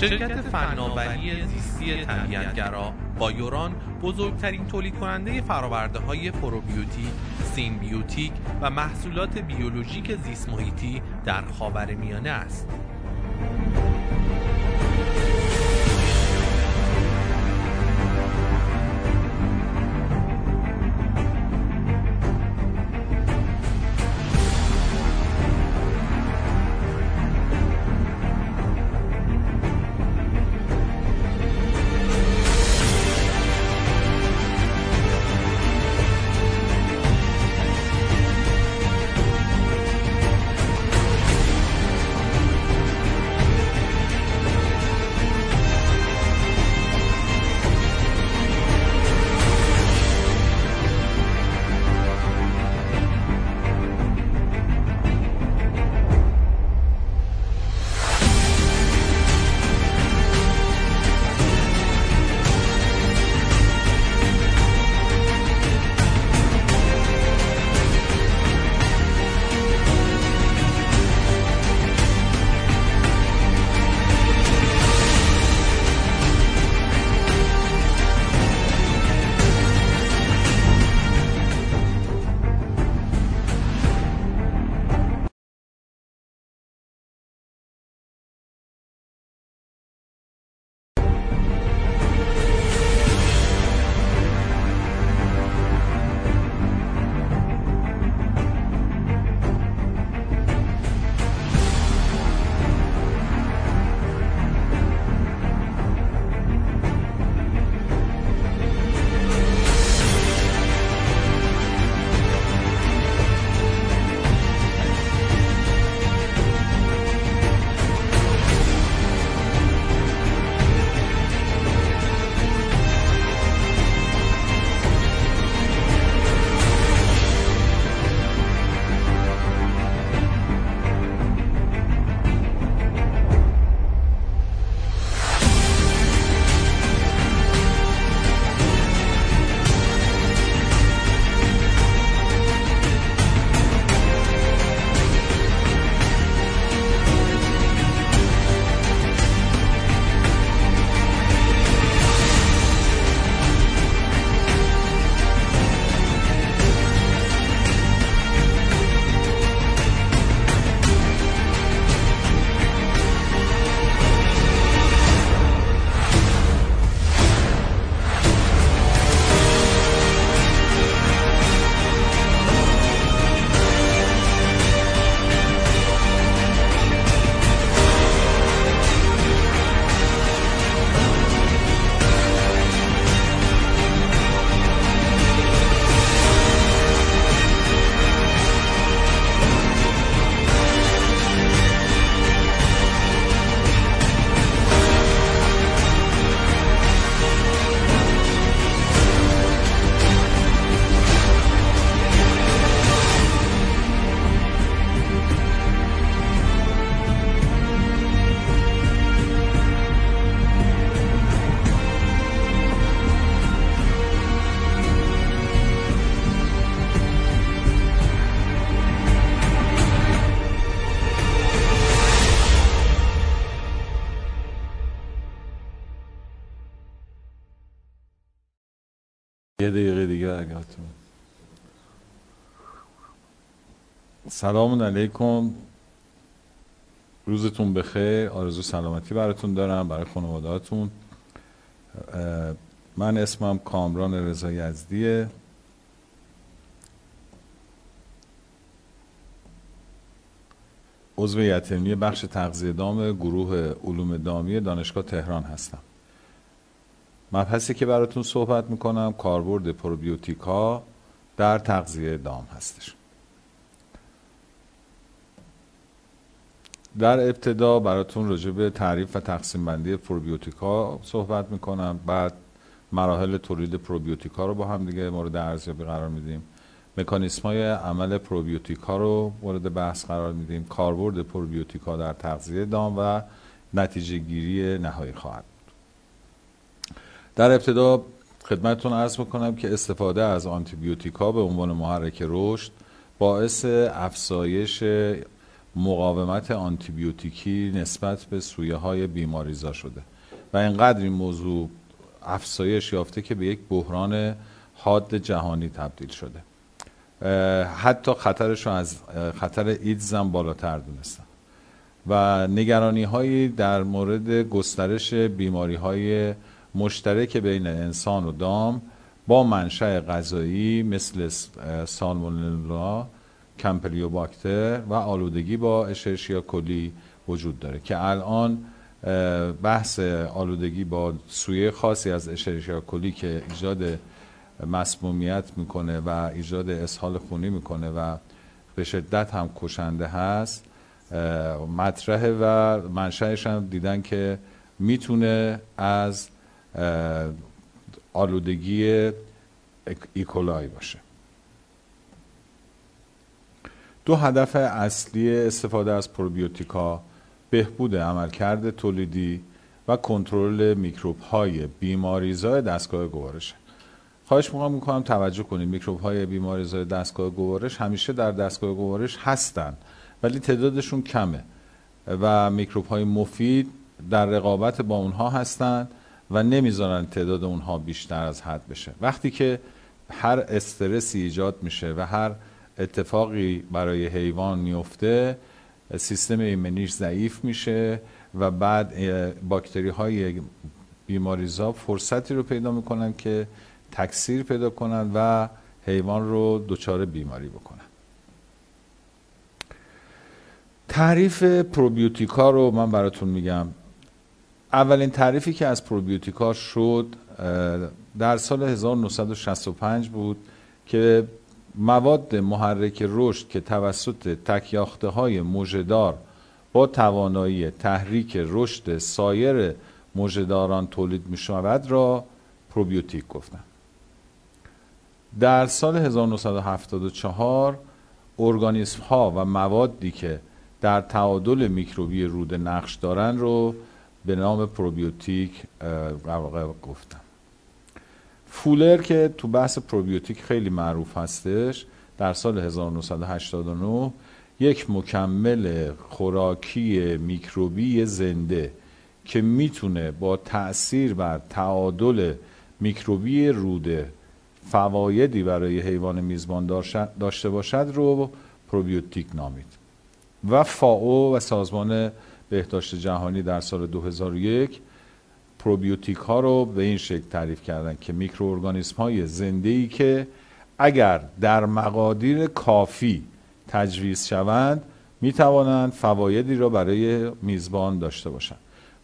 شرکت فناوری زیستی طبیعتگرا بایوران بزرگترین تولید کننده فراورده های پروبیوتیک، سیمبیوتیک و محصولات بیولوژیک زیست محیطی در خاورمیانه است. سلام علیکم. روزتون بخیر. آرزو سلامتی براتون دارم برای خانوادهاتون من اسمم کامران رضا یزدیه. عضو یتمی بخش تغذیه دام گروه علوم دامی دانشگاه تهران هستم. مبحثی که براتون صحبت می‌کنم کاربرد پروبیوتیک ها در تغذیه دام هستش. در ابتدا براتون راجع به تعریف و تقسیم بندی پروبیوتیک ها صحبت می‌کنم. بعد مراحل تولید پروبیوتیک ها رو با هم دیگه مورد ارزیابی قرار میدیم. مکانیسم های عمل پروبیوتیک ها رو مورد بحث قرار میدیم. کاربرد پروبیوتیک ها در تغذیه دام و نتیجه گیری نهایی خواهد در ابتدا خدمتتون عرض می‌کنم که استفاده از آنتیبیوتیک ها به عنوان محرک رشد باعث افزایش مقاومت آنتیبیوتیکی نسبت به سویه های بیماریزا شده و اینقدر این موضوع افزایش یافته که به یک بحران حاد جهانی تبدیل شده. حتی خطرش رو از خطر ایدز هم بالاتر دونستن. و نگرانی هایی در مورد گسترش بیماری های مشترک بین انسان و دام با منشأ غذایی مثل سالمونلا کمپلیوباکتر و آلودگی با اشرشیا کلی وجود داره که الان بحث آلودگی با سویه خاصی از اشرشیا کلی که ایجاد مسمومیت می‌کنه و ایجاد اسهال خونی می‌کنه و به شدت هم کشنده هست مطرحه و منشأش هم دیدن که می‌تونه از آلودگی ایکولای باشه. دو هدف اصلی استفاده از پروبیوتیکا بهبود عملکرد تولیدی و کنترل میکروب های بیماریزای دستگاه گوارش. خواهش می‌کنم می‌کنم توجه کنید. میکروب های بیماریزای دستگاه گوارش همیشه در دستگاه گوارش هستن ولی تعدادشون کمه و میکروب های مفید در رقابت با اونها هستند و نمی‌ذارن تعداد اونها بیشتر از حد بشه. وقتی که هر استرسی ایجاد میشه و هر اتفاقی برای حیوان میفته سیستم ایمنیش ضعیف میشه و بعد باکتری های بیماریزا فرصتی رو پیدا می‌کنن که تکثیر پیدا کنن و حیوان رو دچار بیماری بکنن. تعریف پروبیوتیکا رو من براتون میگم. اولین تعریفی که از پروبیوتیکا شد در سال 1965 بود که مواد محرک رشد که توسط تکیاخته های موجدار با توانایی تحریک رشد سایر موجداران تولید می شود را پروبیوتیک گفتن. در سال 1974 ارگانیسم ها و موادی که در تعادل میکروبی روده نقش دارن رو به نام پروبیوتیک گفتن فولر که تو بحث پروبیوتیک خیلی معروف هستش در سال 1989 یک مکمل خوراکی میکروبی زنده که می‌تونه با تأثیر بر تعادل میکروبی روده فوایدی برای حیوان میزبان داشته باشد رو پروبیوتیک نامید. و فاو و سازمان بهداشت جهانی در سال 2001 پروبیوتیک ها رو به این شکل تعریف کردن که میکروارگانیسم های زنده ای که اگر در مقادیر کافی تجویز شوند می توانند فوایدی را برای میزبان داشته باشند.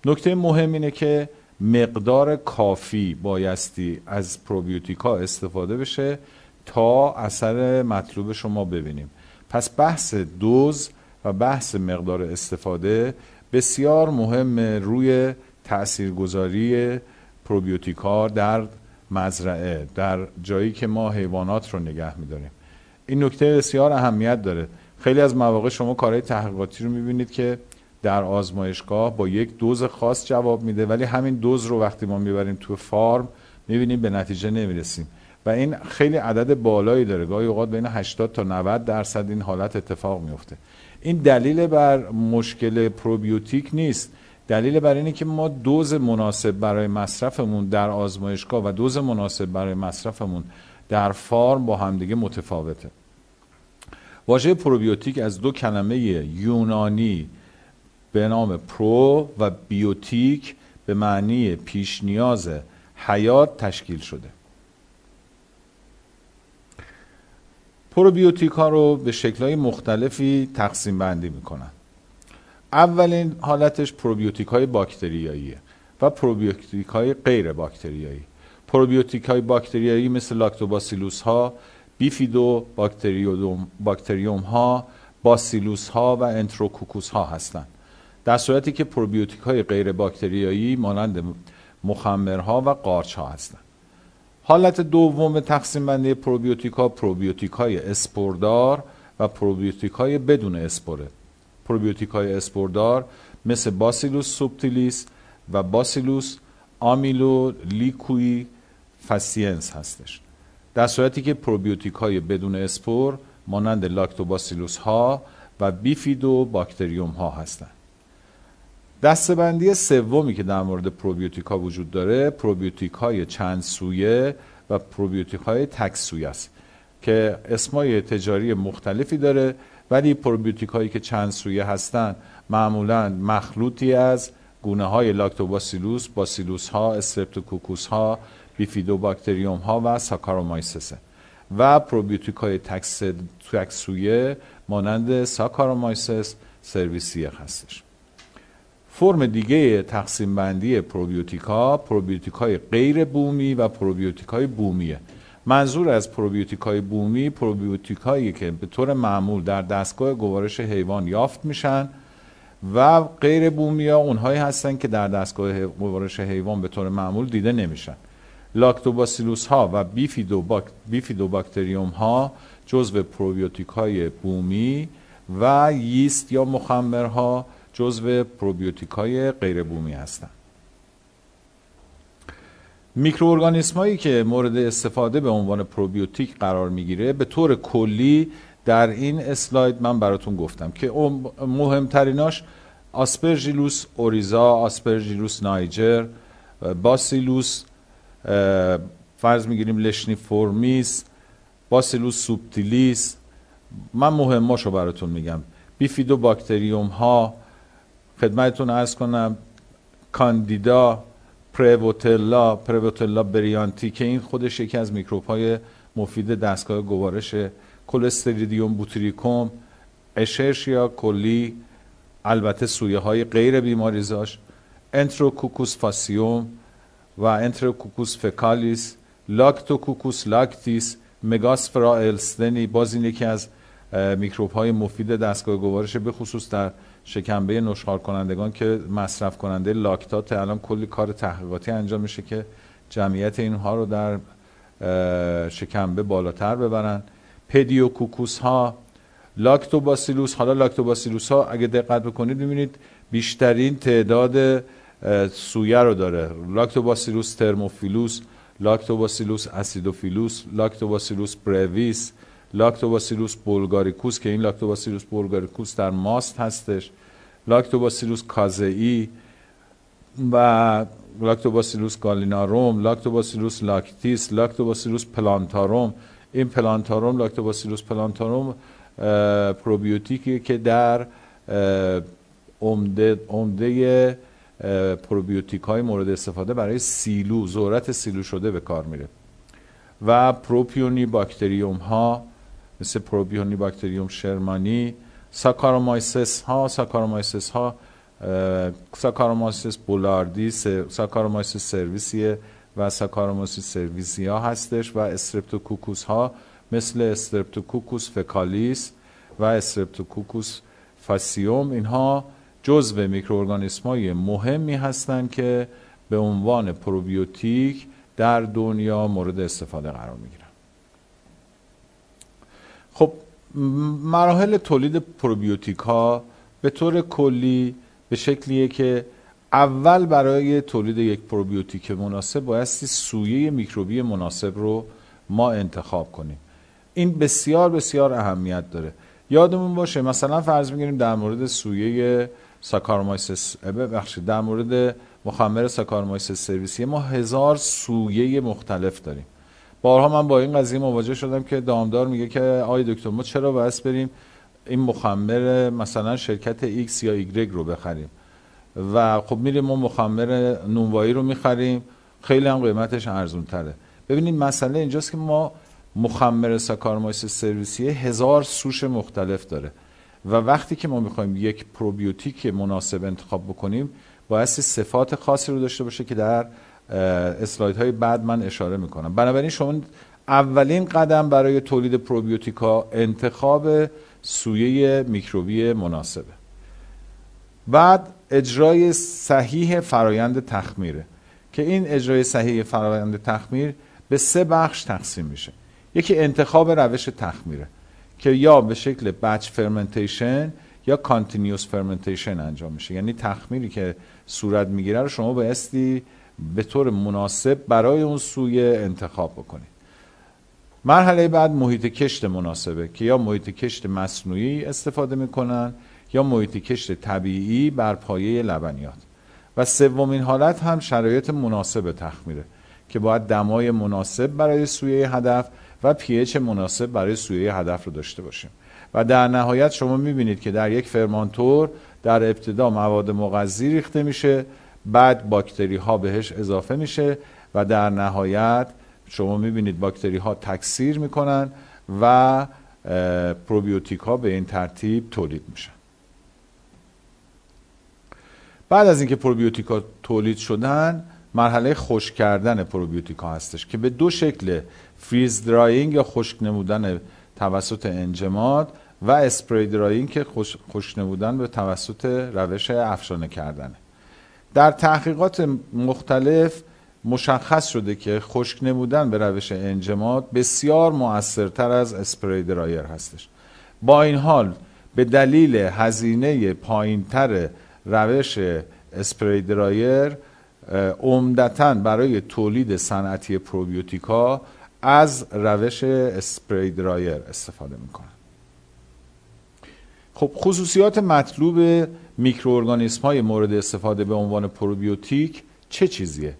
نکته مهم اینه که مقدار کافی بایستی از پروبیوتیک ها استفاده بشه تا اثر مطلوب شما ببینیم. پس بحث دوز و بحث مقدار استفاده بسیار مهم روی تاثیرگذاری پروبیوتیکا در مزرعه در جایی که ما حیوانات رو نگه میداریم. این نکته بسیار اهمیت داره. خیلی از مواقع شما کارهای تحقیقاتی رو می‌بینید که در آزمایشگاه با یک دوز خاص جواب میده ولی همین دوز رو وقتی ما می‌بریم تو فارم می‌بینیم به نتیجه نمی‌رسیم. و این خیلی عدد بالایی داره. گاهی اوقات بین 80 تا 90 درصد این حالت اتفاق میفته این دلیل بر مشکل پروبیوتیک نیست. دلیل بر اینه که ما دوز مناسب برای مصرفمون در آزمایشگاه و دوز مناسب برای مصرفمون در فارم با همدیگه متفاوته. واژه پروبیوتیک از دو کلمه یونانی به نام پرو و بیوتیک به معنی پیش نیاز حیات تشکیل شده. پروبیوتیک ها رو به شکلهای مختلفی تقسیم بندی می‌کنن. اولین حالتش پروبیوتیک های باکتریاییه و پروبیوتیک های غیر باکتریایی. پروبیوتیک های باکتریایی مثل لاکتوباسیلوس ها بیفیدو باکتریوم ها باسیلوس ها و انتروکوکوس ها هستند. در صورتی که پروبیوتیک های غیر باکتریایی مانند مخمرها و قارچ ها هستند. حالت دوم تقسیم بندی پروبیوتیک ها اسپوردار و پروبیوتیک های بدون اسپوره. پروبیوتیک های اسپوردار مثل باسیلوس سوبتیلیس و باسیلوس آمیلولیکوئی‌فاسینس هستش. در صورتی که پروبیوتیک های بدون اسپور مانند لاکتوباسیلوس ها و بیفیدو باکتریوم ها هستند. دسته‌بندی سومی که در مورد پروبیوتیک ها وجود داره پروبیوتیک های چند سویه و پروبیوتیک های تک سویه است که اسمای تجاری مختلفی داره ولی پروبیوتیک هایی که چند سویه هستند معمولا مخلوطی از گونه های لاکتوباسیلوس باسیلوس ها استرپتوکوکوس ها بیفیدو باکتریوم ها و ساکارومایسس و پروبیوتیک های تک سویه مانند ساکارومایسس سرویسیه هستش. فرم دیگه تقسیم بندی پروبیوتیک ها پروبیوتیک های غیر بومی و پروبیوتیک های بومیه. منظور از پروبیوتیک های بومی پروبیوتیک هایی که به طور معمول در دستگاه گوارش حیوان یافت میشن و غیر بومی ها اونهایی هستن که در دستگاه گوارش حیوان به طور معمول دیده نمیشن. لاکتوباسیلوس ها و بیفیدو, باک... بیفیدو باکتریوم ها جزو پروبیوتیک های بومی و yeast یا مخمرها جزو پروبیوتیک های غیر بومی هستند میکروارگانیسم هایی که مورد استفاده به عنوان پروبیوتیک قرار می‌گیره به طور کلی در این اسلاید من براتون گفتم که مهمتریناش آسپرژیلوس اوریزا آسپرژیلوس نایجر باسیلوس فرض می‌گیریم لیکنی‌فورمیس باسیلوس سوبتیلیس. من مهماشو براتون میگم. بیفیدو باکتریوم ها خدمتتون عرض کنم کاندیدا پرووتلا پرووتلا بریانتی که این خودش یکی از میکروب های مفید دستگاه گوارش کلستریدیوم بوتریکوم اشرشیا کلی البته سویه های غیر بیماریزاش انتروکوکوس فاسیوم و انتروکوکوس فکالیس لاکتوکوکوس لاکتیس مگاسفرا السدنی باز این یکی از میکروب های مفید دستگاه گوارش به خصوص در شکمبه نشخار کنندگان که مصرف کننده لاکتات الان کلی کار تحقیقاتی انجام میشه که جمعیت اینها رو در شکمبه بالاتر ببرن. پدیو کوکوس ها لاکتوباسیلوس حالا لاکتوباسیلوس ها اگه دقت بکنید ببینید بیشترین تعداد سویه رو داره. لاکتوباسیلوس ترموفیلوس لاکتوباسیلوس اسیدوفیلوس لاکتوباسیلوس برویس لاکتوباسیلوس بولگاریکوس که این لاکتوباسیلوس بولگاریکوس در ماست هستش. لاکتوباسیلوس کازئی و لاکتوباسیلوس گالیناروم لاکتوباسیلوس لاکتیس لاکتوباسیلوس پلانتاروم این پلانتاروم لاکتوباسیلوس پلانتاروم پروبیوتیکی که در عمده عمده پروبیوتیک های مورد استفاده برای سیلو ذرت سیلو شده به کار میره. و پروپیونی باکتریوم ها مثل پروپیونی باکتریوم شرمانی. ساکارومایسس ها ساکارومایسس ها ساکارومایسس بولاردی ساکارومایسس سرویسی و ساکارومایسس سرویسی ها هستش و استرپتوکوکوس ها مثل استرپتوکوکوس فکالیس و استرپتوکوکوس فاسیوم. اینها جزو میکروارگانیسم های مهمی هستند که به عنوان پروبیوتیک در دنیا مورد استفاده قرار می‌گیرن. خب مراحل تولید پروبیوتیک ها به طور کلی به شکلیه که اول برای تولید یک پروبیوتیک مناسب بایستی سویه میکروبی مناسب رو ما انتخاب کنیم. این بسیار بسیار اهمیت داره. یادمون باشه مثلا فرض می‌گیریم در مورد سویه ساکارمایسس ببخشید در مورد مخمر ساکارمایسس سرویسی ما هزار سویه مختلف داریم. بارها من با این قضیه مواجه شدم که دامدار میگه که آی دکتر ما چرا باید بریم این مخمر مثلا شرکت X یا Y رو بخریم؟ و خب میریم ما مخمر نونوایی رو می‌خریم. خیلی هم قیمتش ارزون تره ببینید مسئله اینجاست که ما مخمر ساکارمایسس سرویسی هزار سوش مختلف داره و وقتی که ما می‌خوایم یک پروبیوتیک مناسب انتخاب بکنیم بایستی صفات خاصی رو داشته باشه که در اسلاید های بعد من اشاره می‌کنم. بنابراین شما اولین قدم برای تولید پروبیوتیکا انتخاب سویه میکروبی مناسبه. بعد اجرای صحیح فرایند تخمیره که این اجرای صحیح فرایند تخمیر به سه بخش تقسیم میشه. یکی انتخاب روش تخمیره که یا به شکل batch fermentation یا continuous fermentation انجام میشه. یعنی تخمیری که صورت می‌گیره رو شما بایستی به طور مناسب برای اون سویه انتخاب بکنید. مرحله بعد محیط کشت مناسبه که یا محیط کشت مصنوعی استفاده می‌کنن یا محیط کشت طبیعی بر پایه لبنیات. و سومین حالت هم شرایط مناسب تخمیره که باید دمای مناسب برای سویه هدف و پیچ مناسب برای سویه هدف رو داشته باشیم. و در نهایت شما می‌بینید که در یک فرمانتور در ابتدا مواد مغذی ریخته میشه بعد باکتری ها بهش اضافه میشه و در نهایت شما می‌بینید باکتری ها تکثیر می‌کنن و پروبیوتیک ها به این ترتیب تولید میشن. بعد از اینکه پروبیوتیک ها تولید شدن مرحله خشک کردن پروبیوتیک ها هستش که به دو شکل freeze drying یا خشک نمودن توسط انجماد و spray drying که خشک نمودن به توسط روش افشانه کردنه. در تحقیقات مختلف مشخص شده که خشک نمودن به روش انجماد بسیار مؤثرتر از spray dryer هستش. با این حال به دلیل هزینه پایینتر روش اسپری درایر عمدتا برای تولید صنعتی پروبیوتیکا از روش اسپری درایر استفاده می‌کنن. خب خصوصیات مطلوب میکروارگانیسم های مورد استفاده به عنوان پروبیوتیک چه چیزیه؟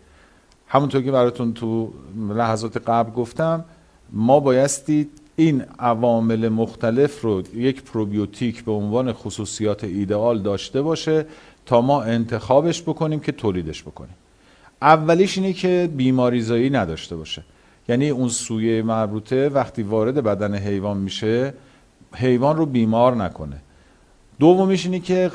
همونطور که براتون تو لحظات قبل گفتم ما بایستی این عوامل مختلف رو یک پروبیوتیک به عنوان خصوصیات ایدئال داشته باشه تا ما انتخابش بکنیم که تولیدش بکنیم. اولیش اینه که بیماریزایی نداشته باشه. یعنی اون سویه مربوطه وقتی وارد بدن حیوان میشه حیوان رو بیمار نکنه. دومیش اینه که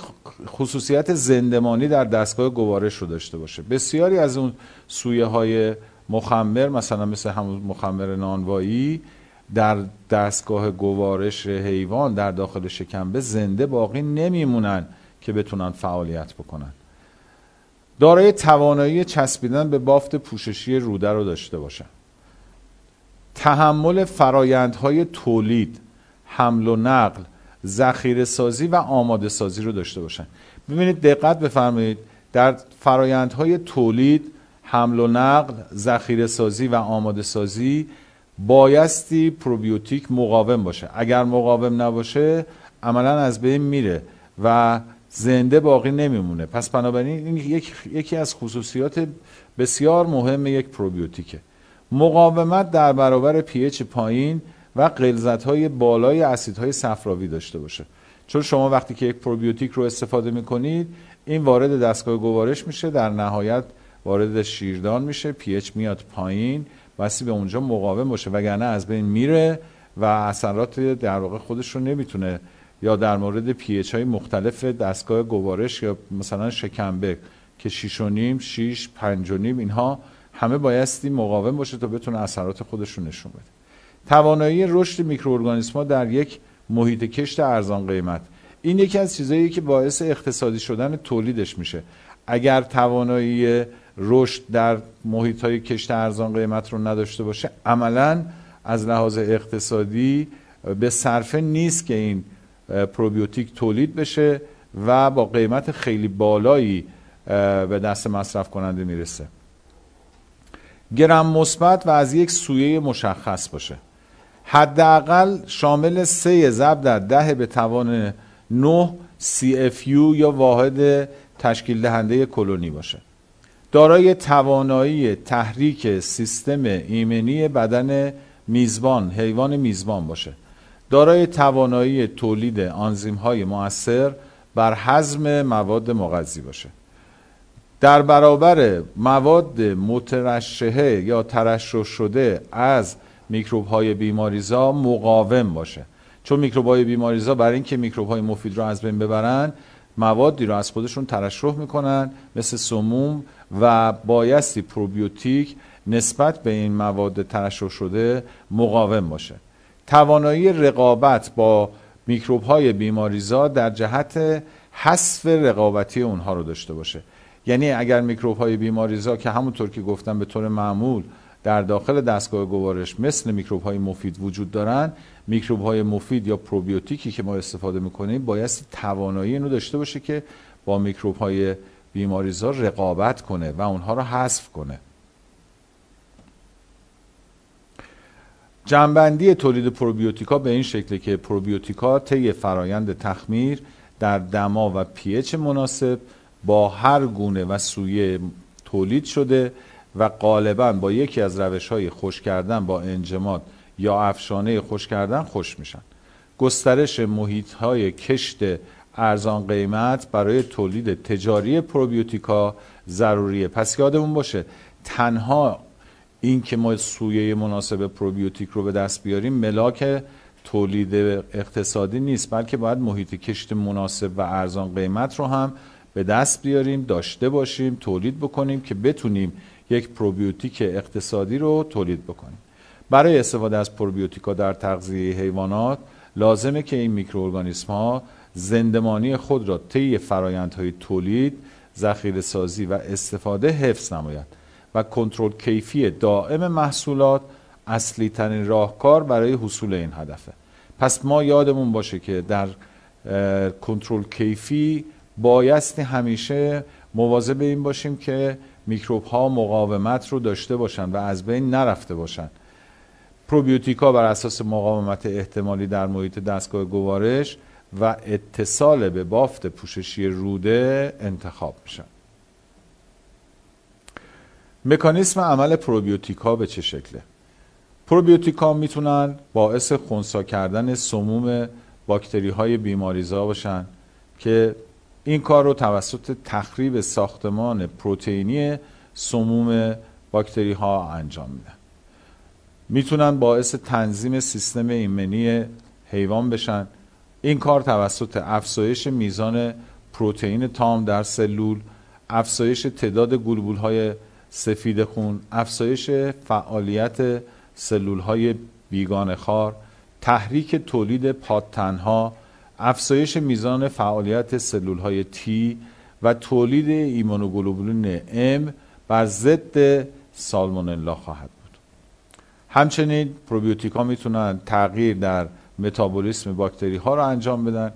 خصوصیت زندمانی در دستگاه گوارش رو داشته باشه. بسیاری از اون سویه های مخمر مثلا مثل همون مخمر نانوایی در دستگاه گوارش حیوان در داخل شکمبه زنده باقی نمیمونن که بتونن فعالیت بکنن. دارای توانایی چسبیدن به بافت پوششی روده رو داشته باشن. تحمل فرایندهای تولید حمل و نقل ذخیره سازی و آماده سازی رو داشته باشن. ببینید دقت بفرمایید در فرایندهای تولید حمل و نقل ذخیره سازی و آماده سازی بایستی پروبیوتیک مقاوم باشه. اگر مقاوم نباشه عملا از بین میره و زنده باقی نمیمونه. پس بنابراین این یک، یکی از خصوصیات بسیار مهم یک پروبیوتیکه. مقاومت در برابر پیچ پایین و غلظت های بالای اسیدهای صفراوی داشته باشه. چون شما وقتی که یک پروبیوتیک رو استفاده می‌کنید این وارد دستگاه گوارش میشه در نهایت وارد شیردان میشه pH میاد پایین بایستی به اونجا مقاوم باشه. وگرنه از بین میره و اثرات در واقع خودش رو نمی‌تونه یا در مورد pH های مختلف دستگاه گوارش یا مثلا شکمبه که 6 و نیم 6 5 و نیم اینها همه بایستی مقاوم باشه تا بتونه اثرات خودش رو نشون بده. توانایی رشد میکروارگانیسم در یک محیط کشت ارزان قیمت. این یکی از چیزهایی که باعث اقتصادی شدن تولیدش میشه. اگر توانایی رشد در محیط های کشت ارزان قیمت رو نداشته باشه عملا از لحاظ اقتصادی به صرفه نیست که این پروبیوتیک تولید بشه و با قیمت خیلی بالایی به دست مصرف کننده می‌رسه. گرم مثبت و از یک سویه مشخص باشه. حداقل شامل سه ضرب در ده به توان 9 CFU یا واحد تشکیل دهنده کلونی باشه. دارای توانایی تحریک سیستم ایمنی بدن میزبان حیوان میزبان باشه. دارای توانایی تولید آنزیم های مؤثر بر هضم مواد مغذی باشه. در برابر مواد مترشحه یا ترشح شده از میکروب های بیماریزا مقاوم باشه. چون میکروب های بیماریزا برای اینکه میکروب های مفید رو از بین ببرن موادی رو از خودشون ترشح می‌کنن مثل سموم و بایستی پروبیوتیک نسبت به این مواد ترشح شده مقاوم باشه. توانایی رقابت با میکروب های بیماریزا در جهت حذف رقابتی اونها رو داشته باشه. یعنی اگر میکروب های بیماریزا که همونطور که گفتم به طور معمول در داخل دستگاه گوارش مثل میکروب های مفید وجود دارن. میکروب های مفید یا پروبیوتیکی که ما استفاده می‌کنیم باید توانایی اینو داشته باشه که با میکروب های بیماریزا رقابت کنه و اونها رو حذف کنه. جنبندی تولید پروبیوتیکا به این شکله که پروبیوتیکا طی فرایند تخمیر در دما و پیچ مناسب با هر گونه و سویه تولید شده. و غالبا با یکی از روش های خوش کردن با انجماد یا افشانه خوش کردن خوش میشن. گسترش محیط های کشت ارزان قیمت برای تولید تجاری پروبیوتیکا ضروریه. پس یادمون باشه تنها این که ما سویه مناسب پروبیوتیک رو به دست بیاریم ملاک تولید اقتصادی نیست بلکه باید محیط کشت مناسب و ارزان قیمت رو هم به دست بیاریم داشته باشیم تولید بکنیم که بتونیم یک پروبیوتیک اقتصادی رو تولید بکنیم. برای استفاده از پروبیوتیکا در تغذیه حیوانات لازمه که این میکروارگانیسم ها زندمانی خود را طی فرایندهای تولید ذخیره سازی و استفاده حفظ نماید و کنترل کیفی دائم محصولات اصلی ترین راهکار برای حصول این هدفه. پس ما یادمون باشه که در کنترل کیفی بایستی همیشه مواظب این باشیم که میکروب ها مقاومت رو داشته باشن و از بین نرفته باشن. پروبیوتیکا بر اساس مقاومت احتمالی در محیط دستگاه گوارش و اتصال به بافت پوششی روده انتخاب میشن. مکانیسم عمل پروبیوتیکا به چه شکله؟ پروبیوتیکا می‌تونن باعث خونسا کردن سموم باکتری های بیماریزا باشن که این کار رو توسط تخریب ساختمان پروتئینی سموم باکتری ها انجام میدن. می‌تونن باعث تنظیم سیستم ایمنی حیوان بشن. این کار توسط افزایش میزان پروتئین تام در سلول افزایش تعداد گلبول های سفید خون افزایش فعالیت سلول های بیگان خار تحریک تولید پادتنها افزایش میزان فعالیت سلول های تی و تولید ایمونوگلوبولین ام بر ضد سالمونلا خواهد بود. همچنین پروبیوتیکا می‌تونن تغییر در متابولیسم باکتری ها رو انجام بدن.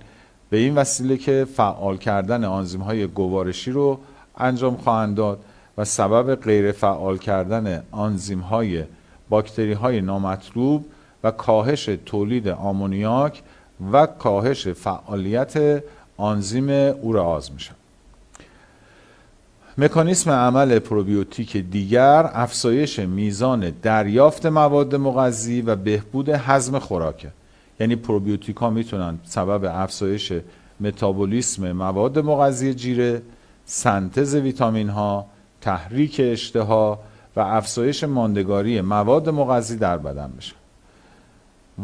به این وسیله که فعال کردن آنزیم های گوارشی رو انجام خواهند داد و سبب غیر فعال کردن آنزیم های باکتری های نامطلوب و کاهش تولید آمونیاک و کاهش فعالیت آنزیم اورآز میشن مکانیسم عمل پروبیوتیک دیگر افزایش میزان دریافت مواد مغذی و بهبود هضم خوراکه یعنی پروبیوتیک ها می‌تونن سبب افزایش متابولیسم مواد مغذی جیره سنتز ویتامین ها تحریک اشتها و افزایش ماندگاری مواد مغذی در بدن بشه.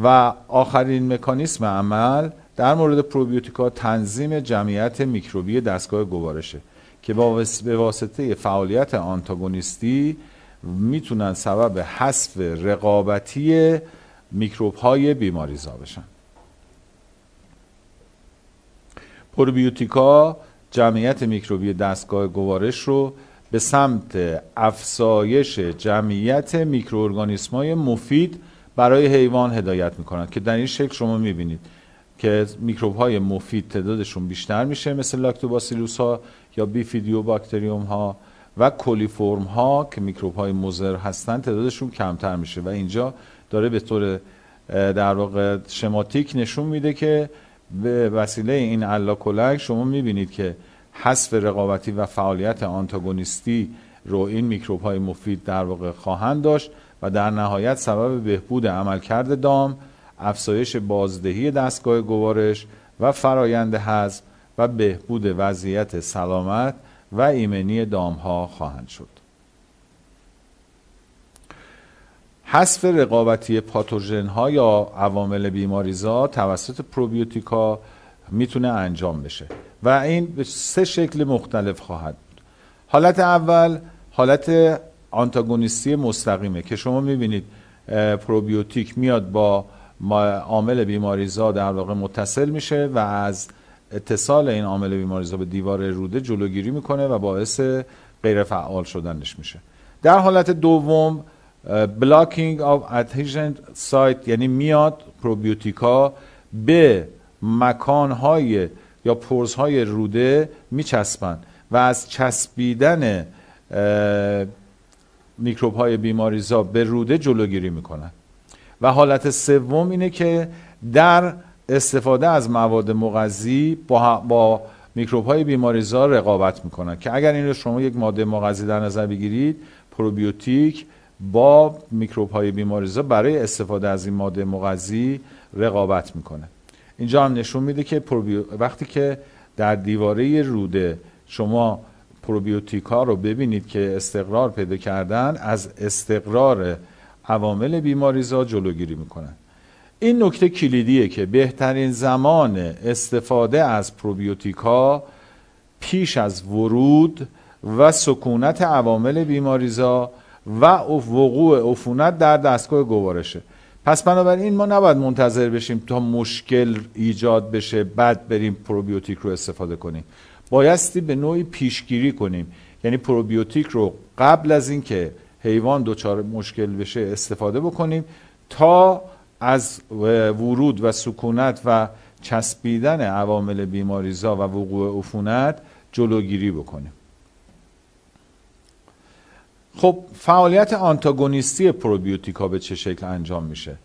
و آخرین مکانیسم عمل در مورد پروبیوتیکا تنظیم جمعیت میکروبی دستگاه گوارشه که به واسطه فعالیت آنتاگونیستی می‌تونن سبب حذف رقابتی میکروب های بیماریزا بشن. پروبیوتیکا جمعیت میکروبی دستگاه گوارش رو به سمت افزایش جمعیت میکروارگانیسم های مفید برای حیوان هدایت می‌کنند که در این شکل شما می‌بینید که میکروب های مفید تعدادشون بیشتر میشه مثل لاکتوباسیلوس ها یا بیفیدیو باکتریوم ها و کلیفورم ها که میکروب های مضر هستند تعدادشون کمتر میشه. و اینجا داره به طور در واقع شماتیک نشون میده که به وسیله این الاکولک شما می‌بینید که حذف رقابتی و فعالیت آنتاگونیستی رو این میکروب های مفید در واقع خواهند داشت. و در نهایت سبب بهبود عملکرد دام افزایش بازدهی دستگاه گوارش و فرایند هضم و بهبود وضعیت سلامت و ایمنی دام ها خواهند شد. حذف رقابتی پاتوژن ها یا عوامل بیماریزا توسط پروبیوتیکا می‌تونه انجام بشه و این به سه شکل مختلف خواهد بود. حالت اول حالت آنتاگونیستی مستقیمه که شما می‌بینید پروبیوتیک میاد با عامل بیماریزا در واقع متصل میشه و از اتصال این عامل بیماریزا به دیوار روده جلوگیری می‌کنه و باعث غیر فعال شدنش میشه. در حالت دوم blocking of adhesion site یعنی میاد پروبیوتیکا به مکانهای یا پرزهای روده میچسبن و از چسبیدن میکروب های بیماریزا به روده جلوگیری می‌کنن. و حالت سوم اینه که در استفاده از مواد مغذی با, با میکروب های بیماریزا رقابت می‌کنن که اگر این رو شما یک ماده مغذی در نظر بگیرید پروبیوتیک با میکروب های بیماریزا برای استفاده از این ماده مغذی رقابت می‌کنه. اینجا هم نشون میده که وقتی که در دیواره روده شما پروبیوتیک ها رو ببینید که استقرار پیدا کردن از استقرار عوامل بیماریزا جلوگیری می‌کنن این نکته کلیدیه که بهترین زمان استفاده از پروبیوتیکا پیش از ورود و سکونت عوامل بیماریزا و وقوع عفونت در دستگاه گوارشه. پس بنابراین ما نباید منتظر بشیم تا مشکل ایجاد بشه بعد بریم پروبیوتیک رو استفاده کنیم. بایستی به نوعی پیشگیری کنیم. یعنی پروبیوتیک رو قبل از اینکه حیوان دچار مشکل بشه استفاده بکنیم تا از ورود و سکونت و چسبیدن عوامل بیماریزا و وقوع عفونت جلوگیری بکنیم. خب فعالیت آنتاگونیستی پروبیوتیکا به چه شکل انجام میشه؟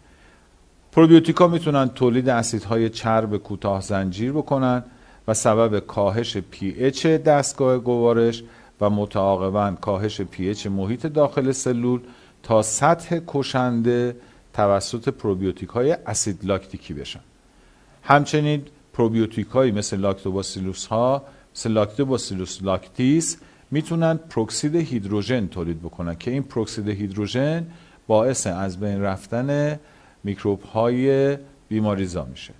پروبیوتیکا می‌تونن تولید اسیدهای چرب کوتاه زنجیر بکنن. و سبب کاهش پی اچ دستگاه گوارش و متعاقبا کاهش pH محیط داخل سلول تا سطح کشنده توسط پروبیوتیک های اسید لاکتیکی بشن. همچنین پروبیوتیک هایی مثل لاکتوباسیلوس ها مثل لاکتوباسیلوس لاکتیس می‌تونن پروکسید هیدروژن تولید بکنن که این پروکسید هیدروژن باعث از بین رفتن میکروب های بیماریزا میشه.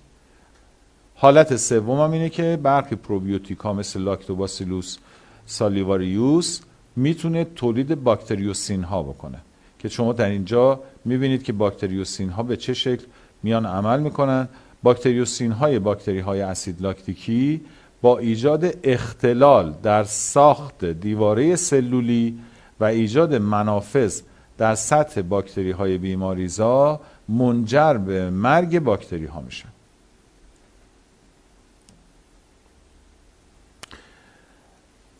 حالت سوم هم اینه که برخی پروبیوتیک مثل لاکتوباسیلوس سالیواریوس می‌تونه تولید باکتریوسین ها بکنه. که شما در اینجا می‌بینید که باکتریوسین ها به چه شکل میان عمل می‌کنن. باکتریوسین های باکتری های اسید لاکتیکی با ایجاد اختلال در ساخت دیواره سلولی و ایجاد منافذ در سطح باکتری های بیماریزا منجر به مرگ باکتری ها میشن.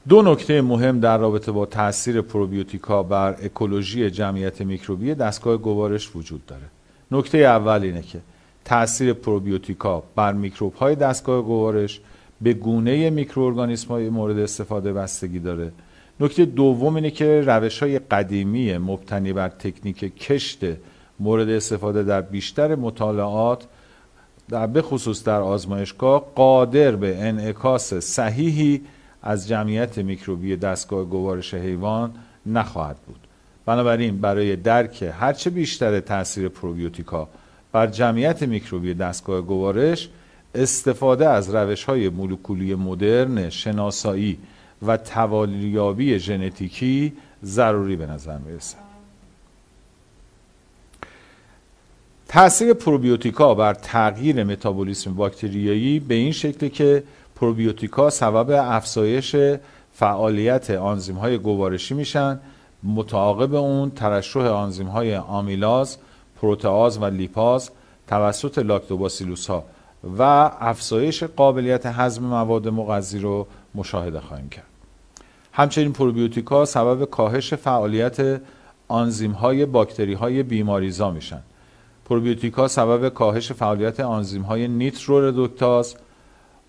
دو نکته مهم در رابطه با تاثیر پروبیوتیکا بر اکولوژی جمعیت میکروبی دستگاه گوارش وجود داره. نکته اول اینه که تاثیر پروبیوتیکا بر میکروب های دستگاه گوارش به گونه میکروارگانیسم های مورد استفاده بستگی داره. نکته دوم اینه که روش های قدیمی مبتنی بر تکنیک کشت مورد استفاده در بیشتر مطالعات در به خصوص در آزمایشگاه قادر به انعکاس صحیحی از جمعیت میکروبی دستگاه گوارش حیوان نخواهد بود. بنابراین برای درک هرچه بیشتر تاثیر پروبیوتیکا بر جمعیت میکروبی دستگاه گوارش استفاده از روش های مولکولی مدرن شناسایی و توالیابی ژنتیکی ضروری به نظر تاثیر پروبیوتیکا بر تغییر متابولیسم باکتریایی به این شکل که پروبیوتیکا سبب افزایش فعالیت آنزیم های گوارشی میشن. متعاقب اون ترشح آنزیم های آمیلاز پروتئاز و لیپاز توسط لاکتوباسیلوس ها و افزایش قابلیت هضم مواد مغذی رو مشاهده خواهیم کرد. همچنین پروبیوتیکا سبب کاهش فعالیت آنزیم های باکتری های بیماریزا میشن. پروبیوتیکا سبب کاهش فعالیت آنزیم های نیتروردوکتاز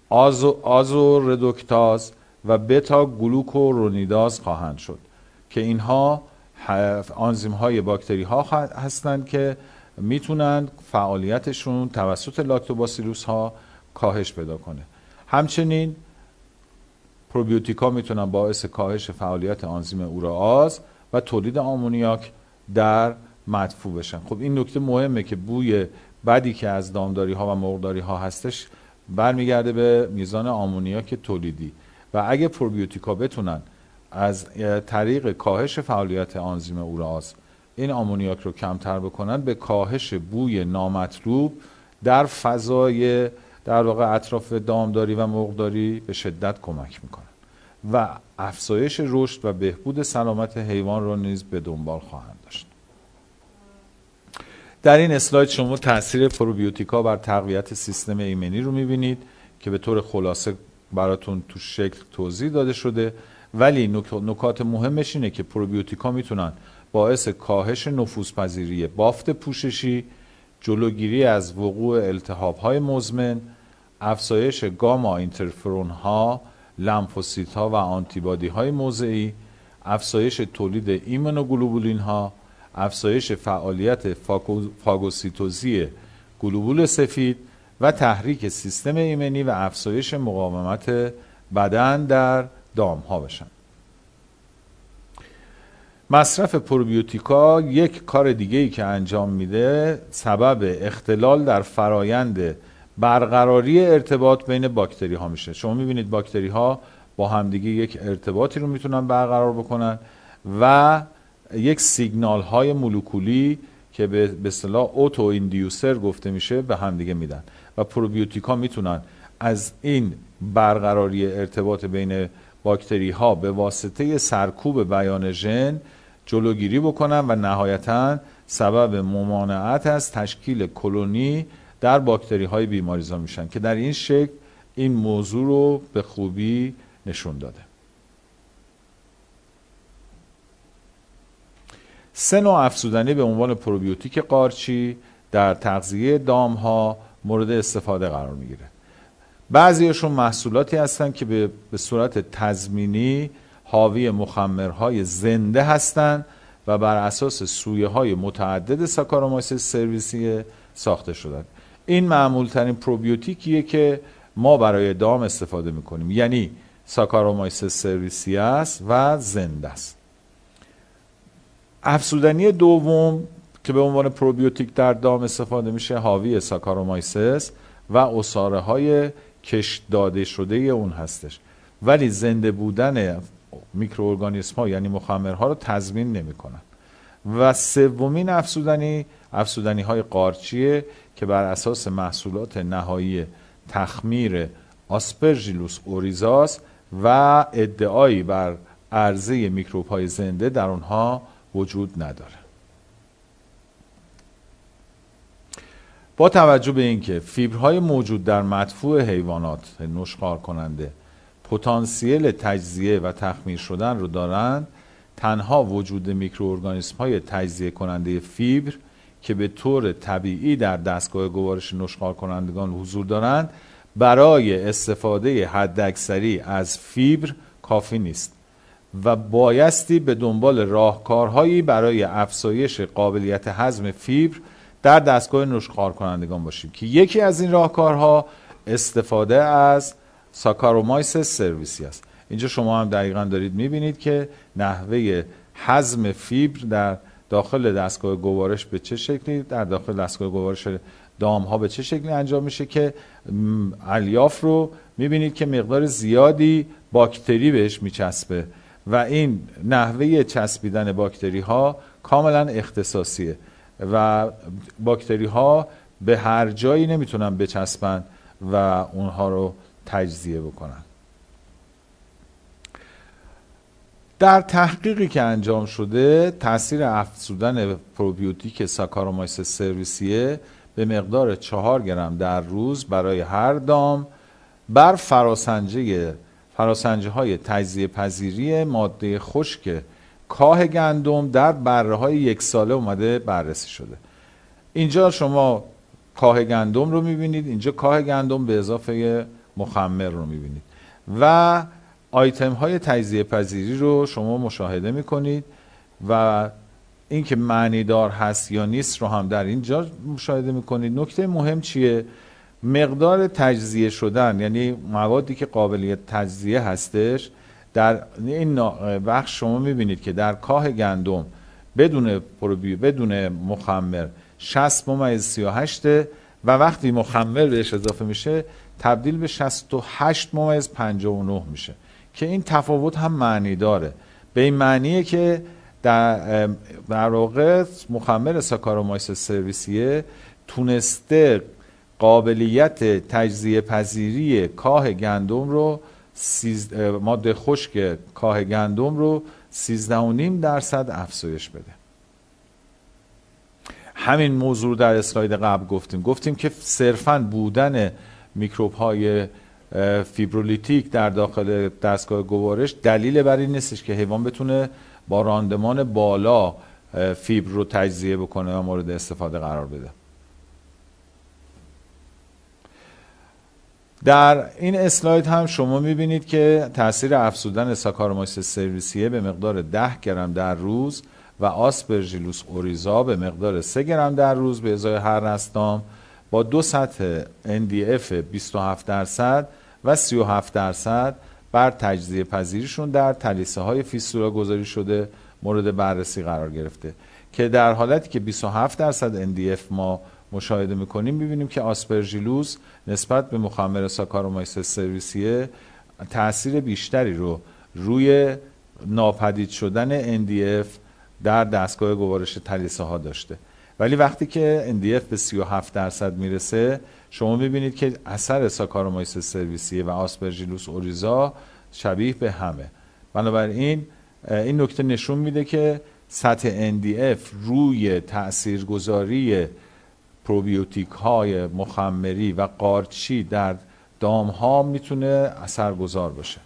آزو, آزو ردوکتاز و بتا گلوکورونیداز خواهند شد که اینها آنزیم های باکتری ها هستند که می‌تونن فعالیتشون توسط لاکتوباسیلوس ها کاهش پیدا کنه. همچنین پروبیوتیکا می‌تونن باعث کاهش فعالیت آنزیم اوراز و تولید آمونیاک در مدفوع بشن. خب این نکته مهمه که بوی بدی که از دامداری ها و مرغداری ها هستش برمیگرده به میزان آمونیاک تولیدی. و اگه پروبیوتیکا بتونن از طریق کاهش فعالیت آنزیم اوراز این آمونیاک رو کمتر بکنن به کاهش بوی نامطلوب در فضای در واقع اطراف دامداری و مرغداری به شدت کمک می‌کنن. و افزایش رشد و بهبود سلامت حیوان را نیز به دنبال خواهند. در این اسلاید شما تاثیر پروبیوتیکا بر تقویت سیستم ایمنی رو می‌بینید که به طور خلاصه براتون تو شکل توضیح داده شده. ولی نکات مهمش اینه که پروبیوتیکا می‌تونن باعث کاهش نفوذپذیری بافت پوششی جلوگیری از وقوع التهاب های مزمن افزایش گاما اینترفرون ها لمفوسیت ها و آنتیبادی های موضعی افزایش تولید ایمونوگلوبولین ها افزایش فعالیت فاگوسیتوزی گلوبول سفید و تحریک سیستم ایمنی و افزایش مقاومت بدن در دام ها بشن مصرف پروبیوتیکا یک کار دیگه ای که انجام میده سبب اختلال در فرایند برقراری ارتباط بین باکتری ها میشه. شما می‌بینید باکتری ها با همدیگه یک ارتباطی رو می‌تونن برقرار بکنن و یک سیگنال های مولکولی که به اصطلاح اوتو ایندیوسر گفته میشه به همدیگه میدن و پروبیوتیکا می‌تونن از این برقراری ارتباط بین باکتری ها به واسطه سرکوب بیان ژن جلوگیری بکنن و نهایتا سبب ممانعت از تشکیل کلونی در باکتری های بیماریزا میشن که در این شکل این موضوع رو به خوبی نشون داده. سه نوع افزودنی به عنوان پروبیوتیک قارچی در تغذیه دام ها مورد استفاده قرار می‌گیره. بعضیشون محصولاتی هستند که به, به صورت تضمینی حاوی مخمرهای زنده هستند و بر اساس سویه های متعدد ساکارومایسیس سرویسی ساخته شدن. این معمول ترین پروبیوتیکیه که ما برای دام استفاده می‌کنیم. یعنی ساکارومایسیس سرویسی است و زنده است. افزودنی دوم که به عنوان پروبیوتیک در دام استفاده میشه حاوی ساکارومایسس و اصاره های کش داده شده اون هستش. ولی زنده بودن میکروارگانیسم ها یعنی مخمرها رو تضمین نمی‌کنن. و سومین افسودنی افسودنی های قارچیه که بر اساس محصولات نهایی تخمیر آسپرژیلوس اوریزاس و ادعایی بر عرضه میکروب های زنده در اونها وجود نداره. با توجه به اینکه فیبرهای موجود در مدفوع حیوانات نشخار کننده پتانسیل تجزیه و تخمیر شدن رو دارند تنها وجود میکروارگانیسم های تجزیه کننده فیبر که به طور طبیعی در دستگاه گوارش نشخار کنندگان حضور دارند برای استفاده حداکثری از فیبر کافی نیست. و بایستی به دنبال راهکارهایی برای افزایش قابلیت هضم فیبر در دستگاه نشخار کنندگان باشیم که یکی از این راهکارها استفاده از ساکارومایس سرویسی است. اینجا شما هم دقیقا دارید می‌بینید که نحوه حزم فیبر در داخل دستگاه گوارش به چه شکلی در داخل دستگاه گوارش دام ها به چه شکلی انجام میشه که الیاف رو می‌بینید که مقدار زیادی باکتری بهش میچسبه. و این نحوه چسبیدن باکتری ها کاملا اختصاصیه و باکتری ها به هر جایی نمی‌تونن بچسبن و اونها رو تجزیه بکنن. در تحقیقی که انجام شده تاثیر افزودن پروبیوتیک ساکارومایس سرویسیه به مقدار چهار گرم در روز برای هر دام بر فراسنجه فراسنجه های تجزیه پذیری ماده خشک کاه گندم در بره های یک ساله اومده بررسی شده. اینجا شما کاه گندم رو می‌بینید اینجا کاه گندم به اضافه مخمر رو می‌بینید. و آیتم های تجزیه پذیری رو شما مشاهده می‌کنید و اینکه معنیدار هست یا نیست رو هم در اینجا مشاهده می‌کنید. نکته مهم چیه؟ مقدار تجزیه شدن یعنی موادی که قابلیت تجزیه هستش در این بخش شما می‌بینید که در کاه گندم بدون پروبی بدون مخمر 60 ممیز 38 و وقتی مخمر بهش اضافه میشه تبدیل به 68 ممیز 59 میشه که این تفاوت هم معنی داره. به این معنیه که در واقع مخمر ساکارومایس سرویسیه تونسته قابلیت تجزیه پذیری کاه گندم رو. ماده خشک کاه گندم رو 13.5 درصد افزایش بده همین موضوع در اسلاید قبل گفتیم گفتیم که صرفا بودن میکروب های فیبرولیتیک در داخل دستگاه گوارش دلیل بر این نیستش که حیوان بتونه با راندمان بالا فیبر رو تجزیه بکنه و مورد استفاده قرار بده در این اسلاید هم شما می‌بینید که تاثیر افزودن ساکارومایس سرویسیه به مقدار 10 گرم در روز و آسپرژیلوس اوریزا به مقدار 3 گرم در روز به ازای هر رأس دام با دو سطح NDF 27 درصد و 37 درصد بر تجزیه پذیریشون در تلیسه های فیستولا گذاری شده مورد بررسی قرار گرفته که در حالتی که 27 درصد NDF ما مشاهده می‌کنیم می‌بینیم که آسپرژیلوس نسبت به مخمر ساکارومایس سرویسیه تاثیر بیشتری رو روی ناپدید شدن NDF در دستگاه گوارش تلیسه ها داشته. ولی وقتی که NDF به 37 درصد می‌رسه شما می‌بینید که اثر ساکارومایس سرویسیه و آسپرژیلوس اوریزا شبیه به همه. بنابراین این نکته نشون میده که سطح NDF روی تاثیرگذاری پروبیوتیک های مخمری و قارچی در دام ها می‌تونه اثرگذار باشه.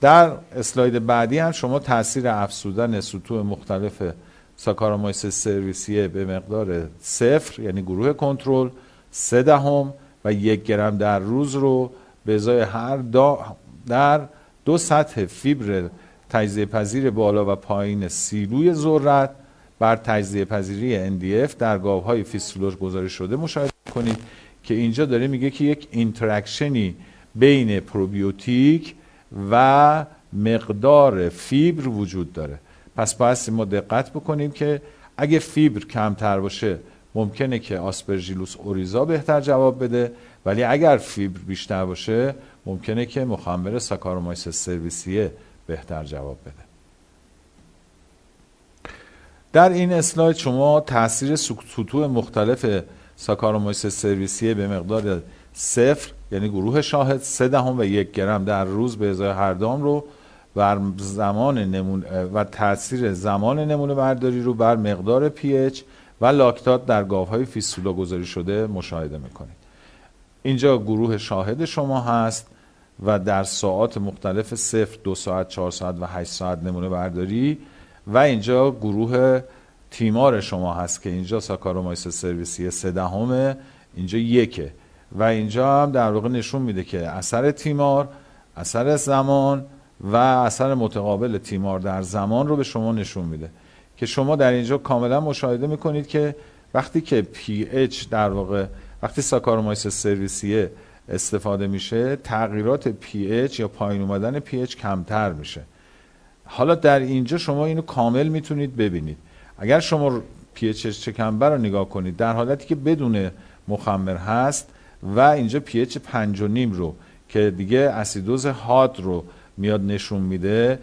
در اسلاید بعدی هم شما تاثیر افزودن سطوح مختلف ساکارومایس سرویسیه به مقدار صفر یعنی گروه کنترل سه دهم و یک گرم در روز رو به ازای هر دام در دو سطح فیبر تجزیه پذیر بالا و پایین سیلوی ذرت بر تجزیه پذیری NDF در گاوهای فیستولا گذاری شده. مشاهده کنید که اینجا داره میگه که یک interaction ی بین پروبیوتیک و مقدار فیبر وجود داره. پس باید ما دقت بکنیم که اگه فیبر کمتر باشه ممکنه که آسپرژیلوس اوریزا بهتر جواب بده. ولی اگر فیبر بیشتر باشه ممکنه که مخمر ساکارومایس سرویسیه بهتر جواب بده. در این اسلاید شما تاثیر سطوح مختلف ساکارومایس سرویسیه به مقدار صفر یعنی گروه شاهد سه دهم و یک گرم در روز به ازای هر دام رو بر زمان نمونه و تاثیر زمان نمونه برداری رو بر مقدار پی و لاکتات در گاوهای فیستولا گذاری شده مشاهده می‌کنید. اینجا گروه شاهد شما هست و در ساعات مختلف صفر دو ساعت چهار ساعت و هشت ساعت نمونه برداری و اینجا گروه تیمار شما هست که اینجا ساکارومایس سرویسی سه اینجا یکه. و اینجا هم در واقع نشون میده که اثر تیمار اثر زمان و اثر متقابل تیمار در زمان رو به شما نشون میده. که شما در اینجا کاملا مشاهده می‌کنید که وقتی که pH در واقع وقتی ساکارومایس سرویسیه استفاده میشه تغییرات pH یا پایین اومدن pH کمتر میشه. حالا در اینجا شما اینو کامل می‌تونید ببینید. اگر شما pH شکمبه رو نگاه کنید در حالتی که بدون مخمر هست و اینجا pH پنج و نیم رو که دیگه اسیدوز حاد رو میاد نشون میده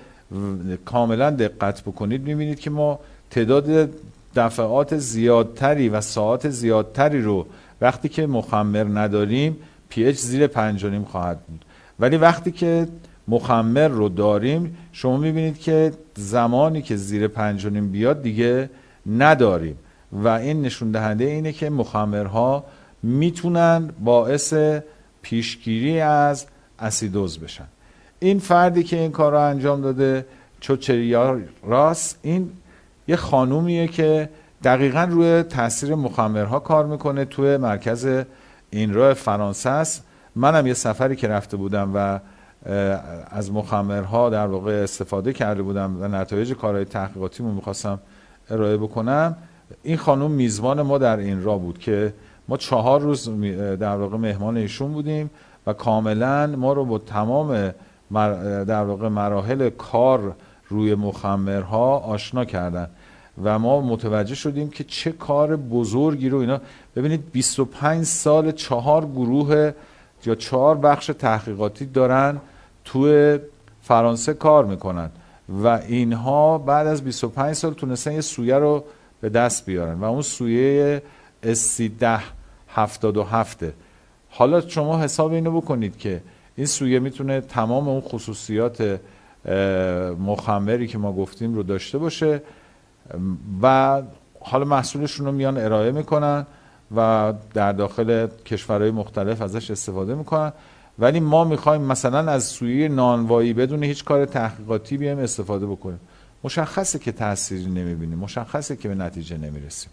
کاملا دقت بکنید. می‌بینید که ما تعداد دفعات زیادتری و ساعت زیادتری رو وقتی که مخمر نداریم پی اچ زیر پنج نیم خواهد بود. ولی وقتی که مخمر رو داریم شما می‌بینید که زمانی که زیر پنج نیم بیاد دیگه نداریم. و این نشون دهنده اینه که مخمرها می‌تونن باعث پیشگیری از اسیدوز بشن. این فردی که این کار رو انجام داده چوچریا راس این یه خانومیه که دقیقا روی تاثیر مخمرها کار می‌کنه توی مرکز این راه فرانسه است. منم یه سفری که رفته بودم و از مخمرها در واقع استفاده کرده بودم و نتایج کارهای تحقیقاتیمون می‌خواستم ارائه بکنم. این خانم میزبان ما در این راه بود که ما چهار روز در واقع مهمان ایشون بودیم و کاملا ما رو با تمام در واقع مراحل کار روی مخمرها آشنا کردن و ما متوجه شدیم که چه کار بزرگی رو اینا. ببینید 25 سال چهار گروه یا چهار بخش تحقیقاتی دارن. توی فرانسه کار می‌کنن و اینها بعد از 25 سال تونستن یه سویه رو به دست بیارن و اون سویه اسی ده هفتاد و هفته. حالا شما حساب اینو بکنید که این سویه می‌تونه تمام اون خصوصیات مخمری که ما گفتیم رو داشته باشه و حالا محصولشون رو میان ارائه می‌کنن و در داخل کشورهای مختلف ازش استفاده می‌کنن. ولی ما می‌خوایم مثلا از سویه نانوایی بدون هیچ کار تحقیقاتی بیایم استفاده بکنیم. مشخصه که تأثیری نمی‌بینیم. مشخصه که به نتیجه نمی‌رسیم.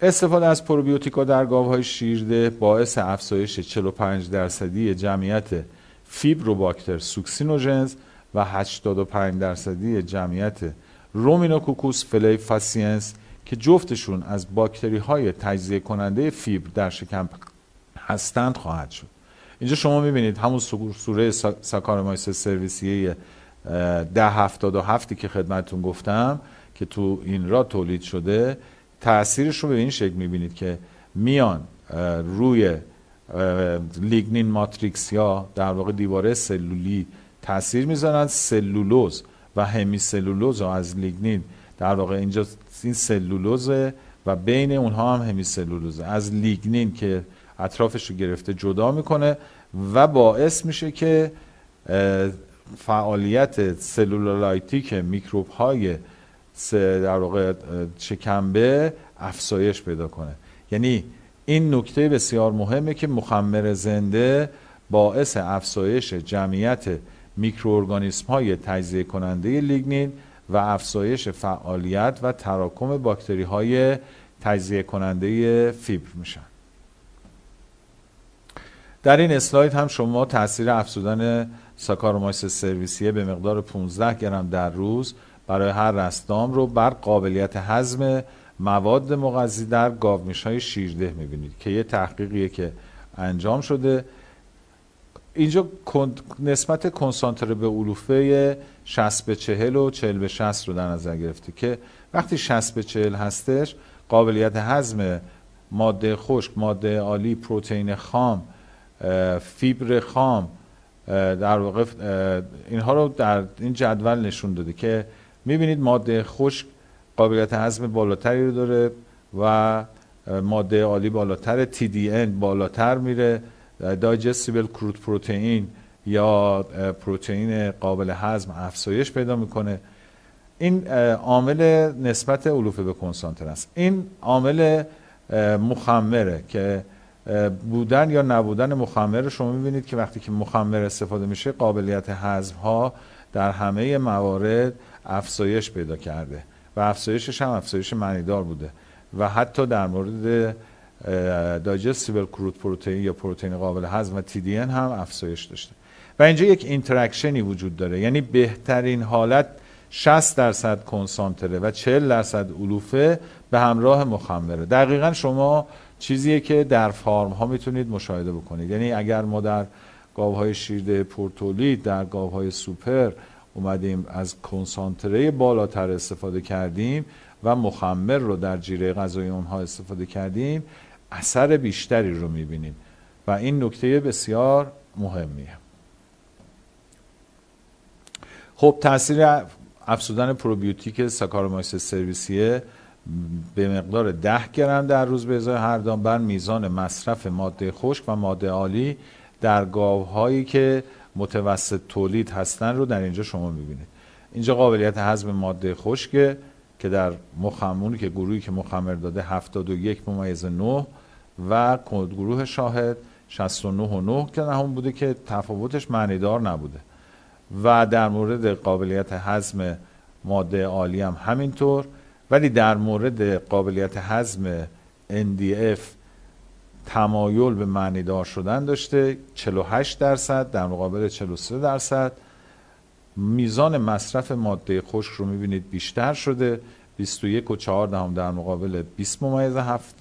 استفاده از پروبیوتیکا در گاوهای شیرده باعث افزایش 45 درصدی جمعیت فیبروباکتر سوکسینوژنز و 85 درصدی جمعیت رومینوکوکوس فاسینس که جفتشون از باکتری های تجزیه کننده فیبر در شکم هستند خواهد شد. اینجا شما می‌بینید همون سوره ساکارمایس سرویسیه ده هفتاد و هفتی که خدمتون گفتم که تو این را تولید شده. تاثیرش رو به این شکل می‌بینید که میان روی لیگنین ماتریکس یا در واقع دیواره سلولی تاثیر می‌ذارن سلولوز و همی سلولوز از لیگنین در واقع اینجا این سلولوزه و بین اونها هم همی سلولوزه از لیگنین که اطرافش رو گرفته جدا می‌کنه و باعث میشه که فعالیت سلولولایتیک میکروب های در واقع شکمبه افزایش پیدا کنه. یعنی این نکته بسیار مهمه که مخمر زنده باعث افزایش جمعیت میکروارگانیسم های تجزیه کننده لیگنین و افزایش فعالیت و تراکم باکتری های تجزیه کننده فیبر میشن. در این اسلاید هم شما تاثیر افزودن ساکارومایس سرویسیه به مقدار 15 گرم در روز برای هر رأس دام رو بر قابلیت هضم مواد مغذی در گاومیش های شیرده می‌بینید که یه تحقیقیه که انجام شده. اینجا نسبت کنسانتره به علوفه 60 به 40 و 40 به 60 رو در نظر گرفته که وقتی 60 به 40 هستش قابلیت هضم ماده خشک ماده عالی پروتئین خام فیبر خام در واقع اینها رو در این جدول نشون داده که می‌بینید ماده خشک قابلیت هضم بالاتری رو داره و ماده عالی بالاتر TDN بالاتر میره. دایجستیبل کرود پروتئین یا پروتئین قابل هضم افزایش پیدا می‌کنه. این عامل نسبت علوفه به کنسانتر است. این عامل مخمره که بودن یا نبودن مخمر شما می‌بینید که وقتی که مخمر استفاده میشه قابلیت هضم ها در همه موارد افزایش پیدا کرده و افزایشش هم افزایش معنیدار بوده و حتی در مورد digestible crude protein یا پروتئین قابل هضم و TDN هم افزایش داشته. و اینجا یک interaction ی وجود داره. یعنی بهترین حالت 60 درصد کنسانتره و 40 درصد علوفه به همراه مخمره. دقیقا شما چیزیه که در farm ها می‌تونید مشاهده بکنید. یعنی اگر ما در گاوهای شیرده پرتولید در گاوهای سوپر اومدیم از کنسانتره بالاتر استفاده کردیم و مخمر رو در جیره غذایی اونها استفاده کردیم اثر بیشتری رو می‌بینیم. و این نکته بسیار مهمیه. خب تاثیر افزودن پروبیوتیک ساکارومایس سرویسیه به مقدار 10 گرم در روز به ازای هر دام بر میزان مصرف ماده خشک و ماده عالی در گاوهایی که متوسط تولید هستن رو در اینجا شما می‌بینید. اینجا قابلیت هضم ماده خشک که در مخمونی که گروهی که مخمر داده 71 ممیز 9 و گروه شاهد 69 و 9 که هم بوده که تفاوتش معنیدار نبوده. و در مورد قابلیت هضم ماده عالی هم همینطور. ولی در مورد قابلیت هضم NDF تمایل به معنیدار شدن داشته 48 درصد در مقابل 43 درصد. میزان مصرف ماده خشک رو می‌بینید بیشتر شده 21 و 4 دهم در مقابل 20 ممیز 7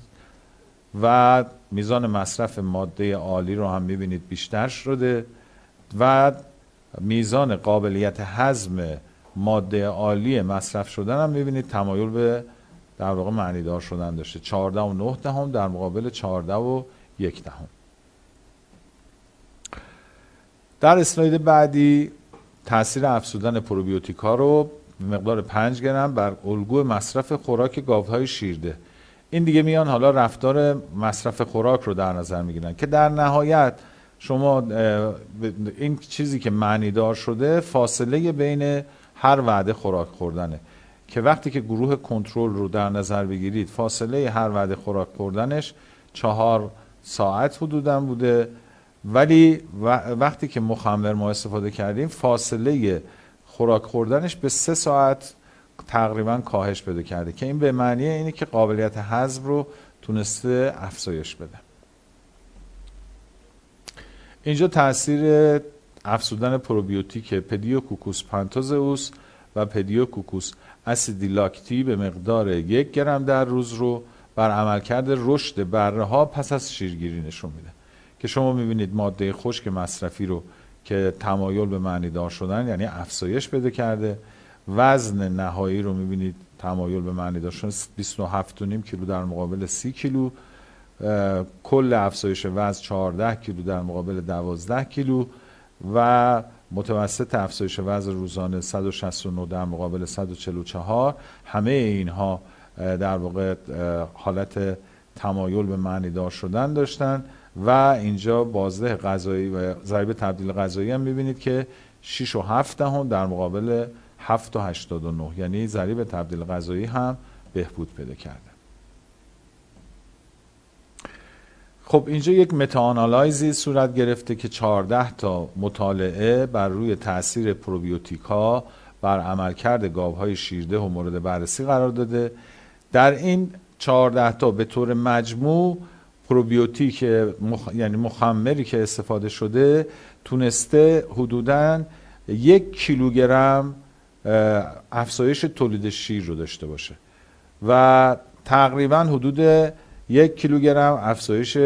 و میزان مصرف ماده عالی رو هم می‌بینید بیشتر شده. و میزان قابلیت هضم ماده عالی مصرف شدن هم می‌بینید تمایل به در واقع معنیدار شدن داشته. 14 و 9 دهم در مقابل 14 و 1 دهم. در اسلاید بعدی تاثیر افزودن پروبیوتیکا رو مقدار 5 گرم بر الگوی مصرف خوراک گاوهای شیرده. این دیگه میان حالا رفتار مصرف خوراک رو در نظر می‌گیرن که در نهایت شما این چیزی که معنیدار شده فاصله بین هر وعده خوراک خوردنه. که وقتی که گروه کنترل رو در نظر بگیرید فاصله هر وعده خوراک خوردنش چهار ساعت حدودا بوده. ولی وقتی که مخمر ما استفاده کردیم فاصله خوراک خوردنش به سه ساعت تقریبا کاهش پیدا کرده. که این به معنی اینه که قابلیت هضم رو تونسته افزایش بده. اینجا تاثیر افزودن پروبیوتیک پدیوکوکوس پانتوزئوس و پدیوکوکوس اسیدیلاکتی به مقدار یک گرم در روز رو بر عملکرد رشد بره ها پس از شیرگیری نشون میده. که شما می‌بینید ماده خشک مصرفی رو که تمایل به معنی دار شدن یعنی افزایش بده کرده. وزن نهایی رو می‌بینید تمایل به معنی دار شدن 27.5 کیلو در مقابل 30 کیلو. کل افزایش وزن 14 کیلو در مقابل 12 کیلو و متوسط افزایش وزن روزانه 169 در مقابل 144 همه اینها در واقع حالت تمایل به معنی دار شدن داشتن و اینجا بازده غذایی و ضریب تبدیل غذایی هم می‌بینید که 6 و 7 دهم در مقابل 7 و 89 یعنی ضریب تبدیل غذایی هم بهبود پیدا کرده خب اینجا یک متاانالایزی صورت گرفته که 14 تا مطالعه بر روی تاثیر پروبیوتیکا بر عملکرد گاوهای شیرده و مورد بررسی قرار داده. در این 14 تا به طور مجموع پروبیوتیک مخ... یعنی مخمری که استفاده شده تونسته حدودا یک کیلوگرم افزایش تولید شیر رو داشته باشه و تقریبا حدود یک کیلوگرم افزایش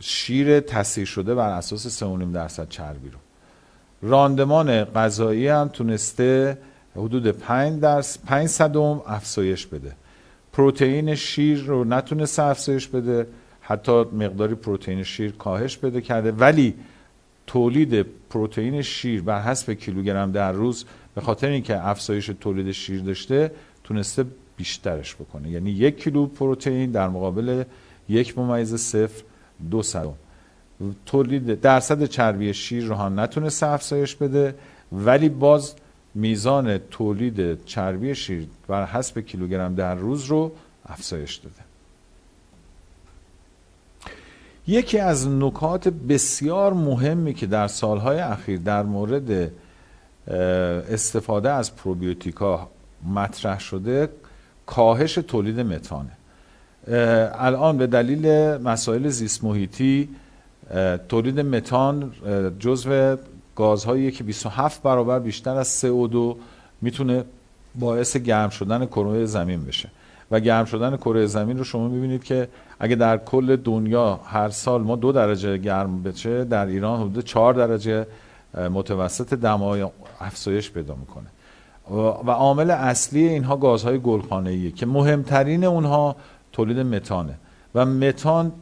شیر تصحیح شده بر اساس 3.5 درصد چربی رو. راندمان غذایی هم تونسته حدود 5 درصد 5 صدم افزایش بده. پروتئین شیر رو نتونسته افزایش بده حتی مقداری پروتئین شیر کاهش بده کرده. ولی تولید پروتئین شیر بر حسب کیلوگرم در روز به خاطر اینکه افزایش تولید شیر داشته تونسته بیشترش بکنه. یعنی یک کیلو پروتئین در مقابل یک ممیز صفر دو صدم تولید درصد چربی شیر رو هم نتونسته افزایش بده ولی باز میزان تولید چربی شیر بر حسب کیلوگرم در روز رو افزایش داده. یکی از نکات بسیار مهمی که در سالهای اخیر در مورد استفاده از پروبیوتیکا مطرح شده کاهش تولید متانه. الان به دلیل مسائل زیست محیطی تولید متان جزو گازهایی که 27 برابر بیشتر از CO2 می‌تونه باعث گرم شدن کره زمین بشه. و گرم شدن کره زمین رو شما می‌بینید که اگه در کل دنیا هر سال ما دو درجه گرم بشه در ایران حدود چهار درجه متوسط دمای افزایش پیدا می‌کنه. و عامل اصلی اینها گازهای گلخانه‌ایه که مهمترین اونها تولید متانه. و متان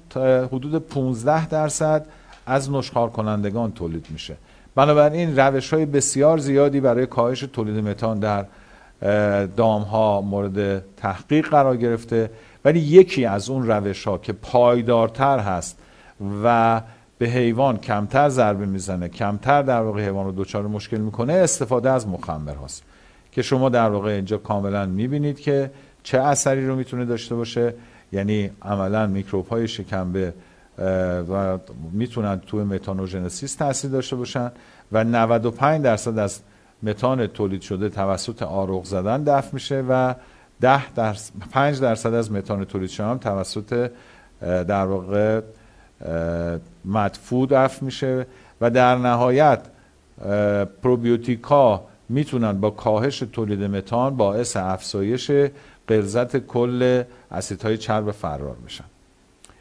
حدود 15 درصد از نشخار کنندگان تولید میشه. بنابراین روش های بسیار زیادی برای کاهش تولید متان در دام ها مورد تحقیق قرار گرفته. ولی یکی از اون روش ها که پایدارتر هست و به حیوان کمتر ضربه می‌زنه کمتر در واقع حیوان رو دچار مشکل می‌کنه استفاده از مخمر هاست. که شما در واقع اینجا کاملا می‌بینید که چه اثری رو می‌تونه داشته باشه. یعنی عملا میکروب های شکمبه و می‌تونن توی متانوژنسیس تاثیر داشته باشن و 95 درصد از متان تولید شده توسط آروغ زدن دفع میشه و 10 درصد 5 درصد از متان تولید شده هم توسط در واقع مدفوع دفع میشه و در نهایت پروبیوتیکا می‌تونن با کاهش تولید متان باعث افزایش غلظت کل اسیدهای چرب فرار بشن.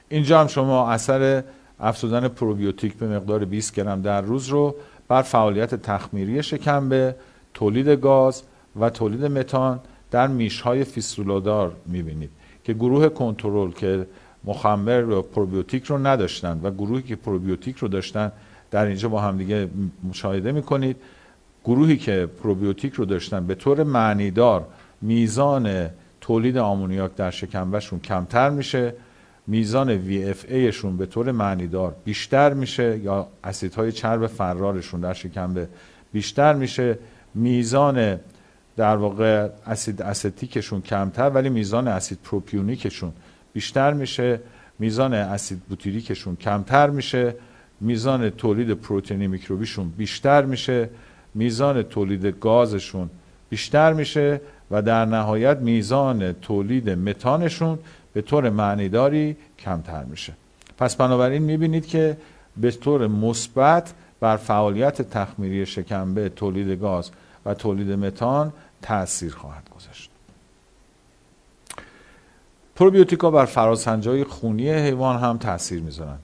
اینجا هم شما اثر افزودن پروبیوتیک به مقدار 20 گرم در روز رو بر فعالیت تخمیری شکمبه تولید گاز و تولید متان در میشهای فیستولادار می‌بینید که گروه کنترل که مخمر و پروبیوتیک رو نداشتن و گروهی که پروبیوتیک رو داشتن در اینجا با همدیگه مشاهده می‌کنید. گروهی که پروبیوتیک رو داشتن به طور معنیدار میزان تولید آمونیاک در شکمبهشون کمتر میشه میزان VFA شون به طور معنیدار بیشتر میشه یا اسیدهای چرب فرارشون در شکمبه بیشتر میشه میزان در واقع اسید استیکشون کمتر ولی میزان اسید پروپیونیکشون بیشتر میشه میزان اسید بوتیریکشون کمتر میشه میزان تولید پروتئین میکروبیشون بیشتر میشه. میزان تولید گازشون بیشتر میشه و در نهایت میزان تولید متانشون به طور معنیداری کمتر میشه. پس بنابراین می‌بینید که به طور مثبت بر فعالیت تخمیری شکمبه تولید گاز و تولید متان تاثیر خواهد گذاشت. پروبیوتیکا بر فراسنجای خونی حیوان هم تاثیر می‌ذارن.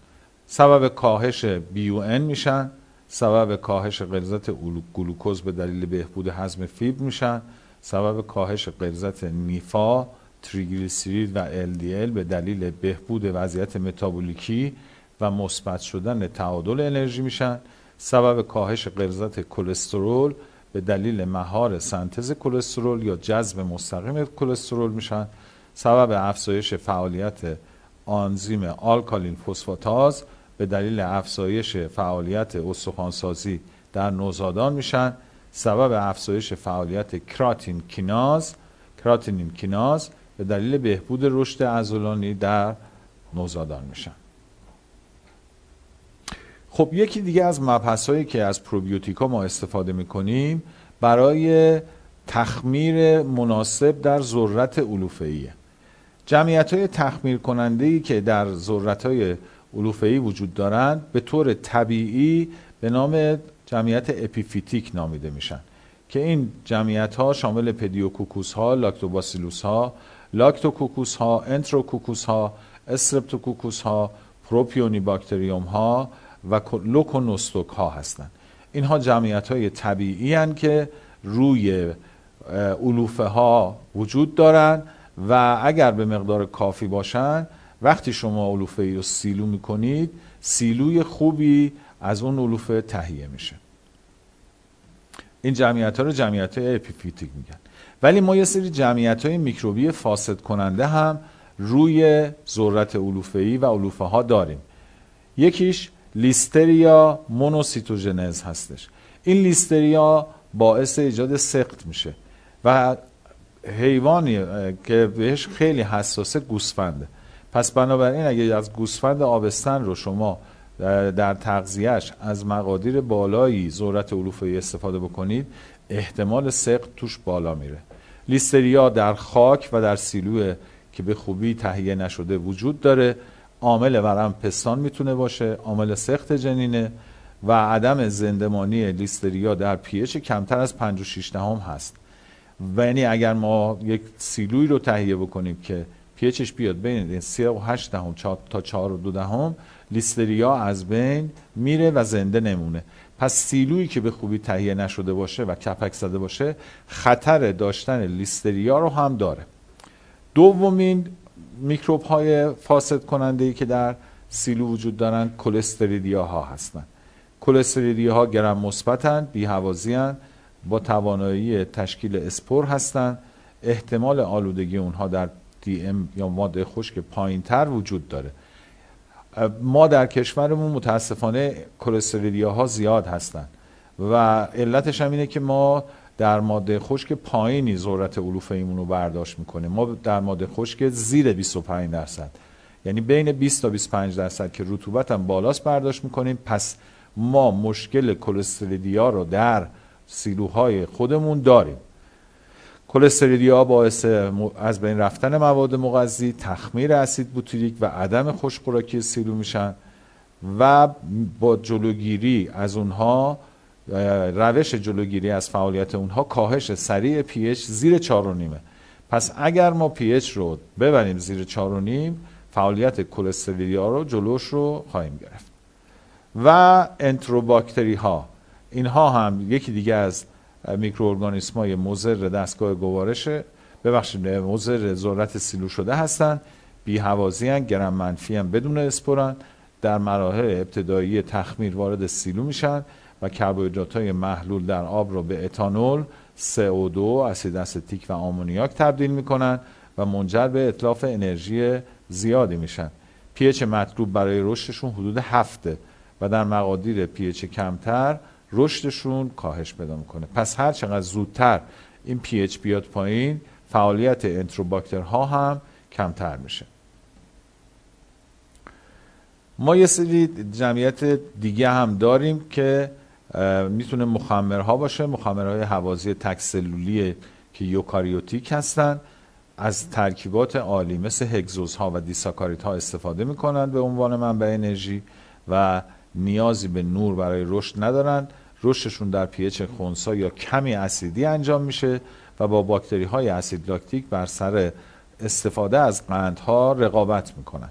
سبب کاهش بیو میشن. سبب کاهش غلظت گلوکوز به دلیل بهبود هضم فیبر میشن. سبب کاهش غلظت نیفا تریگلیسیرید و LDL به دلیل بهبود وضعیت متابولیکی و مثبت شدن تعادل انرژی میشن. سبب کاهش غلظت کلسترول به دلیل مهار سنتز کلسترول یا جذب مستقیم کلسترول میشن. سبب افزایش فعالیت آنزیم آلکالین فسفاتاز به دلیل افزایش فعالیت استخوانسازی در نوزادان میشن. سبب افزایش فعالیت کراتین کیناز کراتینین کیناز به دلیل بهبود رشد عضلانی در نوزادان میشن. خب یکی دیگه از مبحث هایی که از پروبیوتیکا ما استفاده می‌کنیم برای تخمیر مناسب در ذرت علوفه‌ایه. جمعیت های تخمیر کننده ای که در ذرت های علوفه‌ای وجود دارند به طور طبیعی به نام جمعیت اپیفیتیک نامیده میشن که این جمعیت ها شامل پدیوکوکوس ها لاکتوباسیلوس ها لاکتوکوکوس ها انتروکوکوس ها استرپتوکوکوس ها پروپیونی باکتریوم ها و لوکونوستوک ها هستند اینها جمعیت های طبیعی هن که روی علوفه ها وجود دارند و اگر به مقدار کافی باشن وقتی شما علوفه ای رو سیلو می‌کنید سیلوی خوبی از اون علوفه تهیه میشه. این جمعیت ها رو جمعیت های اپیفیتیک میگن. ولی ما یه سری جمعیت های میکروبی فاسد کننده هم روی ذرت علوفه و علوفه ها داریم. یکیش لیستریا مونوسیتوژنز هستش. این لیستریا باعث ایجاد سقط میشه و حیوانی که بهش خیلی حساسه گوسفنده. پس بنابراین اگه از گوسفند آبستن رو شما در تغذیهش از مقادیر بالایی ذرت علوفه استفاده بکنید احتمال سقط توش بالا میره. لیستریا در خاک و در سیلو که به خوبی تهیه نشده وجود داره. عامل ورم پستان می‌تونه باشه عامل سخت جنینه و عدم زندمانی لیستریا در پیچ کمتر از 5 و 6 دهم هست. و یعنی اگر ما یک سیلوی رو تهیه بکنیم که پیچش بیاد بین 3 و 8 دهم تا 4 و 2 دهم لیستریا از بین میره و زنده نمونه. پس سیلویی که به خوبی تهیه نشده باشه و کپک زده باشه خطر داشتن لیستریا رو هم داره. دومین میکروب های فاسد کننده ای که در سیلو وجود دارن کلستریدیا ها هستند کلستریدیا ها گرم مثبتند بی با توانایی تشکیل اسپور هستند احتمال آلودگی اونها در دی ام یا ماده خشک پایین تر وجود داره. ما در کشورمون متاسفانه کلستریدیا ها زیاد هستند و علتش هم اینه که ما در ماده خشک پایینی ذرت علوفه ایمون رو برداشت می‌کنیم ما در ماده خشک زیر 25 درصد. یعنی بین 20 تا 25 درصد که رطوبت هم بالاست برداشت می‌کنیم. پس ما مشکل کلستریدیا رو در سیلوهای خودمون داریم. کلستریدیا باعث از بین رفتن مواد مغذی تخمیر اسید بوتریک و عدم خوشخوراکی سیلو میشن و با جلوگیری از اونها روش جلوگیری از فعالیت اونها کاهش سریع pH زیر 4.5 پس اگر ما pH رو ببریم زیر 4.5 فعالیت کلسترولیا رو جلوش رو خواهیم گرفت. و انتروباکتری ها. اینها هم یکی دیگه از میکروارگانیسم های مضر دستگاه گوارشه. ببخشید مضر ذرت سیلو شده هستند بی هوازی گرم منفی هم بدون اسپورن در مراحل ابتدایی تخمیر وارد سیلو میشن و کربوهیدرات های محلول در آب را به اتانول CO2 اسید استیک و آمونیاک تبدیل می‌کنن و منجر به اطلاف انرژی زیادی میشن. پیچ مطلوب برای رشدشون حدود هفته و در مقادیر پیچ کمتر رشدشون کاهش پیدا می‌کنه. پس هر چقدر زودتر این پیچ بیاد پایین فعالیت انتروباکترها هم کمتر میشه. ما یه سری جمعیت دیگه هم داریم که می‌تونه مخمرها باشه. مخمرهای حوازی تکسلولی که یوکاریوتیک هستن از ترکیبات عالی مثل هگزوز ها و دیساکاریت ها استفاده می‌کنند به عنوان منبع انرژی و نیازی به نور برای رشد ندارند رشدشون در پیچ خونسا یا کمی اسیدی انجام میشه و با باکتری های اسید لاکتیک بر سر استفاده از قندها رقابت می‌کنن.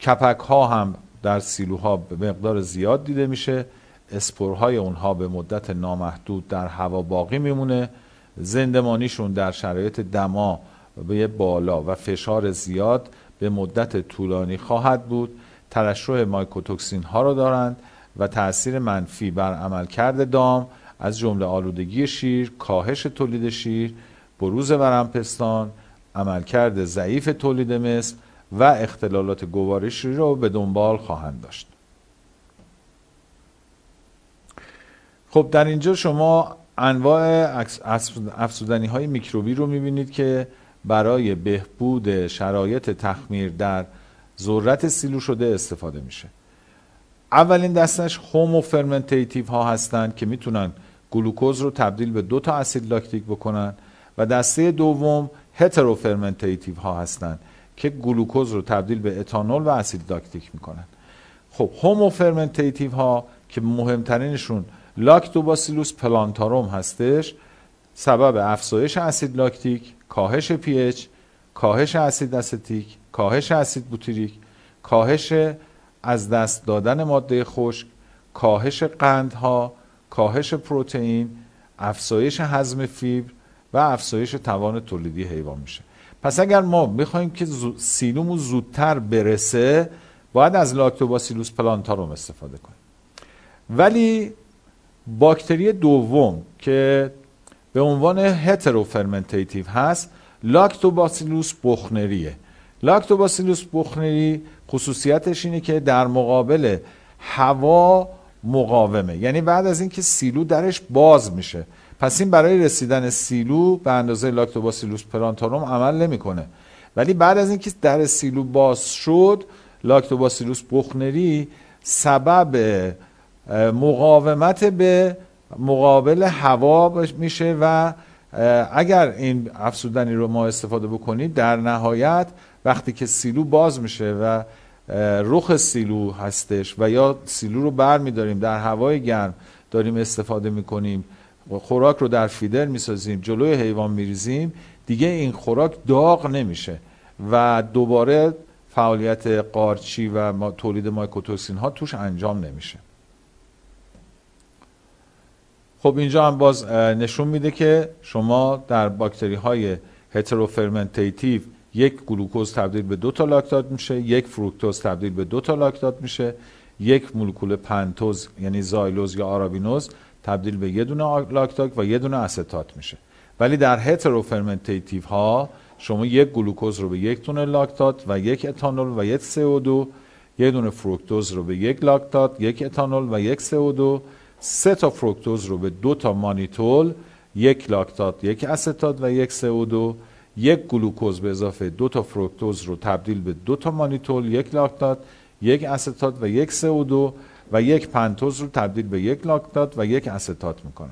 کپک ها هم در سیلوها به مقدار زیاد دیده میشه. اسپورهای اونها به مدت نامحدود در هوا باقی میمونه. زندمانیشون در شرایط دما به بالا و فشار زیاد به مدت طولانی خواهد بود. ترشح مایکوتوکسین ها را دارند. و تاثیر منفی بر عملکرد دام از جمله آلودگی شیر، کاهش تولید شیر، بروز ورمپستان، عملکرد ضعیف تولید مثل و اختلالات گوارشی را به دنبال خواهند داشت. خب در اینجا شما انواع افزودنی های میکروبی رو می‌بینید که برای بهبود شرایط تخمیر در ذرت سیلو شده استفاده میشه اولین دستش homofermentative ها هستند که می‌تونن گلوکوز رو تبدیل به دو تا اسید لاکتیک بکنن و دسته دوم heterofermentative ها هستند که گلوکوز رو تبدیل به اتانول و اسید لاکتیک می‌کنن. خب homofermentative ها که مهمترینشون لاکتوباسیلوس پلانتاروم هستش سبب افزایش اسید لاکتیک کاهش pH کاهش اسید استیک کاهش اسید بوتریک کاهش از دست دادن ماده خشک کاهش قندها کاهش پروتئین افزایش هضم فیبر و افزایش توان تولیدی حیوان میشه. پس اگر ما بخوایم که سیلومو زودتر برسه باید از لاکتوباسیلوس پلانتاروم استفاده کنیم. ولی باکتری دوم که به عنوان heterofermentative هست لاکتوباسیلوس بخنریه. لاکتوباسیلوس بخنری خصوصیتش اینه که در مقابل هوا مقاومه. یعنی بعد از اینکه سیلو درش باز میشه. پس این برای رسیدن سیلو به اندازه لاکتوباسیلوس پلانتاروم عمل نمی‌کنه. ولی بعد از اینکه در سیلو باز شد لاکتوباسیلوس بخنری سبب مقاومت به مقابل هوا میشه و اگر این افسودنی رو ما استفاده بکنیم در نهایت وقتی که سیلو باز میشه و رخ سیلو هستش و یا سیلو رو بر میداریم در هوای گرم داریم استفاده می‌کنیم خوراک رو در فیدر می‌سازیم جلوی حیوان میریزیم دیگه این خوراک داغ نمیشه و دوباره فعالیت قارچی و تولید مایکوتوکسین ها توش انجام نمیشه. خب اینجا هم باز نشون میده که شما در باکتری های heterofermentative یک گلوکوز تبدیل به دو تا لاکتات میشه یک فروکتوز تبدیل به دو تا لاکتات میشه یک مولکول پنتوز یعنی زایلوز یا آرابینوز تبدیل به یه دونه لاکتات و یه دونه استات میشه. ولی در heterofermentative ها شما یک گلوکوز رو به یک دونه لاکتات و یک اتانول و یک CO2 یک دونه فروکتوز رو به یک لاکتات یک اتانول و یک CO2 سه تا فروکتوز رو به دو تا مانیتول یک لاکتات یک استات و یک CO2 یک گلوکوز به اضافه دو تا فروکتوز رو تبدیل به دو تا مانیتول یک لاکتات یک استات و یک CO2 و یک پنتوز رو تبدیل به یک لاکتات و یک استات می‌کنه.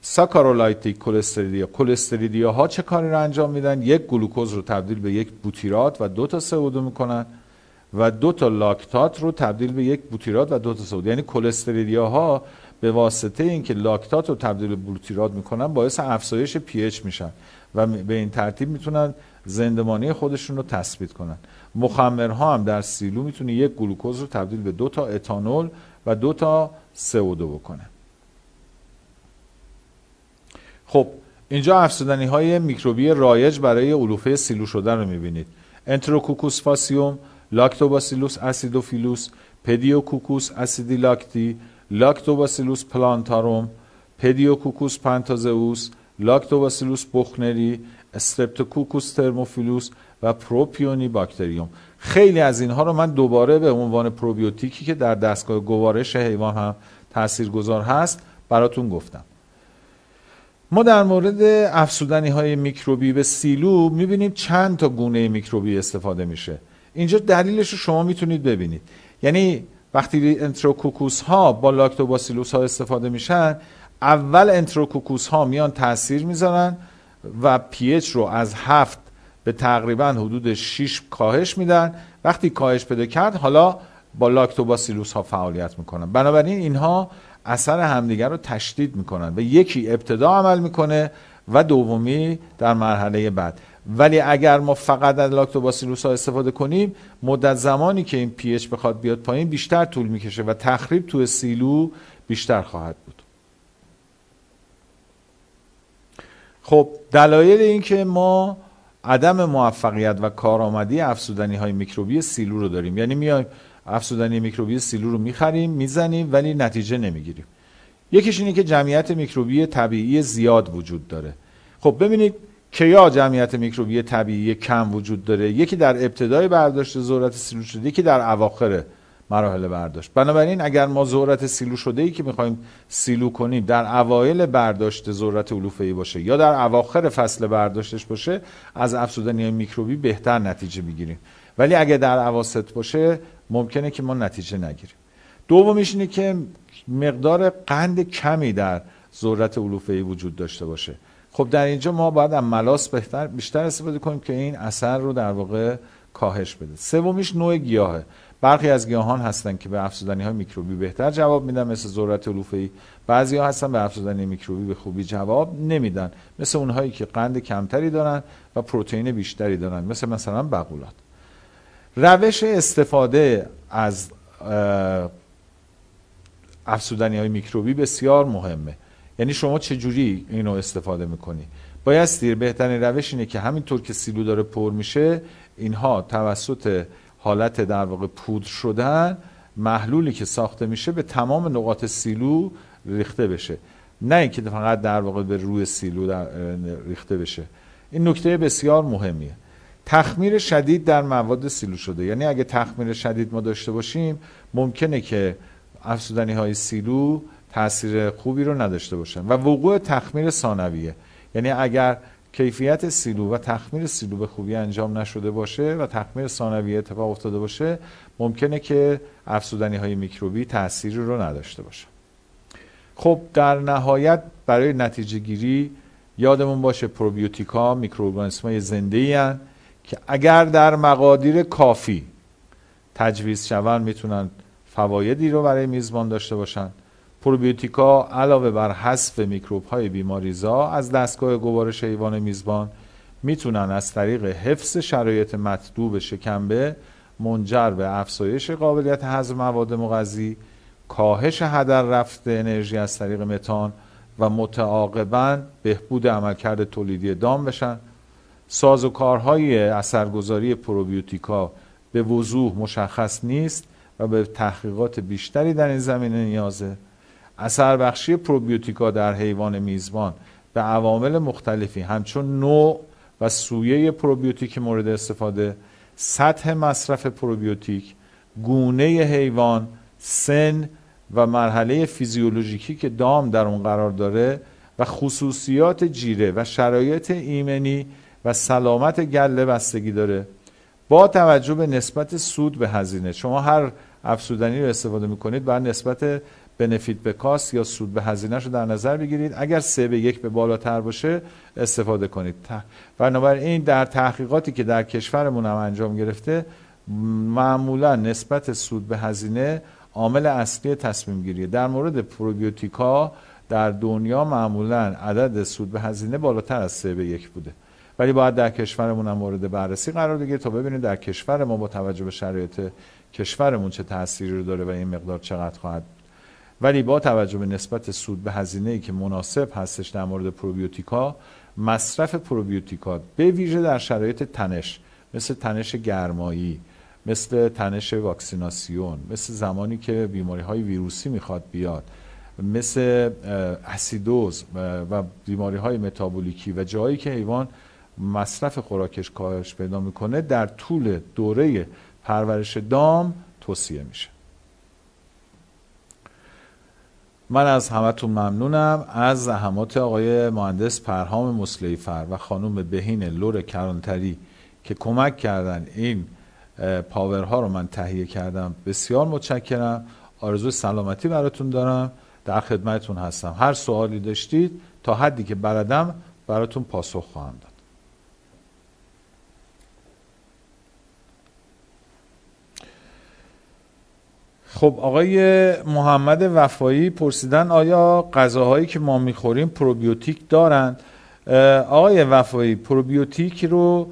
saccharolytic clostridia کلستریدیا ها چه کاری رو انجام میدن؟ یک گلوکوز رو تبدیل به یک بوتیرات و دو تا CO2 می‌کنن و دو تا لاکتات رو تبدیل به یک بوتیرات و دو تا CO2 یعنی کلستریدیا ها به واسطه اینکه لاکتات رو تبدیل به بوتیرات می‌کنن باعث افزایش pH میشن. و به این ترتیب می‌تونن زنده‌مانی خودشون رو تثبیت کنن. مخمرها هم در سیلو می‌تونه یک گلوکوز رو تبدیل به دو تا اتانول و دو تا CO2 بکنه خب اینجا افزودنی های میکروبی رایج برای علوفه سیلو شدن رو می‌بینید. انتروکوکوس فاسیوم لاکتوباسیلوس اسیدوفیلوس پدیوکوکوس اسیدیلاکتی لاکتوباسیلوس پلانتاروم پدیوکوکوس پنتوساسئوس لاکتوباسیلوس بخنری استرپتوکوکوس ترموفیلوس و پروپیونی باکتریوم خیلی از اینها رو من دوباره به عنوان پروبیوتیکی که در دستگاه گوارش حیوان هم تاثیرگذار هست براتون گفتم. ما در مورد افزودنی های میکروبی به سیلو می‌بینیم چند تا گونه میکروبی استفاده میشه. اینجا دلیلش رو شما می‌تونید ببینید. یعنی وقتی انتروکوکوس ها با لاکتوباسیلوس ها استفاده میشن اول انتروکوکوس ها میان تاثیر می‌ذارن و pH رو از هفت به تقریبا حدود 6 کاهش میدن. وقتی کاهش پیدا کرد حالا با لاکتوباسیلوس ها فعالیت می‌کنن. بنابراین اینها اثر همدیگر رو تشدید می‌کنن و یکی ابتدا عمل می‌کنه و دومی در مرحله بعد. ولی اگر ما فقط از لاکتوباسیلوس ها استفاده کنیم مدت زمانی که این pH بخواد بیاد پایین بیشتر طول می‌کشه و تخریب توی سیلو بیشتر خواهد بود خب دلایل این که ما عدم موفقیت و کارآمدی افسودنی های میکروبی سیلو رو داریم. یعنی میایم افسودنی میکروبی سیلو رو می‌خریم می‌زنیم ولی نتیجه نمی‌گیریم. یکیش اینه که جمعیت میکروبی طبیعی زیاد وجود داره. خب ببینید کیا جمعیت میکروبی طبیعی کم وجود داره؟ یکی در ابتدای برداشت ذرت سیلو شده یکی در اواخر مراحل برداشت. بنابراین اگر ما ذرت سیلو شده ای که می‌خوایم سیلو کنیم در اوایل برداشت ذرت علوفه ای باشه یا در اواخر فصل برداشتش باشه از افزودنی میکروبی بهتر نتیجه می‌گیریم. ولی اگر در اواسط باشه ممکنه که ما نتیجه نگیریم. دومیش اینه که مقدار قند کمی در ذرت علوفه ای وجود داشته باشه. خب در اینجا ما باید از ملاس بهتر بیشتر استفاده کنیم که این اثر رو در واقع کاهش بده. سومیش نوع گیاهه. برخی از گیاهان هستن که به افزودنی های میکروبی بهتر جواب میدن مثل ذرت ای بعضی ها هستن به افزودنی میکروبی به خوبی جواب نمیدن. مثل اونهایی که قند کمتری دارن و پروتئین بیشتری دارن مثل مثلا بقولات روش استفاده از افزودنی های میکروبی بسیار مهمه. یعنی شما چه جوری اینو استفاده می‌کنی؟ بایستی بهترین روش اینه که همینطور که سیلو داره پر میشه اینها توسط حالت در واقع پودر شدن محلولی که ساخته میشه به تمام نقاط سیلو ریخته بشه. نه اینکه فقط در واقع به روی سیلو ریخته بشه. این نکته بسیار مهمیه. تخمیر شدید در مواد سیلو شده. یعنی اگه تخمیر شدید ما داشته باشیم ممکنه که افسودنی های سیلو تاثیر خوبی رو نداشته باشن. و وقوع تخمیر ثانویه. یعنی اگر کیفیت سیلو و تخمیر سیلو به خوبی انجام نشده باشه و تخمیر ثانویه اتفاق افتاده باشه ممکنه که افسودنی های میکروبی تأثیری رو نداشته باشه. خب در نهایت برای نتیجه گیری یادمون باشه پروبیوتیکا میکروارگانیسم های زنده که اگر در مقادیر کافی تجویز شوند می‌تونن فوایدی رو برای میزبان داشته باشن. پروبیوتیکا علاوه بر حذف میکروب های بیماریزا از دستگاه گوارش حیوان میزبان می‌تونن از طریق حفظ شرایط مطلوب شکمبه منجر به افزایش قابلیت هضم مواد مغذی کاهش هدر رفت انرژی از طریق متان و متعاقبا بهبود عملکرد تولیدی دام بشن. ساز و کارهای اثرگذاری پروبیوتیکا به وضوح مشخص نیست و به تحقیقات بیشتری در این زمینه نیازه. اثر بخشی پروبیوتیکا در حیوان میزبان به عوامل مختلفی همچون نوع و سویه پروبیوتیک مورد استفاده سطح مصرف پروبیوتیک گونه حیوان سن و مرحله فیزیولوژیکی که دام در اون قرار داره و خصوصیات جیره و شرایط ایمنی و سلامت گله بستگی داره. با توجه به نسبت سود به هزینه شما هر افسودنی رو استفاده می‌کنید بر نسبت بنفیت به کاست یا سود به هزینه رو در نظر بگیرید. اگر سه به یک به بالاتر باشه استفاده کنید. بنابراین در تحقیقاتی که در کشورمون هم انجام گرفته معمولا نسبت سود به هزینه عامل اصلی تصمیم گیریه. در مورد پروبیوتیکا در دنیا معمولا عدد سود به هزینه بالاتر از سه به یک بوده. ولی باید در کشورمون هم مورد بررسی قرار بگیره تا ببینید در کشور ما با توجه به شرایط کشورمون چه تأثیری رو داره و این مقدار چقدر خواهد ولی با توجه به نسبت سود به هزینه ای که مناسب هستش در مورد پروبیوتیکا مصرف پروبیوتیکا به ویژه در شرایط تنش مثل تنش گرمایی مثل تنش واکسیناسیون مثل زمانی که بیماری های ویروسی می‌خواد بیاد مثل اسیدوز و بیماری های متابولیکی و جایی که حیوان مصرف خوراکش کاهش پیدا می‌کنه در طول دوره پرورش دام توصیه میشه. من از همتون ممنونم. از زحمات آقای مهندس پرهام مسلیفر و خانم بهین لور کرانتری که کمک کردن این پاورها رو من تهیه کردم بسیار متشکرم. آرزوی سلامتی براتون دارم. در خدمتتون هستم. هر سوالی داشتید تا حدی که بردم براتون پاسخ خواهم داد. خب آقای محمد وفایی پرسیدن آیا غذاهایی که ما می‌خوریم پروبیوتیک دارند؟ آقای وفایی پروبیوتیک رو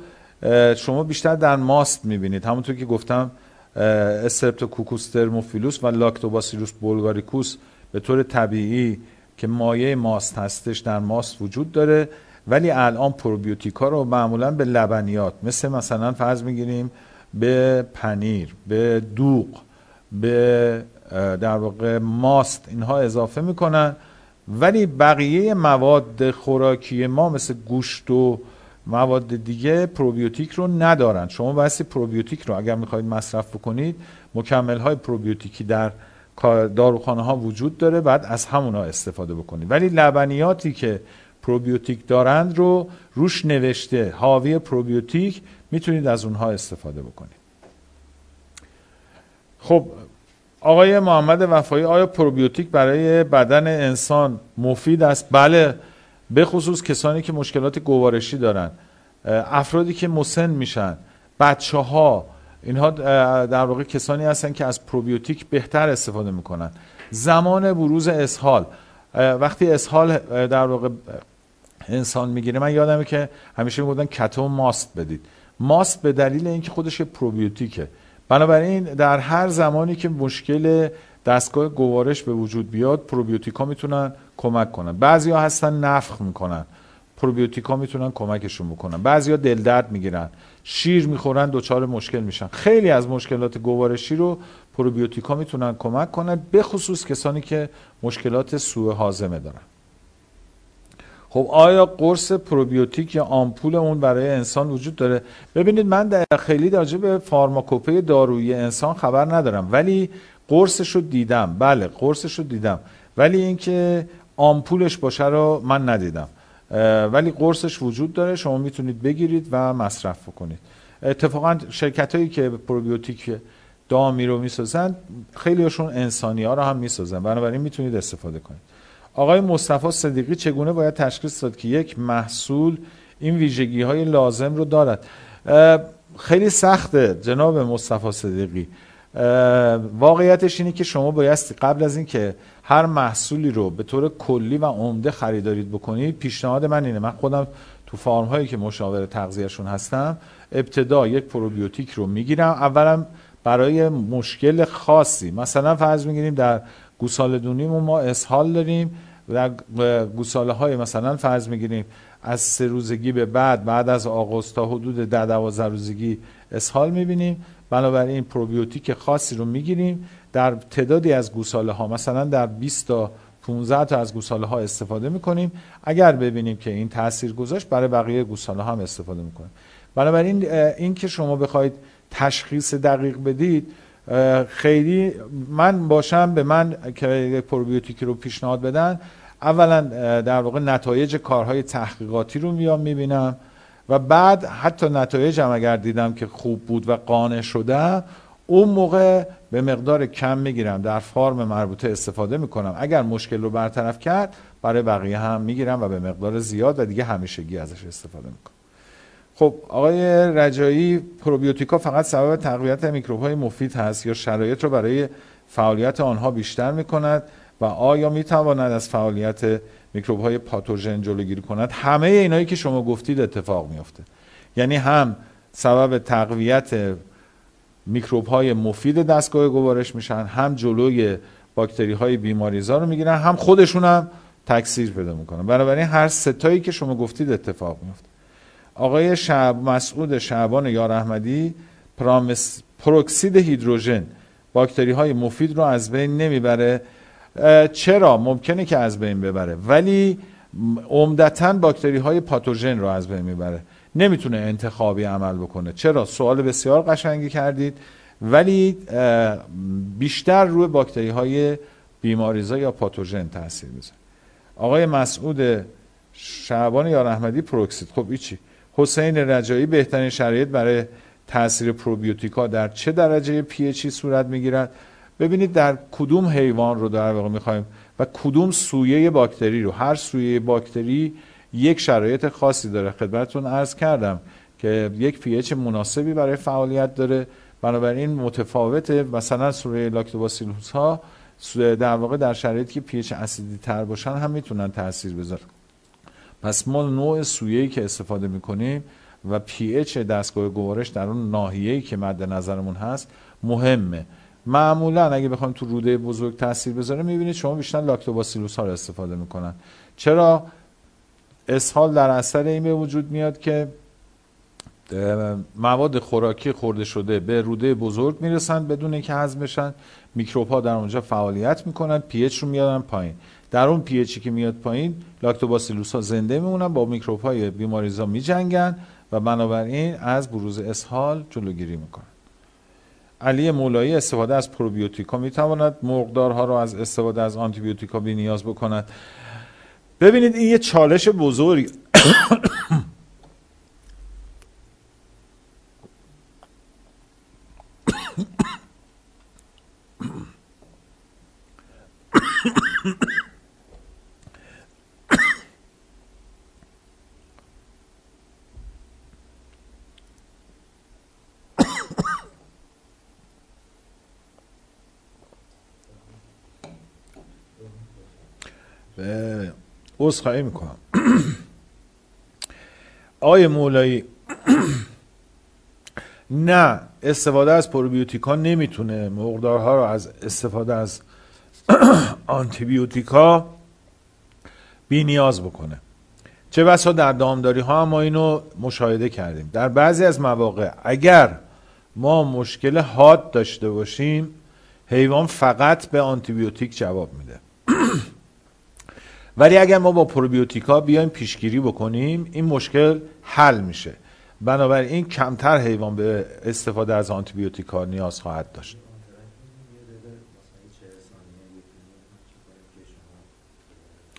شما بیشتر در ماست می‌بینید. همونطور که گفتم استرپتوکوکوس ترموفیلوس و لاکتوباسیلوس بولگاریکوس به طور طبیعی که مایه ماست هستش در ماست وجود داره. ولی الان پروبیوتیکا رو معمولا به لبنیات مثل مثلا فرض می‌گیریم به پنیر به دوغ به در واقع ماست. اینها اضافه می‌کنن. ولی بقیه مواد خوراکی ما مثل گوشت و مواد دیگه پروبیوتیک رو ندارن. شما بایستی پروبیوتیک رو اگر می‌خواید مصرف بکنید مکمل های پروبیوتیکی در داروخانه ها وجود داره باید از همونا استفاده بکنید. ولی لبنیاتی که پروبیوتیک دارند رو روش نوشته حاوی پروبیوتیک می‌تونید از اونها استفاده بکنید. خب آقای محمد وفایی آیا پروبیوتیک برای بدن انسان مفید است؟ بله به خصوص کسانی که مشکلات گوارشی دارن افرادی که مسن میشن بچه ها اینها در واقع کسانی هستن که از پروبیوتیک بهتر استفاده می‌کنن. زمان بروز اسهال. وقتی اسهال در واقع انسان می‌گیره من یادمه که همیشه می‌گفتن کتو ماست بدید. ماست به دلیل اینکه خودش پروبیوتیکه. بنابراین در هر زمانی که مشکل دستگاه گوارش به وجود بیاد پروبیوتیکا می‌تونن کمک کنن. بعضیا هستن نفخ می‌کنن. پروبیوتیکا می‌تونن کمکشون بکنن. بعضیا دل درد می‌گیرن. شیر می‌خورن دچار مشکل میشن. خیلی از مشکلات گوارشی رو پروبیوتیکا می‌تونن کمک کنن به خصوص کسانی که مشکلات سوء هاضمه دارن. خب آیا قرص پروبیوتیک یا آمپول اون برای انسان وجود داره؟ ببینید من در خیلی راجع به فارماکوپی دارویی انسان خبر ندارم ولی قرصش رو دیدم. بله قرصش رو دیدم. ولی اینکه آمپولش باشه رو من ندیدم. ولی قرصش وجود داره شما می‌تونید بگیرید و مصرف کنید اتفاقا شرکت هایی که پروبیوتیک دامی رو می‌سازن خیلی هاشون انسانی ها رو هم می‌سازن. بنابراین می‌تونید استفاده کنید. آقای مصطفی صدیقی چگونه باید تشخیص داد که یک محصول این ویژگی های لازم رو دارد؟ خیلی سخته جناب مصطفی صدیقی. واقعیتش اینه که شما بایستی قبل از اینکه هر محصولی رو به طور کلی و عمده خریدارید بکنید پیشنهاد من اینه. من خودم تو فارم هایی که مشاور تغذیهشون هستم ابتدا یک پروبیوتیک رو می‌گیرم. اولا برای مشکل خاصی مثلا فرض می‌گیریم در گوساله دونیم ما اسهال داریم در گوساله های مثلا فرض می‌گیریم از سه روزگی به بعد بعد از آغوست تا حدود ده دوازده روزگی اسهال می‌بینیم. بنابراین پروبیوتیک خاصی رو می‌گیریم. در تعدادی از گوساله ها مثلا در 20 تا 15 تا از گوساله ها استفاده می‌کنیم. اگر ببینیم که این تاثیر گذاشت برای بقیه گوساله هم استفاده می‌کنیم. بنابراین این که شما بخواید تشخیص دقیق بدید خیلی من باشم به من که یک پروبیوتیکی رو پیشنهاد بدن اولا در واقع نتایج کارهای تحقیقاتی رو میام می‌بینم و بعد حتی نتایج هم اگر دیدم که خوب بود و قانع شدم اون موقع به مقدار کم می‌گیرم. در فارم مربوطه استفاده می‌کنم. اگر مشکل رو برطرف کرد برای بقیه هم می‌گیرم و به مقدار زیاد و دیگه همیشگی ازش استفاده می‌کنم. خب آقای رجایی پروبیوتیکا فقط سبب تقویت میکروب های مفید هست یا شرایط رو برای فعالیت آنها بیشتر می‌کند و آیا می‌تواند از فعالیت میکروب های پاتوژن جلوگیری کند؟ همه اینایی که شما گفتید اتفاق میفته یعنی هم سبب تقویت میکروب های مفید دستگاه گوارش میشن هم جلوی باکتری های بیماریزا رو می‌گیرن هم خودشون هم تکثیر پیدا می‌کنن. بنابراین هر ستایی که شما گفتید اتفاق میفته آقای شعب مسعود شعبان یار احمدی پرامس پروکسید هیدروژن باکتری های مفید رو از بین نمی‌بره. چرا؟ ممکنه که از بین ببره ولی عمدتا باکتری های پاتوژن رو از بین می‌بره. نمی‌تونه انتخابی عمل بکنه. چرا؟ سوال بسیار قشنگی کردید. ولی بیشتر روی باکتری های بیماریزا یا پاتوژن تاثیر می‌ذاره. آقای مسعود شعبان یار احمدی پروکسید. خب آقای حسین رجایی بهترین شرایط برای تاثیر پروبیوتیکا در چه درجه pH صورت می‌گیرد؟ ببینید در کدوم حیوان رو در واقع می‌خوایم و کدوم سویه باکتری رو. هر سویه باکتری یک شرایط خاصی داره. خدمتتون عرض کردم که یک pH مناسبی برای فعالیت داره. بنابراین متفاوته. مثلا سوره لاکتوباسیلوس ها در واقع در شرایطی که پی اسیدی تر باشن هم می‌تونن تاثیر بذارن. پس ما نوع سویه‌ای که استفاده می‌کنیم و پی اچ دستگاه گوارش در اون ناحیه‌ای که مد نظرمون هست مهمه. معمولا اگه بخوایم تو روده بزرگ تاثیر بذاره می‌بینید شما بیشتر لاکتوباسیلوس ها رو استفاده می‌کنن. چرا؟ اسهال در اثر این به وجود میاد که مواد خوراکی خورده شده به روده بزرگ می‌رسن بدون اینکه هضم بشن. میکروب ها در اونجا فعالیت می‌کنن pH رو میارن پایین. در اون pH ی که میاد پایین لاکتوباسیلوس ها زنده میمونن با میکروب های بیماریزا میجنگن و بنابراین از بروز اسهال جلوگیری می‌کنن. علی مولایی استفاده از پروبیوتیکا می‌تواند مرغدارها رو از استفاده از آنتیبیوتیکا بی نیاز بکند. ببینید این یه چالش بزرگ. عذرخواهی می‌کنم. آقای مولایی نه استفاده از پروبیوتیکا نمی‌تونه مقدارها رو از استفاده از آنتیبیوتیکا بی نیاز بکنه. چه بسا در دامداری ها ما اینو مشاهده کردیم. در بعضی از مواقع اگر ما مشکل حاد داشته باشیم حیوان فقط به آنتیبیوتیک جواب میده. ولی اگر ما با پروبیوتیکا بیایم پیشگیری بکنیم این مشکل حل میشه. بنابراین کمتر حیوان به استفاده از آنتیبیوتیکا نیاز خواهد داشت.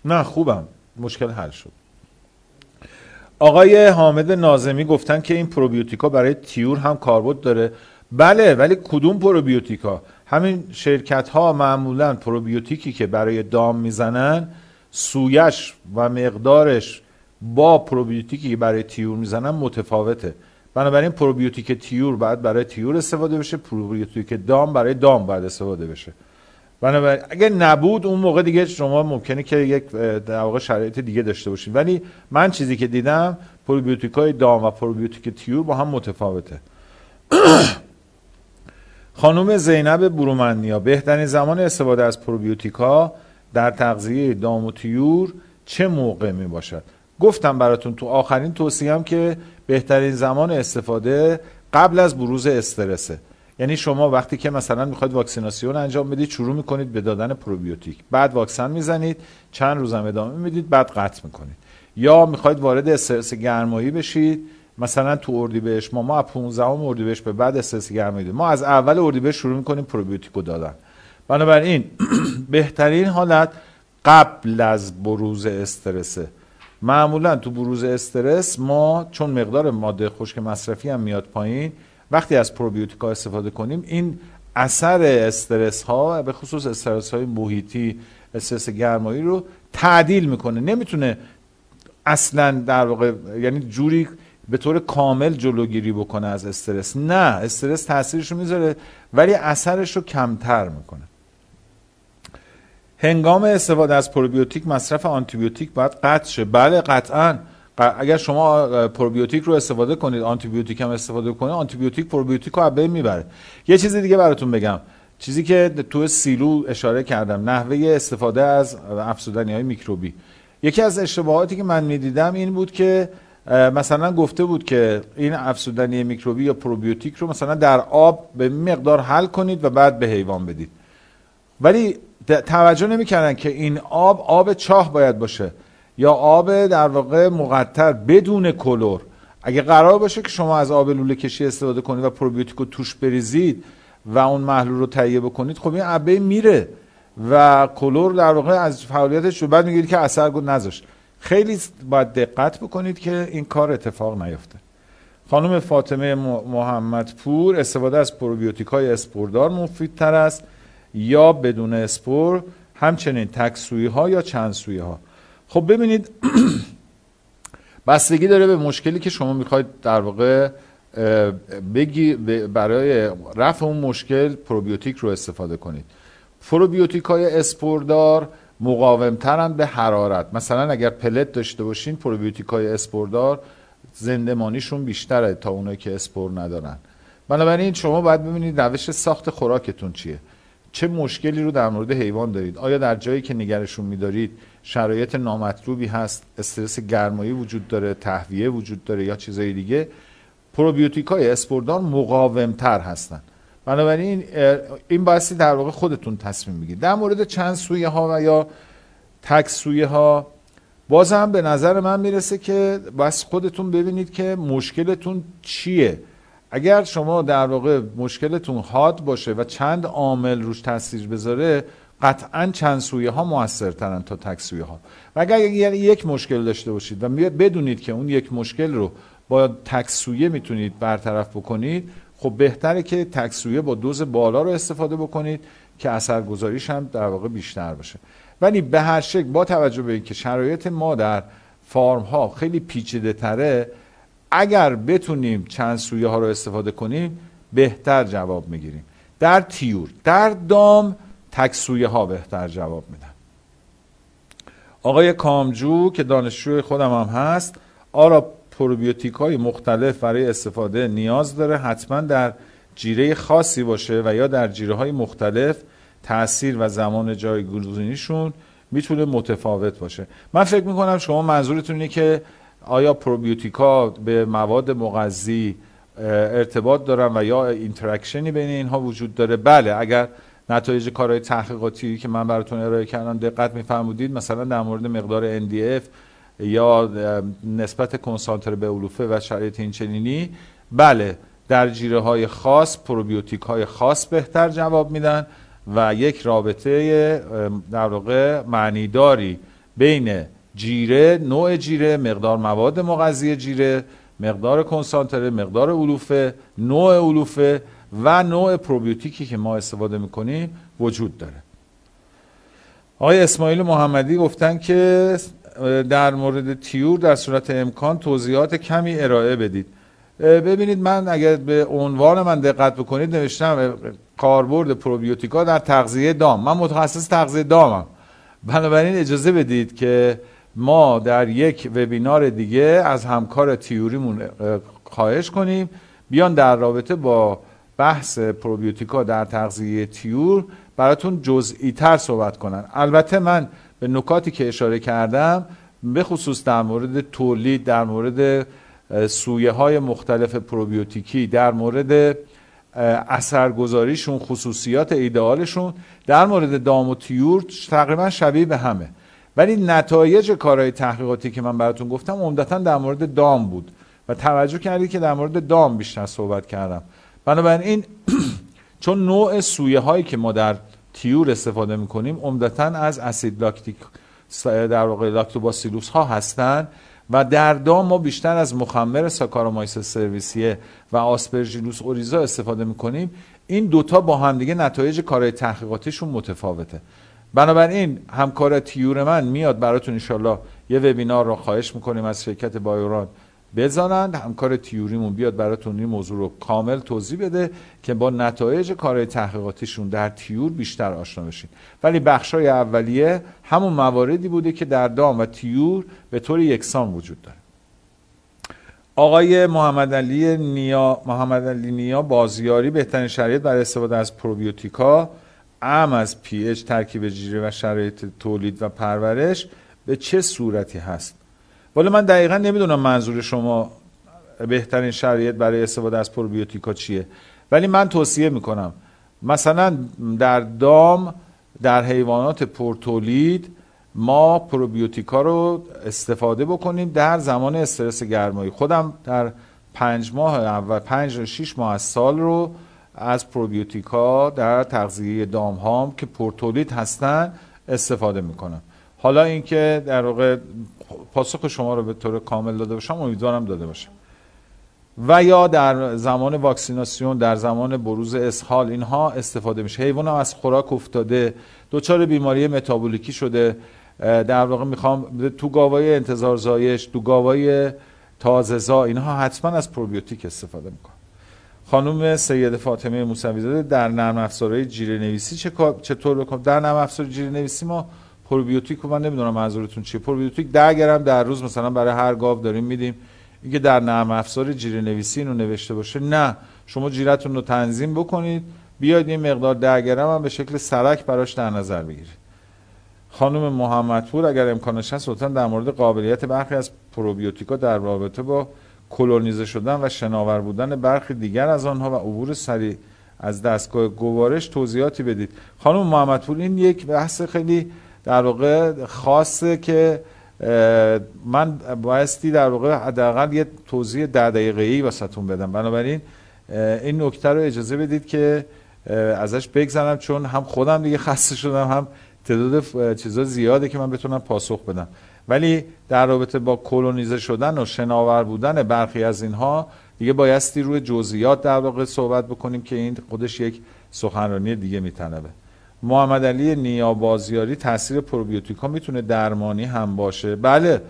نه خوبم. مشکل حل شد. آقای حامد نازمی گفتن که این پروبیوتیکا برای تیور هم کاربرد داره. بله ولی کدوم پروبیوتیکا همین شرکت ها معمولا پروبیوتیکی که برای دام می‌زنن سویه‌ش و مقدارش با پروبیوتیکی که برای طیور می‌زنن متفاوته. بنابراین پروبیوتیک طیور باید برای طیور استفاده بشه پروبیوتیک دام برای دام باید استفاده بشه. بنابراین اگه نبود اون موقع دیگه شما ممکنه که یک در واقع شرایط دیگه داشته باشید ولی من چیزی که دیدم پروبیوتیک های دام و پروبیوتیک طیور با هم متفاوته. خانم زینب برومنیا بهترین زمان استفاده از پروبیوتیکا در تغذیه دام و تیور چه موقع می باشد گفتم براتون تو آخرین توصیهم که بهترین زمان استفاده قبل از بروز استرسه. یعنی شما وقتی که مثلا می‌خواید واکسیناسیون انجام بدید شروع می‌کنید به دادن پروبیوتیک. بعد واکسن می‌زنید چند روزم ادامه می‌دید بعد قطع می‌کنید. یا می‌خواید وارد استرس گرمایی بشید مثلا تو اردیبهشت ما ما از 15 اردیبهشت به بعد استرس گرمایی ما از اول اردیبهشت شروع می‌کنیم پروبیوتیکو دادن. بنابراین بهترین حالت قبل از بروز استرسه. معمولا تو بروز استرس ما چون مقدار ماده خشک مصرفی هم میاد پایین وقتی از پروبیوتیکا استفاده کنیم این اثر استرس ها به خصوص استرس های محیطی استرس گرمایی رو تعدیل می‌کنه. نمی‌تونه اصلا در واقع یعنی جوری به طور کامل جلوگیری بکنه از استرس. نه استرس تاثیرش رو می‌ذاره ولی اثرش رو کمتر می‌کنه. هنگام استفاده از پروبیوتیک مصرف آنتیبیوتیک باید قطع شه. بله قطعا. اگر شما پروبیوتیک رو استفاده کنید آنتیبیوتیک هم استفاده کنید آنتیبیوتیک پروبیوتیک رو بین می‌بره. یه چیز دیگه براتون بگم. چیزی که تو سیلو اشاره کردم نحوه استفاده از افزودنی های میکروبی. یکی از اشتباهاتی که من می‌دیدم این بود که مثلا گفته بود که این افزودنی میکروبی یا پروبیوتیک رو مثلا در آب به مقدار حل کنید و بعد به حیوان بدید. ولی توجه نمی‌کردن که این آب آب چاه باید باشه یا آب در واقع مقطر بدون کلور. اگه قرار باشه که شما از آب لوله کشی استفاده کنید و پروبیوتیک رو توش بریزید و اون محلول رو تهیه بکنید خب این عبه میره و کلور در واقع از فعالیتش رو بعد میگید که اثر گذاشت نذاشت. خیلی باید دقت بکنید که این کار اتفاق نیفته. خانم فاطمه محمد پور استفاده از پروبیوتیک های اسپوردار مفیدتر است. یا بدون اسپور همچنین تک ها یا چند سویه ها خب ببینید بستگی داره به مشکلی که شما می‌خواید در واقع بگی برای رفع اون مشکل پروبیوتیک رو استفاده کنید. پروبیوتیک های اسپوردار مقاومترن به حرارت. مثلا اگر پلت داشته باشین پروبیوتیک های اسپوردار زندمانیشون بیشتره تا اونایی که اسپور ندارن. بنابراین شما باید ببینید روش ساخت خوراکتون چیه. چه مشکلی رو در مورد حیوان دارید؟ آیا در جایی که نگرشون میدارید شرایط نامطلوبی هست؟ استرس گرمایی وجود داره؟ تهویه وجود داره؟ یا چیزای دیگه؟ پروبیوتیک های اسپوردار مقاوم تر هستن. بنابراین این بایستی در واقع خودتون تصمیم بگیرید. در مورد چند سویه ها و یا تک سویه ها بازم به نظر من می‌رسه که بس خودتون ببینید که مشکلتون چیه. اگر شما در واقع مشکلتون حاد باشه و چند عامل روش تاثیر بذاره قطعا چند سویه ها موثرترن تا تک سویه ها و اگر یک مشکل داشته باشید و بدونید که اون یک مشکل رو با تک سویه می‌تونید برطرف بکنید خب بهتره که تک سویه با دوز بالا رو استفاده بکنید که اثرگذاریش هم در واقع بیشتر باشه. ولی به هر شکل با توجه به اینکه شرایط ما در فارم ها خیلی پیچیده تره اگر بتونیم چند سویه ها رو استفاده کنیم بهتر جواب می‌گیریم. در تیور در دام تک سویه ها بهتر جواب میدن. آقای کامجو که دانشجوی خودم هم هست آرا پروبیوتیک های مختلف برای استفاده نیاز داره حتما در جیره خاصی باشه و یا در جیره های مختلف تاثیر و زمان جایگزینیشون می‌تونه متفاوت باشه. من فکر می‌کنم شما منظورتون اینه که آیا پروبیوتیکا به مواد مغذی ارتباط دارن و یا interaction ی بین اینها وجود داره؟ بله اگر نتایج کارهای تحقیقاتی که من براتون ارائه کردم دقت میفرمودید مثلا در مورد مقدار NDF یا نسبت کنسانتر به علوفه و شرایط این چنینی بله در جیره های خاص پروبیوتیک های خاص بهتر جواب میدن و یک رابطه در واقع معنیداری بین جیره نوع جیره مقدار مواد مغذی جیره مقدار کنسانتره مقدار علوفه نوع علوفه و نوع پروبیوتیکی که ما استفاده می‌کنیم وجود داره. آقای اسماعیل محمدی گفتن که در مورد تیور در صورت امکان توضیحات کمی ارائه بدید. ببینید من اگر به عنوان من دقت بکنید نوشتم کاربرد پروبیوتیکا در تغذیه دام. من متخصص تغذیه دامم. بنابراین اجازه بدید که ما در یک وبینار دیگه از همکار تیوریمون خواهش کنیم. بیان در رابطه با بحث پروبیوتیکا در تغذیه تیور براتون جزئی تر صحبت کنن. البته من به نکاتی که اشاره کردم به خصوص در مورد تولید در مورد سویه های مختلف پروبیوتیکی در مورد اثرگذاریشون خصوصیات ایدئالشون در مورد دام و تیور تقریبا شبیه به همه. ولی نتایج کارهای تحقیقاتی که من براتون گفتم عمدتا در مورد دام بود و توجه کردید که در مورد دام بیشتر صحبت کردم. بنابراین چون نوع سویه هایی که ما در تیور استفاده می‌کنیم عمدتا از اسید لاکتیک در واقع لاکتوباسیلوس ها هستند و در دام ما بیشتر از مخمر ساکارومایس سرویسیه و آسپرژیلوس اوریزا استفاده می‌کنیم. این دوتا با همدیگه نتایج کارهای تحقیقاتیشون متفاوته. بنابراین همکار تیور من میاد براتون انشالله یه وبینار رو خواهش می‌کنیم از شرکت بایوران بزنند. همکار تیوریمون بیاد براتون این موضوع رو کامل توضیح بده که با نتایج کارهای تحقیقاتیشون در تیور بیشتر آشنا بشین. ولی بخشای اولیه همون مواردی بوده که در دام و تیور به طور یکسان وجود داره. آقای محمد علی نیا محمد علی نیا بازیاری بهترین شرایط برای استفاده از پروبیوتیکا ام از پی اچ ترکیب جیره و شرایط تولید و پرورش به چه صورتی هست؟ ولی من دقیقا نمی‌دونم منظور شما بهترین شرایط برای استفاده از پروبیوتیکا چیه. ولی من توصیه می‌کنم. مثلا در دام در حیوانات پرتولید ما پروبیوتیکا رو استفاده بکنیم در زمان استرس گرمایی. خودم در پنج ماه اول پنج شیش ماه از سال رو از پروبیوتیکا در تغذیه دام هام که پرتولید هستن استفاده می‌کنم حالا اینکه در واقع پاسخ شما رو به طور کامل داده باشم امیدوارم داده باشم. و یا در زمان واکسیناسیون در زمان بروز اسهال اینها استفاده میشه. حیوان از خوراک افتاده دچار بیماری متابولیکی شده. در واقع می‌خوام تو گاوای انتظار زایش تو گاوای تازهزا اینها حتما از پروبیوتیک استفاده می‌کنن. خانم سید فاطمه موسوی زاده در نرم افزارهای جیره نویسی چه چطور بکنم در نرم افزار جیره نویسی ما پروبیوتیک رو من نمی‌دونم منظورتون چیه. پروبیوتیک 10 گرم در روز مثلا برای هر گاو داریم میدیم. اینکه در نرم افزار جیره نویسی اینو نوشته باشه. نه شما جیرتون رو تنظیم بکنید بیاید این مقدار 10 گرم هم به شکل سرک براش در نظر بگیرید. خانم محمدپور اگر امکانش هست لطفا در مورد قابلیت برخی از پروبیوتیکا در رابطه با کلونیزه شدن و شناور بودن برخی دیگر از آنها و عبور سریع از دستگاه گوارش توضیحاتی بدید. خانم محمدپور این یک بحث خیلی در واقع خاصه که من بایستی در واقع حداقل یه توضیح ده دقیقه ای واسهتون بدم. بنابراین این نکته رو اجازه بدید که ازش بگذرم چون هم خودم دیگه خسته شدم هم تعداد چیزا زیاده که من بتونم پاسخ بدم. ولی در رابطه با کلونیزه شدن و شناور بودن برخی از اینها دیگه بایستی روی جزئیات در واقع صحبت بکنیم که این خودش یک سخنرانی دیگه میتنبه محمد علی نیا بازیاری تاثیر پروبیوتیکا می‌تونه درمانی هم باشه. بله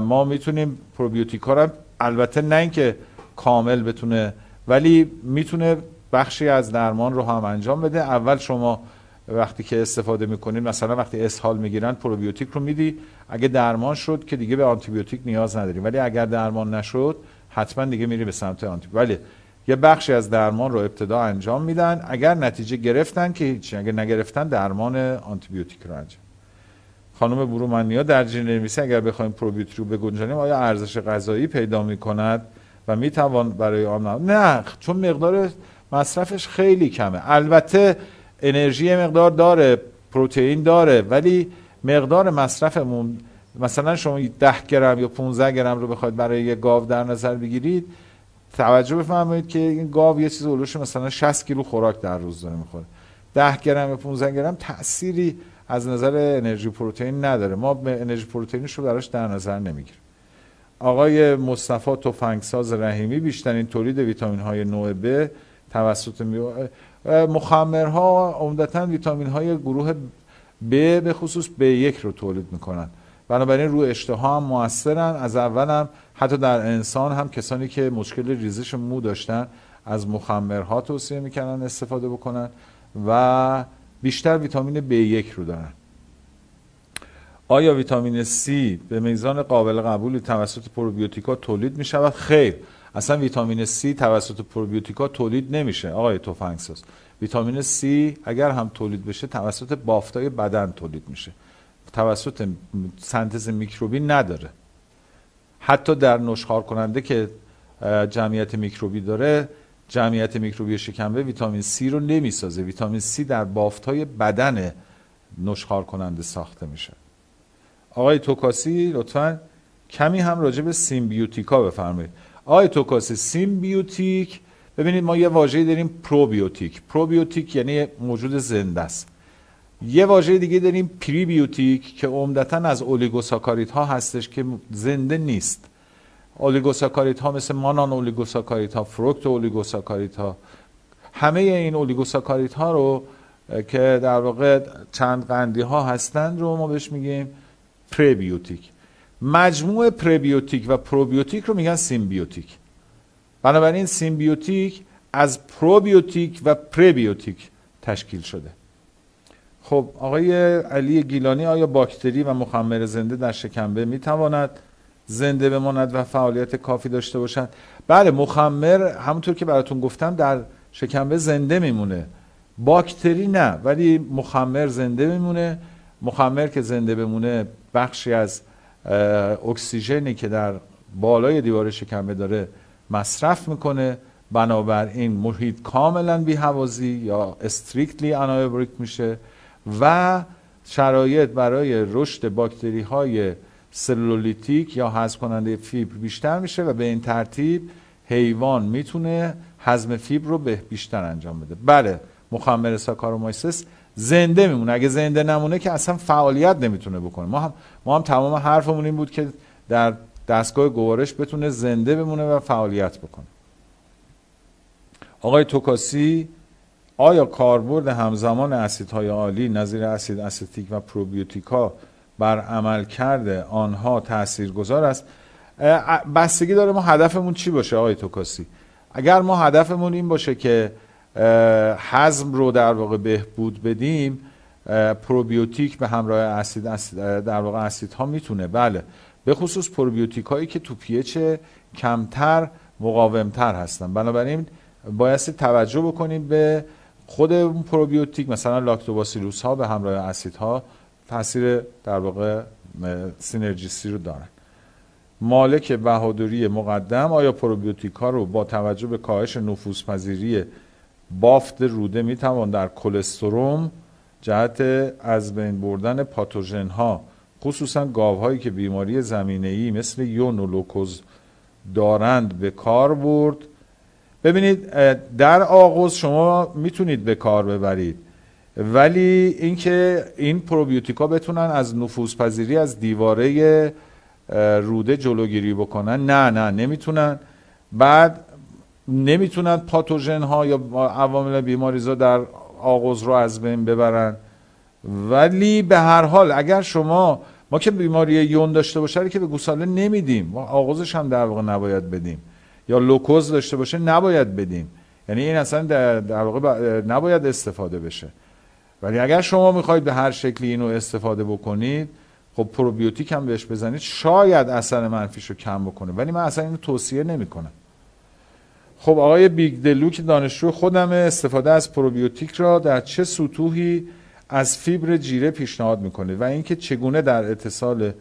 ما می‌تونیم پروبیوتیکا رو البته نه اینکه کامل بتونه ولی می‌تونه بخشی از درمان رو هم انجام بده. اول شما وقتی که استفاده می‌کنید مثلا وقتی اسهال می‌گیرن پروبیوتیک رو میدی. اگه درمان شد که دیگه به آنتیبیوتیک نیاز نداری ولی اگر درمان نشد حتما دیگه میری به سمت آنتی ولی یه بخشی از درمان رو ابتدا انجام میدن. اگر نتیجه گرفتن که هیچ اگر نگرفتن درمان آنتیبیوتیک رو انجام. خانم برومنیا در نویسی اگر بخوایم پروبیوتیک رو بگنجانیم آیا ارزش غذایی پیدا می‌کند و می‌توان برای آن نه چون مقدار مصرفش خیلی کمه. البته انرژی مقدار داره پروتئین داره ولی مقدار مصرفمون مثلا شما 10 گرم یا 15 گرم رو بخواید برای یه گاو در نظر بگیرید توجه بفرمایید که این گاو یه چیز اولوش مثلا 60 کیلو خوراک در روز داره می‌خوره. 10 گرم یا 15 گرم تأثیری از نظر انرژی پروتئین نداره. ما انرژی پروتئینش رو براش در نظر نمی‌گیریم. آقای مصطفی تفنگساز رحیمی بیشترین تولید ویتامین های نوع ب توسط مخمرها عمدتا ویتامین های گروه ب به خصوص ب یک رو تولید می‌کنن. بنابراین روی اشتها هم موثرن. از اول هم حتی در انسان هم کسانی که مشکل ریزش مو داشتن از مخمرها توصیه می‌کنن استفاده بکنن و بیشتر ویتامین B1 رو دارن. آیا ویتامین C به میزان قابل قبولی توسط پروبیوتیکا تولید می شود؟ خیر. اصلا ویتامین C توسط پروبیوتیکا تولید نمیشه. آقای توفنگساز ویتامین C اگر هم تولید بشه توسط بافتای بدن تولید میشه. توسط سنتز میکروبی نداره. حتی در نشخوار کننده که جمعیت میکروبی داره جمعیت میکروبی شکمبه ویتامین C رو نمی‌سازه. ویتامین C در بافتای بدن نشخوار کننده ساخته میشه. آقای توکاسی لطفا کمی هم راجع به سیمبیوتیکا بفرمایید. آقای توکاسی سیمبیوتیک. ببینید ما یه واژه‌ای داریم پروبیوتیک. پروبیوتیک یعنی موجود زنده است. یه واژه دیگه داریم پریبیوتیک که عمدتا از اولیگوساکارید ها هستش که زنده نیست. اولیگوساکارید ها مثل مانان اولیگوساکارید ها فروکتو اولیگوساکارید ها همه این اولیگوساکارید ها رو که در واقع چند قندی ها هستند رو ما بهش میگیم پریبیوتیک. مجموع پریبیوتیک و پروبیوتیک رو میگن سیمبیوتیک. بنابراین سیمبیوتیک از پروبیوتیک و پریبیوتیک تشکیل شده. خب آقای علی گیلانی آیا باکتری و مخمر زنده در شکمبه می‌تواند زنده بماند و فعالیت کافی داشته باشد؟ بله مخمر همونطور که براتون گفتم در شکمبه زنده میمونه. باکتری نه ولی مخمر زنده میمونه. مخمر که زنده بمونه بخشی از اکسیژنی که در بالای دیوار شکمبه داره مصرف می‌کنه. بنابراین محیط کاملا بی هوازی یا استریکتلی انایبریک میشه و شرایط برای رشد باکتری های سلولیتیک یا هضم کننده فیبر بیشتر میشه و به این ترتیب حیوان می‌تونه هضم فیبر رو به بیشتر انجام بده. بله مخمر ساکارومایسس زنده میمونه. اگه زنده نمونه که اصلا فعالیت نمی‌تونه بکنه. ما هم ما هم تمام حرفمون این بود که در دستگاه گوارش بتونه زنده بمونه و فعالیت بکنه. آقای توکاسی آیا کاربرد همزمان اسیدهای عالی نظیر اسید استیک و پروبیوتیکا بر عمل کرده آنها تاثیرگذار است؟ بستگی داره ما هدفمون چی باشه آقای توکاسی؟ اگر ما هدفمون این باشه که حزم رو در واقع بهبود بدیم پروبیوتیک به همراه اسید, اسید در واقع اسید ها می‌تونه. بله. به خصوص پروبیوتیک هایی که تو پیچ کمتر مقاومتر هستن. بنابراین بایستی توجه بکنیم به خود پروبیوتیک مثلا لاکتوباسیلوس ها به همراه اسید ها تاثیر در واقع سینرژیستی رو دارن. مالک بهادری مقدم آیا پروبیوتیک ها رو با توجه به کاهش نفوذپذیری بافت روده می توان در کلستروم جهت از بین بردن پاتوژن ها خصوصا گاوهایی که بیماری زمینه ای مثل یون و لکوز دارند به کار برد. ببینید در آغوز شما می‌تونید به کار ببرید ولی اینکه این پروبیوتیکا بتونن از نفوذپذیری از دیواره روده جلوگیری بکنن نه نه نمی‌تونن. بعد نمی‌تونن پاتوژن ها یا عوامل بیماریزا در آغوز رو از بین ببرن. ولی به هر حال اگر شما ما که بیماری یون داشته باشه که به گوساله نمیدیم. ما آغوزش هم در واقع نباید بدیم. یا لوکوز داشته باشه نباید بدیم. یعنی این اصلا در واقع نباید استفاده بشه. ولی اگر شما می‌خواید به هر شکلی اینو استفاده بکنید خب پروبیوتیک هم بهش بزنید شاید اثر منفیش رو کم بکنه. ولی من اصلا اینو توصیه نمی‌کنم. خب آقای بیگ دلو که دانشجو خودم استفاده از پروبیوتیک را در چه سطوحی از فیبر جیره پیشنهاد می‌کنه و اینکه چگونه در اتصال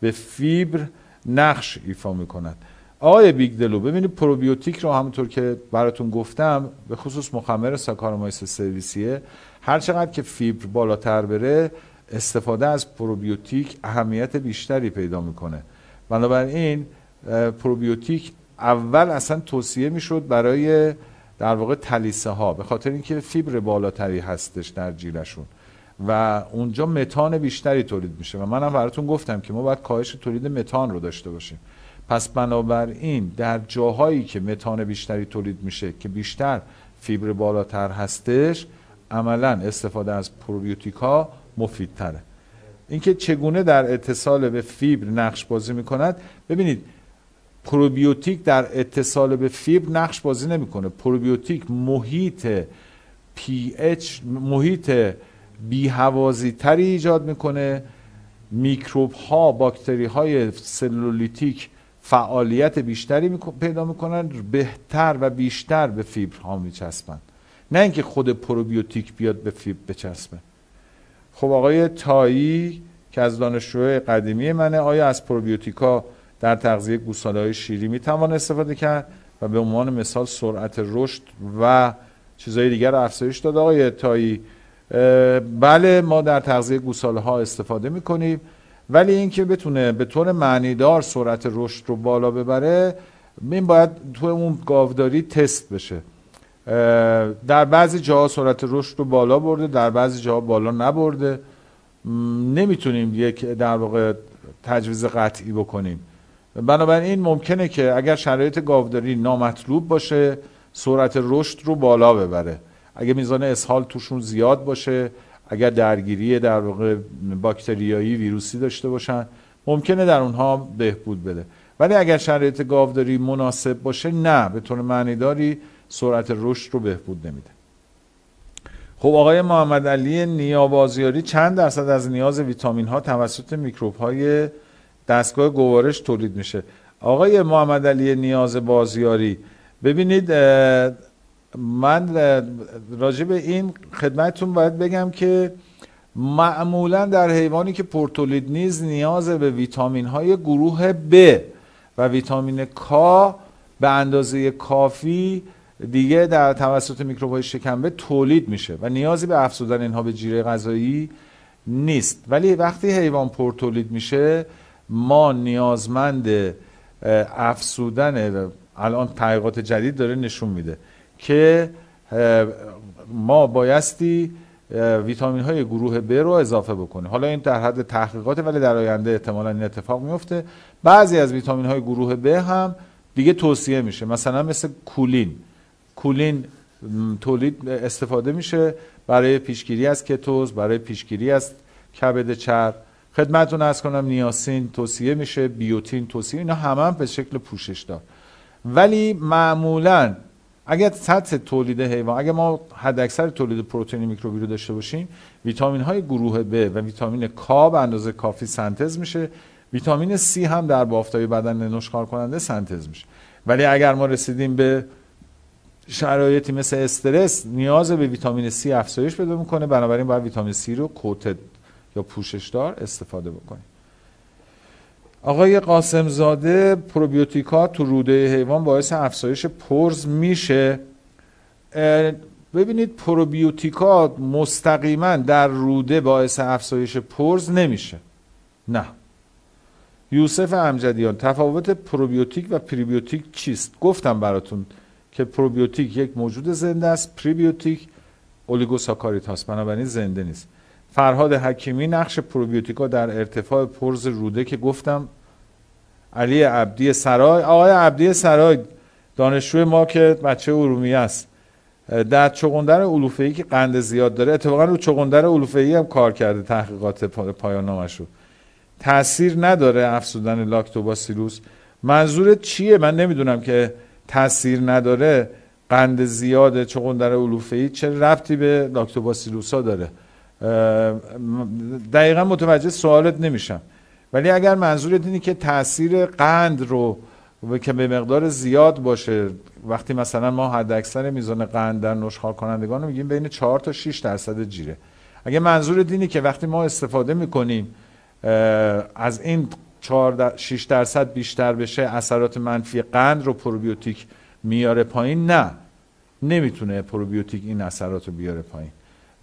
به فیبر نقش ایفا می‌کند. آقای بیگ دلو ببینید پروبیوتیک رو همونطور که براتون گفتم به خصوص مخمر ساکارومایس سرویسیه هر چقدر که فیبر بالاتر بره استفاده از پروبیوتیک اهمیت بیشتری پیدا می‌کنه. بنابراین پروبیوتیک اول اصلا توصیه می‌شد برای در واقع تلیسه ها به خاطر اینکه فیبر بالاتری هستش در جیلشون و اونجا متان بیشتری تولید میشه و منم براتون گفتم که ما باید کاهش تولید متان رو داشته باشیم. پس بنابراین در جاهایی که متان بیشتری تولید میشه که بیشتر فیبر بالاتر هستش عملا استفاده از پروبیوتیک ها مفیدتره. اینکه چگونه در اتصال به فیبر نقش بازی می‌کند ببینید پروبیوتیک در اتصال به فیبر نقش بازی نمی‌کنه. پروبیوتیک محیط pH محیط بیهوازی تری ایجاد می‌کنه. میکروب ها باکتری های سلولیتیک فعالیت بیشتری پیدا می‌کنن بهتر و بیشتر به فیبر ها میچسبن. نه اینکه خود پروبیوتیک بیاد به فیبر بچسبه. خب آقای تایی که از دانشجوی قدیمی منه آیا از پروبیوتیکا در تغذیه گوساله های شیری می توان استفاده کرد و به عنوان مثال سرعت رشد و چیزهای دیگر افزایش داد. آقای تایی بله ما در تغذیه گوساله ها استفاده می کنیم ولی اینکه بتونه به طور معنیدار سرعت رشد رو بالا ببره این باید تو اون گاوداری تست بشه. در بعضی جاها سرعت رشد رو بالا برده در بعضی جاها بالا نبرده. نمی‌تونیم یک در واقع تجویز قطعی بکنیم. بنابراین ممکنه که اگر شرایط گاوداری نامطلوب باشه سرعت رشد رو بالا ببره. اگه میزان اسهال توشون زیاد باشه اگر درگیری در واقع باکتریایی ویروسی داشته باشن ممکنه در اونها بهبود بده. ولی اگر شرایط گاوداری مناسب باشه نه. به طور معنیداری سرعت رشد رو بهبود نمیده. خب آقای محمد علی نیابازیاری چند درصد از نیاز ویتامین ها توسط میکروب های دستگاه گوارش تولید میشه. آقای محمد علی نیاز بازیاری ببینید من راجع به این خدمتتون باید بگم که معمولا در حیوانی که پرتولید نیز نیاز به ویتامین های گروه B و ویتامین K به اندازه کافی دیگه در توسط میکروب های شکمبه تولید میشه و نیازی به افزودن اینها به جیره غذایی نیست. ولی وقتی حیوان پرتولید میشه ما نیازمند افزودن الان تحقیقات جدید داره نشون میده که ما بایستی ویتامین های گروه ب رو اضافه بکنیم. حالا این در حد تحقیقات ولی در آینده احتمالا این اتفاق میفته. بعضی از ویتامین های گروه ب هم دیگه توصیه میشه. مثلا مثل کولین. کولین تولید استفاده میشه. برای پیشگیری از کتوز برای پیشگیری از کبد چرب. خدمتتون ارز کنم نیاسین توصیه میشه بیوتین توصیه اینا همه هم به شکل پوشش دار ولی معمولا اگر سطح تولید حیوان اگر ما حد اکثر تولید پروتئین میکروبی رو داشته باشیم ویتامین های گروه B و ویتامین K به اندازه کافی سنتز میشه. ویتامین C هم در بافتای بدن نشخوار کننده سنتز میشه. ولی اگر ما رسیدیم به شرایطی مثل استرس نیاز به ویتامین C افزایش پیدا می‌کنه. بنابراین باید ویتامین C رو کوتد یا پوششدار استفاده بکنیم آقای قاسم زاده پروبیوتیکا تو روده حیوان باعث افزایش پرز میشه. ببینید پروبیوتیکا مستقیما در روده باعث افزایش پرز نمیشه. نه. یوسف امجدیان تفاوت پروبیوتیک و پریبیوتیک چیست؟ گفتم براتون که پروبیوتیک یک موجود زنده است پریبیوتیک اولیگوساکارید هست بنابراین زنده نیست. فرهاد حکیمی نقش پروبیوتیکا در ارتفاع پرز روده که گفتم علی عبدی سرای آقای عبدی سرای دانشجوی ما که بچه ارومیه است. در چغندر علوفه‌ای که قند زیاد داره اتفاقا رو چغندر علوفه‌ای هم کار کرده تحقیقات پایان نامش رو تاثیر نداره افزودن لاکتوباسیلوس منظورت چیه؟ من نمی‌دونم که تاثیر نداره. قند زیاد چغندر علوفه‌ای چه ربطی به لاکتوباسیلوس ها داره؟ دقیقا متوجه سوالت نمیشم. ولی اگر منظور اینه که تاثیر قند رو که به مقدار زیاد باشه وقتی مثلا ما حد اکثر میزان قند در نشخوار کنندگان رو میگیم بین 4 تا 6 درصد جیره. اگه منظور دینی که وقتی ما استفاده می‌کنیم از این 4 6 درصد بیشتر بشه اثرات منفی قند رو پروبیوتیک میاره پایین؟ نه. نمی‌تونه پروبیوتیک این اثرات رو بیاره پایین.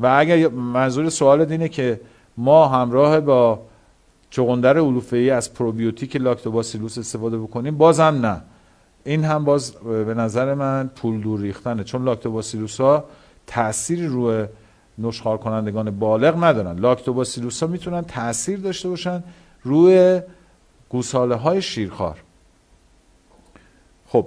و اگر منظور سوال اینه که ما همراه با چغندر ای از پروبیوتیک لاکتوباسیلوس استفاده بکنیم بازم نه. این هم باز به نظر من پول دور ریختنه چون لاکتوباسیلوس ها تأثیری روی نشخار کنندگان بالغ ندارن. لاکتوباسیلوس ها می‌تونن تاثیر داشته باشن روی گوساله های شیرخوار خب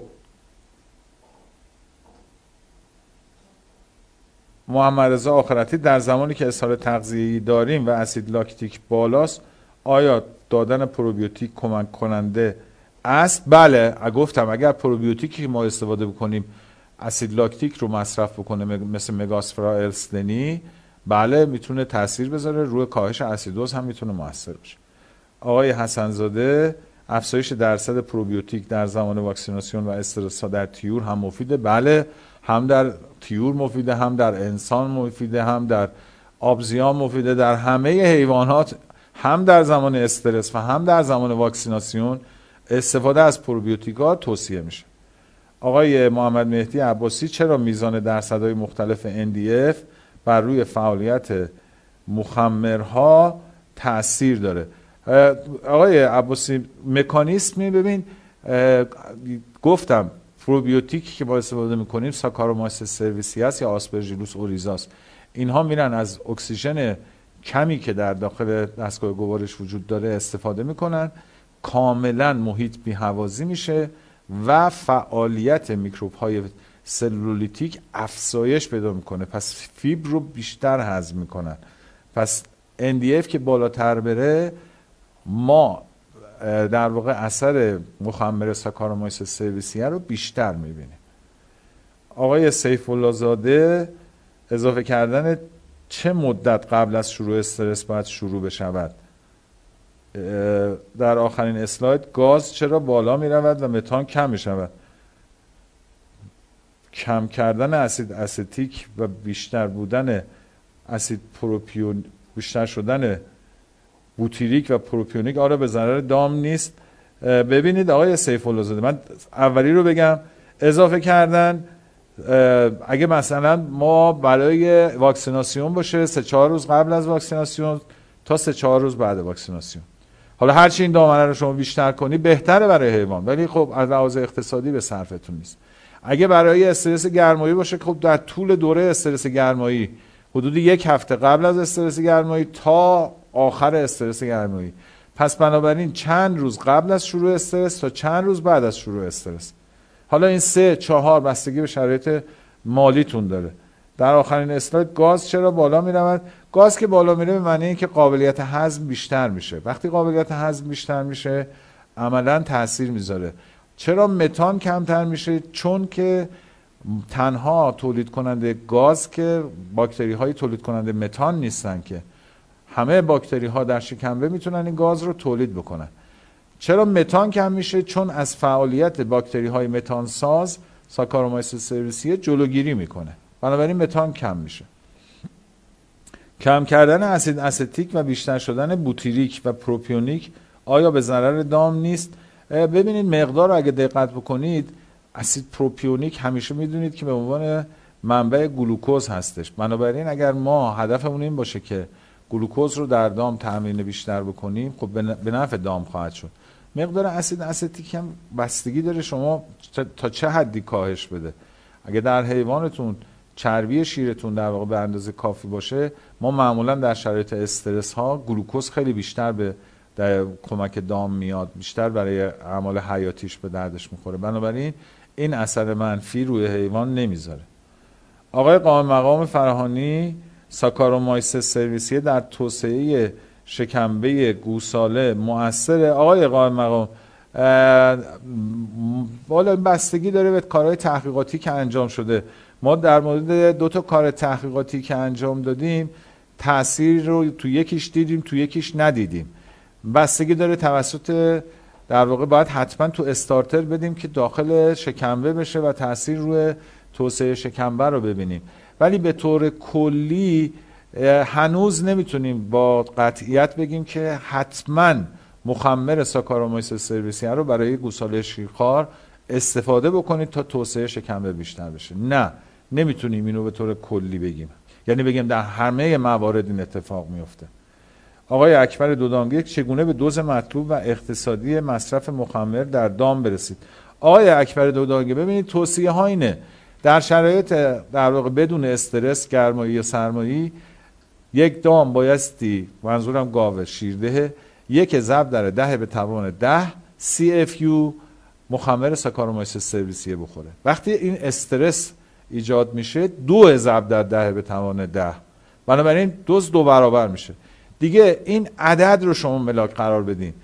محمد رضا آخرتی در زمانی که اسهال تغذیه‌ای داریم و اسید لاکتیک بالاست آیا دادن پروبیوتیک کمک کننده است؟ بله گفتم اگر پروبیوتیکی که ما استفاده بکنیم اسید لاکتیک رو مصرف بکنه مثل مگاسفرا السدنی بله می‌تونه تاثیر بذاره روی کاهش اسیدوز هم می‌تونه موثر باشه. آقای حسنزاده افزایش درصد پروبیوتیک در زمان واکسیناسیون و استرس در تیور هم مفیده. بله هم در تیور مفیده هم در انسان مفیده هم در آبزیان مفیده در همه حیوانات هم در زمان استرس و هم در زمان واکسیناسیون استفاده از پروبیوتیکا توصیه میشه. آقای محمد مهدی عباسی چرا میزان درصدهای مختلف NDF بر روی فعالیت مخمرها تاثیر داره؟ آقای عباسی مکانیسمی ببین گفتم پروبیوتیکی که با استفاده می‌کنیم ساکارومایس سرویسی یا آسپرژیلوس اوریزا س. اینها میرن از اکسیژن کمی که در داخل دستگاه گوارش وجود داره استفاده می‌کنن. کاملا محیط بیهوازی میشه و فعالیت میکروب های سلولیتیک افزایش پیدا می‌کنه. پس فیبر رو بیشتر هضم می‌کنن. پس NDF که بالاتر بره ما در واقع اثر مخمر ساکارومایس سرویسیه رو بیشتر می‌بینیم. آقای سیف اضافه کردن چه مدت قبل از شروع استرس باید شروع بشود؟ در آخرین اسلاید گاز چرا بالا می رود و متان کم می شود کم کردن اسید استیک و بیشتر بودن اسید پروپیون بیشتر شدن بوتیریک و پروپیونیک آره به ضرر دام نیست. ببینید آقای سیف الله من اولی رو بگم اضافه کردن اگه مثلا ما برای واکسیناسیون باشه سه چهار روز قبل از واکسیناسیون تا سه چهار روز بعد واکسیناسیون. حالا هرچی این دامنه رو شما بیشتر کنی بهتره برای حیوان ولی خب از لحاظ اقتصادی به صرفتون نیست. اگه برای استرس گرمایی باشه خب در طول دوره استرس گرمایی حدود یک هفته قبل از استرس گرمایی تا آخر استرس گرمایی. پس بنابراین چند روز قبل از شروع استرس تا چند روز بعد از شروع استرس. حالا این سه چهار بستگی به شرایط مالیتون داره. در آخرین اسلاید گاز چرا بالا می رود گاز که بالا میره به معنی اینکه قابلیت هضم بیشتر میشه. وقتی قابلیت هضم بیشتر میشه عملا تاثیر می‌ذاره. چرا متان کمتر میشه؟ چون که تنها تولید کننده گاز که باکتری های تولید کننده متان نیستن که. همه باکتری ها در شکمبه می‌تونن این گاز رو تولید بکنن. چرا متان کم میشه؟ چون از فعالیت باکتری های متان ساز ساکارومایسیس سرویسیه جلوگیری می‌کنه. بنابراین متان کم میشه. کم کردن اسید استیک و بیشتر شدن بوتیریک و پروپیونیک آیا به ضرر دام نیست؟ ببینید مقدار رو اگه دقت بکنید اسید پروپیونیک همیشه می‌دونید که به عنوان منبع گلوکوز هستش. بنابراین اگر ما هدفمون این باشه که گلوکوز رو در دام تامین بیشتر بکنیم خب به نفع دام خواهد شد. مقدار اسید استیک هم بستگی داره شما تا چه حدی کاهش بده. اگه در حیوانتون چربی شیرتون در واقع به اندازه کافی باشه ما معمولا در شرایط استرس ها گلوکوز خیلی بیشتر به در کمک دام میاد بیشتر برای اعمال حیاتیش به دردش می‌خوره. بنابراین این اثر منفی روی حیوان نمی‌ذاره. آقای قائم مقام فراهانی ساکارومایس سرویسیه در توسعه شکمبه گوساله مؤثره آقای قائم مقام بالا بستگی داره به کارهای تحقیقاتی که انجام شده. ما در مورد دو تا کار تحقیقاتی که انجام دادیم تاثیر رو تو یکیش دیدیم تو یکیش ندیدیم. بستگی داره توسط در واقع باید حتما تو استارتر بدیم که داخل شکمبه بشه و تاثیر روی توسعه شکمبه رو ببینیم. ولی به طور کلی هنوز نمی‌تونیم با قطعیت بگیم که حتما مخمر ساکارومایس سرویسی رو برای گوساله شیرخوار استفاده بکنید تا توسعه شکمبه بیشتر بشه. نه نمی‌تونیم اینو به طور کلی بگیم. یعنی بگیم در همه موارد این اتفاق میفته. آقای اکبر دودانگی چگونه به دوز مطلوب و اقتصادی مصرف مخمر در دام برسید؟ آقای اکبر دودانگی ببینید توصیه ها اینه. در شرایط در واقع بدون استرس گرمایی یا سرمایی یک دام بایستی منظورم گاوه شیرده یک ضرب در ده به توان ده CFU مخمر ساکارومایس سرویسیه بخوره. وقتی این استرس ایجاد میشه دو ضرب در ده به توان ده. بنابراین دوز دو برابر میشه. دیگه این عدد رو شما ملاک قرار بدین.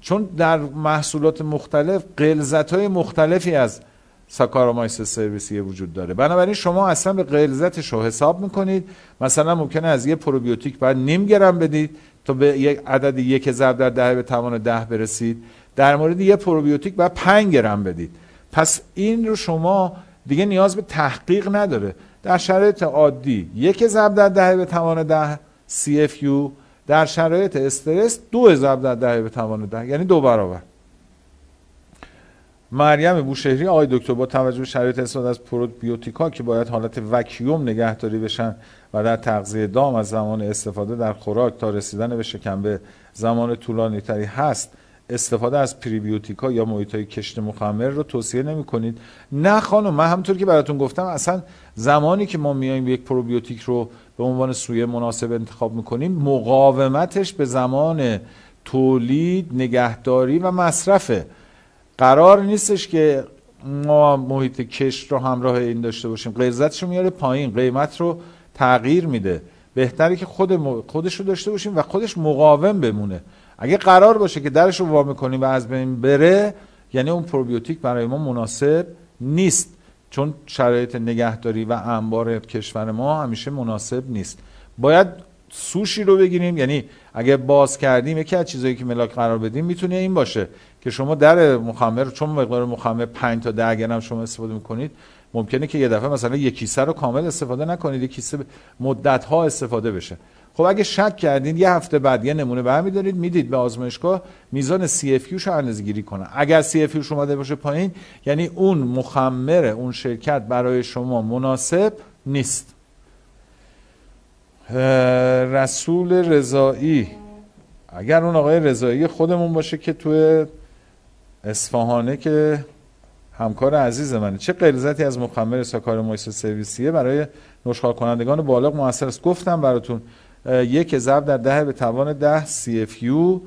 چون در محصولات مختلف غلظت های مختلفی از ساکارومایس سرویسی وجود داره. بنابراین شما اصلا به غلظتش رو حساب می‌کنید. مثلا ممکنه از یه پروبیوتیک باید نیم گرم بدید تا به یک عدد یک ضرب در ده به توان ده برسید. در مورد یه پروبیوتیک باید 5 گرم بدید. پس این رو شما دیگه نیاز به تحقیق نداره. در شرایط عادی یک ضرب در ده به توان ده CFU در شرایط استرس دو ضرب در ده به توان ده یعنی دو برابر. مریم بوشهری آقای دکتر با توجه به شرایط استفاده از پروبیوتیکا که باید حالت وکیوم نگهداری بشن و در تغذیه دام از زمان استفاده در خوراک تا رسیدن به شکم زمان طولانی تری هست استفاده از پریبیوتیکا یا محیط های کشت مخمر رو توصیه نمی کنید نه خانم من همونطور که براتون گفتم اصلا زمانی که ما میایم یک پروبیوتیک رو به عنوان سویه مناسب انتخاب می‌کنیم مقاومتش به زمان تولید نگهداری و مصرفه. قرار نیستش که ما محیط کشت رو همراه این داشته باشیم. غلظتش رو میاره پایین قیمت رو تغییر میده. بهتره که خود خودش رو داشته باشیم و خودش مقاوم بمونه. اگه قرار باشه که درش رو وا کنیم و از بین بره یعنی اون پروبیوتیک برای ما مناسب نیست. چون شرایط نگهداری و انبار کشور ما همیشه مناسب نیست. باید سوشی رو بگیریم. یعنی اگه باز کردیم یکی از چیزایی که ملاک قرار بدیم می‌تونه این باشه. که شما در مخمر چون مقدار مخمر 5 تا 10 گرم شما استفاده می‌کنید ممکنه که یه دفعه مثلا یک کیسه رو کامل استفاده نکنید یک کیسه مدت ها استفاده بشه. خب اگه شک کردین یه هفته بعد یه نمونه برمیدارید می‌دید به آزمایشگاه میزان CFU رو اندازه گیری کنه. اگر CFU اومده باشه پایین یعنی اون مخمر اون شرکت برای شما مناسب نیست. رسول رضایی. اگر اون آقای رضایی خودمون باشه که توی اصفهانه که همکار عزیز منه چه غلظتی از مخمر ساکار مایس سرویسیه برای نشخوار کنندگان بالغ موثر است. گفتم براتون یک ضرب در ده به توان ده CFU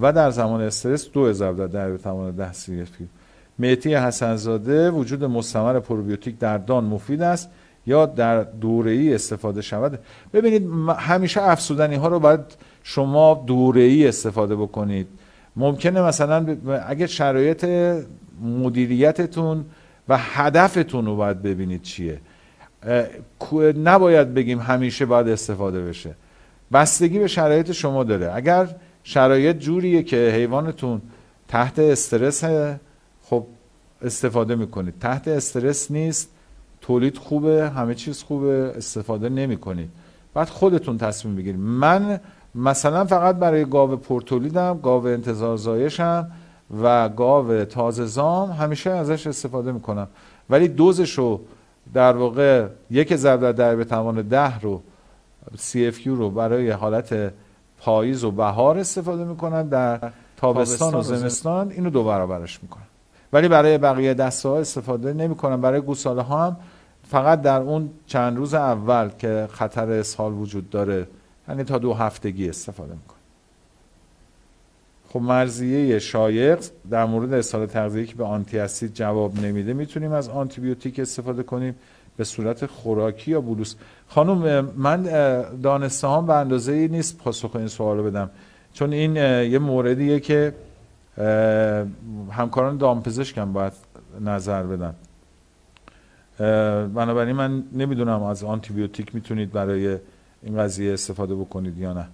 و در زمان استرس دو ضرب در ده به توان ده CFU مهتی حسنزاده وجود مستمر پروبیوتیک در دان مفید است یا در دوره ای استفاده شود؟ ببینید همیشه افسودنی ها رو باید شما دوره ای استفاده بکنید. ممکنه مثلا اگه شرایط مدیریتتون و هدفتون رو باید ببینید چیه. نباید بگیم همیشه باید استفاده بشه. بستگی به شرایط شما داره. اگر شرایط جوریه که حیوانتون تحت استرس خب استفاده می‌کنید. تحت استرس نیست تولید خوبه همه چیز خوبه استفاده نمی‌کنید. بعد خودتون تصمیم بگیرید. من مثلا فقط برای گاو پرتولیدم گاو انتظار زایشم و گاو تازه زام همیشه ازش استفاده می‌کنم. ولی دوزش رو در واقع یک ضرب در به توان ده رو CFQ رو برای حالت پاییز و بهار استفاده می‌کنن در تابستان و زمستان اینو دو برابرش می‌کنن ولی برای بقیه دسته ها استفاده نمی‌کنن برای گوساله ها هم فقط در اون چند روز اول که خطر اسهال وجود داره یعنی تا دو هفتگی استفاده می‌کنن خب مرزیه شایق در مورد اسهال تغذیه‌ای که به آنتی اسید جواب نمیده می‌تونیم از آنتی بیوتیک استفاده کنیم به صورت خوراکی یا بلوس خانم من دانسته هم به اندازه ای نیست پاسخ این سوال بدم. چون این یه موردیه که همکاران دامپزشکم باید نظر بدن. بنابراین من نمی‌دونم از آنتی بیوتیک می‌تونید برای این قضیه استفاده بکنید یا نه.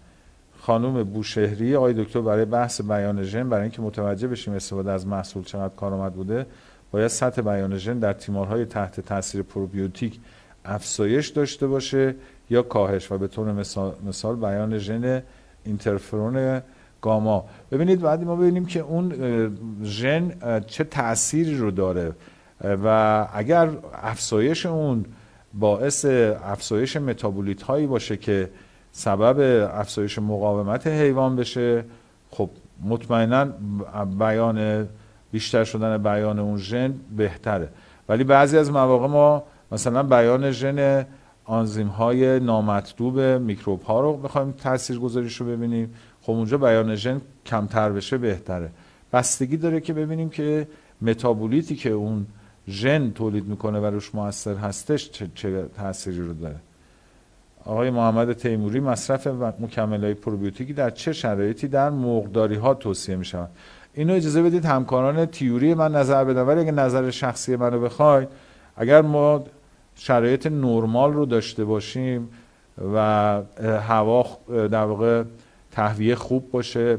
خانم بوشهری آقای دکتر برای بحث بیان ژن برای اینکه متوجه بشیم استفاده از محصول چقدر کارآمد بوده باید سطح بیان ژن در تیمارهای تحت تاثیر پروبیوتیک افزایش داشته باشه یا کاهش. و به طور مثال, مثال بیان ژن اینترفرون گاما. ببینید بعد ما ببینیم که اون ژن چه تأثیری رو داره. و اگر افزایش اون باعث افزایش متابولیت هایی باشه که سبب افزایش مقاومت حیوان بشه. خب مطمئنا بیان بیشتر شدن بیان اون ژن بهتره. ولی بعضی از مواقع ما مثلا بیان ژن آنزیم های نامطلوب میکروب ها رو بخوایم تاثیر گذاریش رو ببینیم. خب اونجا بیان ژن کمتر بشه بهتره. بستگی داره که ببینیم که متابولیتی که اون ژن تولید می‌کنه و روش موثر هستش چه, چه تأثیری رو داره؟ آقای محمد تیموری مصرف مکمل های پروبیوتیکی در چه شرایطی در مقداری ها توصیه می شود اینو اجازه بدید همکاران تیوری من نظر بدن ولی اگه نظر شخصی منو بخواید اگر ما شرایط نرمال رو داشته باشیم و هوا در واقع تهویه خوب باشه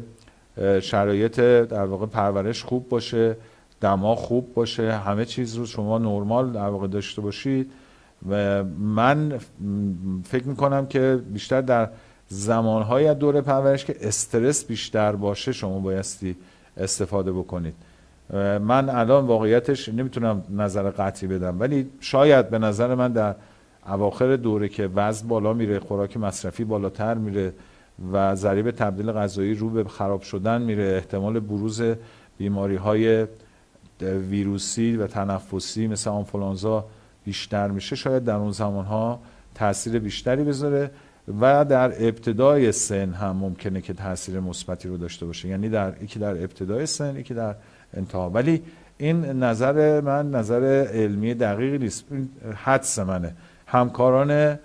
شرایط در واقع پرورش خوب باشه دما خوب باشه همه چیز رو شما نرمال در واقع داشته باشید و من فکر می‌کنم که بیشتر در زمانهای دوره پرورش که استرس بیشتر باشه شما بایستی استفاده بکنید. من الان واقعیتش نمی‌تونم نظر قطعی بدم ولی شاید به نظر من در اواخر دوره که وزن بالا میره خوراک مصرفی بالاتر میره و ضریب تبدیل غذایی رو به خراب شدن میره احتمال بروز بیماری های ویروسی و تنفسی مثل آنفولانزا بیشتر میشه شاید در اون زمان ها تاثیر بیشتری بذاره و در ابتدای سن هم ممکنه که تاثیر مثبتی رو داشته باشه. یعنی در یکی در ابتدای سن یکی در انتها. ولی این نظر من نظر علمی دقیقی نیست. حدس منه. همکاران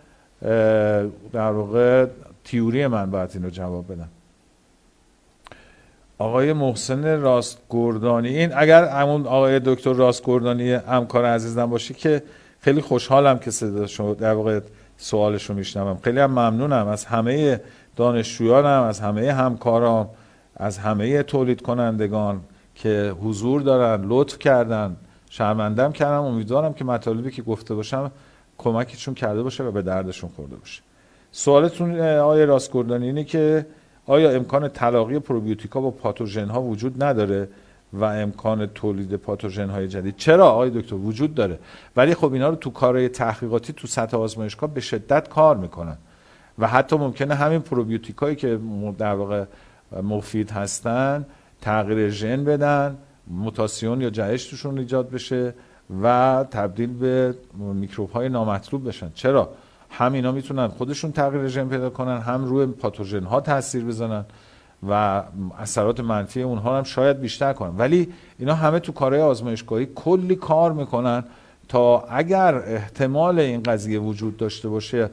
در واقع تیوری من باید این رو جواب بدم آقای محسن راست گردانی این اگر همون آقای دکتر راست گردانی همکار عزیزم باشه که خیلی خوشحالم که صدا شما در واقع سوالش رو میشنوم. خیلی هم ممنونم. از همه دانشجویانم از همه همکارام از همه تولید کنندگان که حضور دارن لطف کردن. شرمندم کردم. امیدوارم که مطالبی که گفته باشم کمکشون کرده باشه و به دردشون خورده باشه. سوالتون آیا راستگردانی اینه که آیا امکان تلاقی پروبیوتیکا با پاتوژن ها وجود نداره و امکان تولید پاتوژن های جدید؟ چرا آقای دکتر؟ وجود داره. ولی خب اینا رو تو کارهای تحقیقاتی تو سطح آزمایشگاه به شدت کار می‌کنن. و حتی ممکنه همین پروبیوتیکایی که در واقع مفید هستن تغییر ژن بدن موتاسیون یا جهش توشون ایجاد بشه و تبدیل به میکروب های نامطلوب بشن. چرا؟ هم اینا می‌تونن خودشون تغییر ژن پیدا کنن هم روی پاتوژن ها تاثیر بزنن و اثرات منفی اونها هم شاید بیشتر کنن. ولی اینا همه تو کارهای آزمایشگاهی کلی کار می‌کنن تا اگر احتمال این قضیه وجود داشته باشه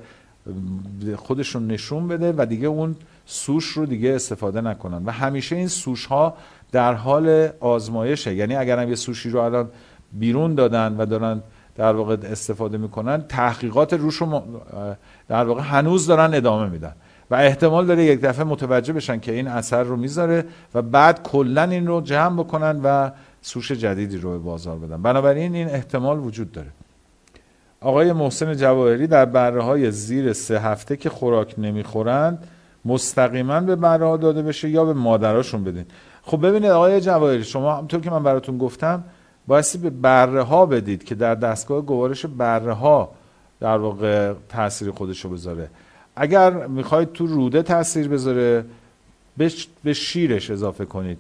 خودشون نشون بده و دیگه اون سوش رو دیگه استفاده نکنن. و همیشه این سوش ها در حال آزمایشه. یعنی اگر هم یه سوشی رو الان بیرون دادن و دارن در واقع استفاده می‌کنن تحقیقات روش رو در واقع هنوز دارن ادامه میدن و احتمال داره یک دفعه متوجه بشن که این اثر رو می‌ذاره و بعد کلا این رو جمع بکنن و سوش جدیدی رو به بازار بدن. بنابراین این احتمال وجود داره. آقای محسن جواهری در بره های زیر سه هفته که خوراک نمی‌خورند مستقیما به بره داده بشه یا به مادراشون بدین. خب ببینید آقای جواهری شما همطور که من براتون گفتم بایستی به بره ها بدید که در دستگاه گوارش بره ها در واقع تاثیر خودش رو بذاره. اگر می‌خواید تو روده تاثیر بذاره به شیرش اضافه کنید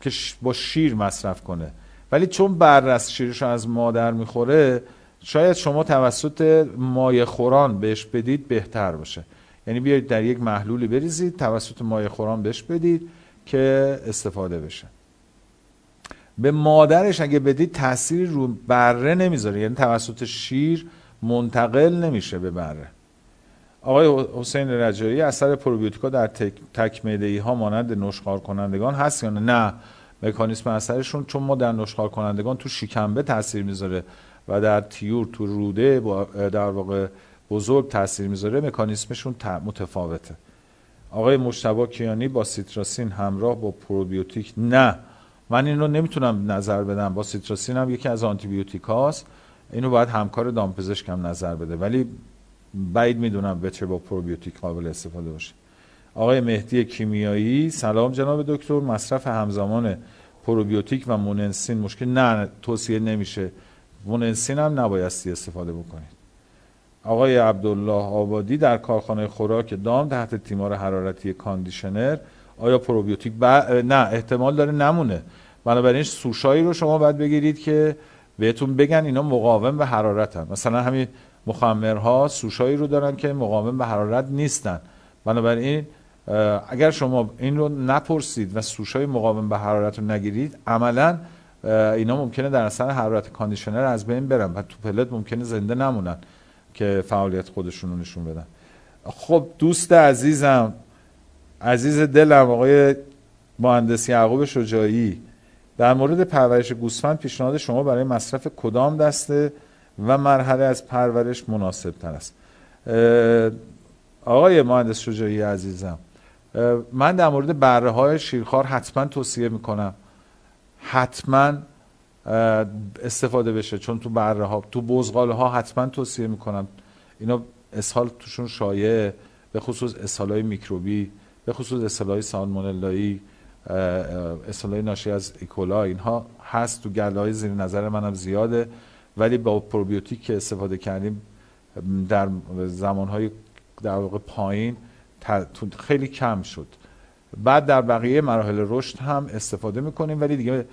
که با شیر مصرف کنه. ولی چون بررس شیرش از مادر می‌خوره شاید شما توسط مایه خوران بهش بدید بهتر باشه. یعنی بیایید در یک محلولی بریزید توسط مایه خوران بهش بدید که استفاده بشه. به مادرش اگه بدید تاثیری رو بره نمی‌ذاره. یعنی توسط شیر منتقل نمیشه به بره. آقای حسین رجایی اثر پروبیوتیکا در تک, تک ها مانند نشخار کنندگان هست یا نه؟ نه مکانیسم اثرشون چون ما در نشخوار کنندگان تو شکمبه تاثیر می‌ذاره و در طیور تو روده در واقع بزرگ تاثیر می‌ذاره مکانیسمشون متفاوته. آقای مجتبی کیانی باسیتراسین همراه با پروبیوتیک نه. من این نمی‌تونم نظر بدم. باسیتراسین هم یکی از آنتی بیوتیک هاست. اینو باید همکار دامپزشکم نظر بده. ولی بعید می‌دونم بچه با پروبیوتیک قابل استفاده باشه. آقای مهدی کیمیایی سلام جناب دکتر. مصرف همزمان پروبیوتیک و موننسین. مشکل نه توصیه نمیشه. موننسین هم نبایستی استفاده بکنید. آقای عبدالله آبادی در کارخانه خوراک دام تحت تیمار حرارتی conditioner آیا پروبیوتیک؟ ب... نه احتمال داره نمونه. بنابراین سوش‌هایی رو شما باید بگیرید که بهتون بگن اینا مقاوم به حرارت هم. مثلا همین مخمرها سوشایی رو دارن که مقاوم به حرارت نیستن. بنابراین اگر شما این رو نپرسید و سوشای مقاوم به حرارت رو نگیرید عملا اینا ممکنه در اثر حرارت conditioner از بین برن و تو پلت ممکنه زنده نمونن که فعالیت خودشون رو نشون بدن. خب دوست عزیزم عزیز دلم آقای مهندس یعقوب شجاعی در مورد پرورش گوسفند پیشنهاد شما برای مصرف کدام دسته و مرحله از پرورش مناسب تر است آقای مهندس شجاعی عزیزم من در مورد بره های شیرخوار حتما توصیه می‌کنم. حتما استفاده بشه چون تو بره ها تو بزغاله ها حتما توصیه می‌کنم. اینا اسهال توشون شایع به خصوص اسهال های میکروبی. به خصوص های سالمونلایی های ناشی از ایکولا اینها هست تو گله های زیر نظر منم زیاده. ولی با پروبیوتیک که استفاده کردیم در زمان های در واقع پایین خیلی کم شد. بعد در بقیه مراحل رشد هم استفاده می‌کنیم ولی دیگه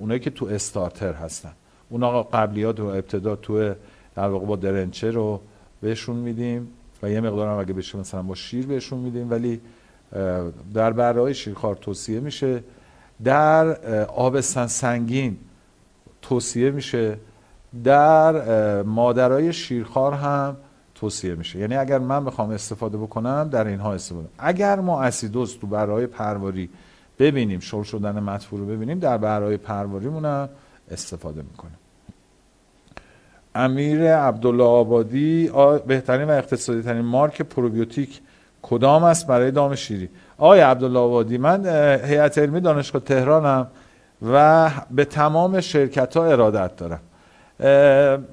اونایی که تو استارتر هستن. اونا قبلیات و ابتدا تو در واقع با درنچه رو بهشون میدیم و یه مقدار هم اگه بشه مثلا با شیر بهشون میدیم ولی در برای شیرخوار توصیه میشه. در آبستن سنگین توصیه میشه. در مادرای شیرخوار هم توصیه میشه. یعنی اگر من بخوام استفاده بکنم در اینها استفاده اگر ما اسیدوز تو برای پرواری ببینیم شل شدن مطفور رو ببینیم در برای پرواریمون هم استفاده می‌کنیم. امیر عبدالله آبادی بهترین و اقتصادی ترین مارک پروبیوتیک کدام است برای دام شیری؟ آقای عبدالله آبادی من هیئت علمی دانشگاه تهرانم و به تمام شرکت ها ارادت دارم.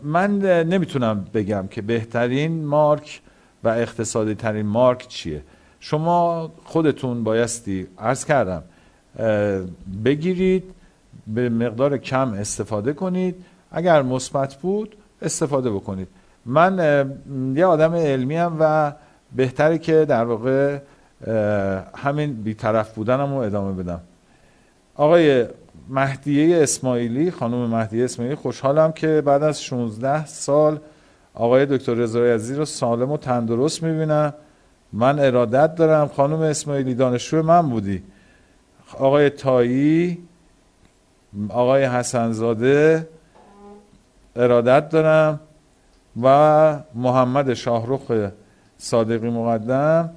من نمی‌تونم بگم که بهترین مارک و اقتصادی ترین مارک چیه. شما خودتون بایستی عرض کردم بگیرید به مقدار کم استفاده کنید. اگر مثبت بود استفاده بکنید. من یه آدم علمی هم و بهتره که در واقع همین بیطرف بودنم رو ادامه بدم. آقای مهدیه اسماعیلی خانم مهدیه اسماعیلی خوشحالم که بعد از 16 سال آقای دکتر رضای عزیز رو سالم و تندرست می‌بینم من ارادت دارم خانم اسماعیلی دانشجو من بودی. آقای تایی آقای حسنزاده ارادت دارم و محمد شاهروخ صادقی مقدم.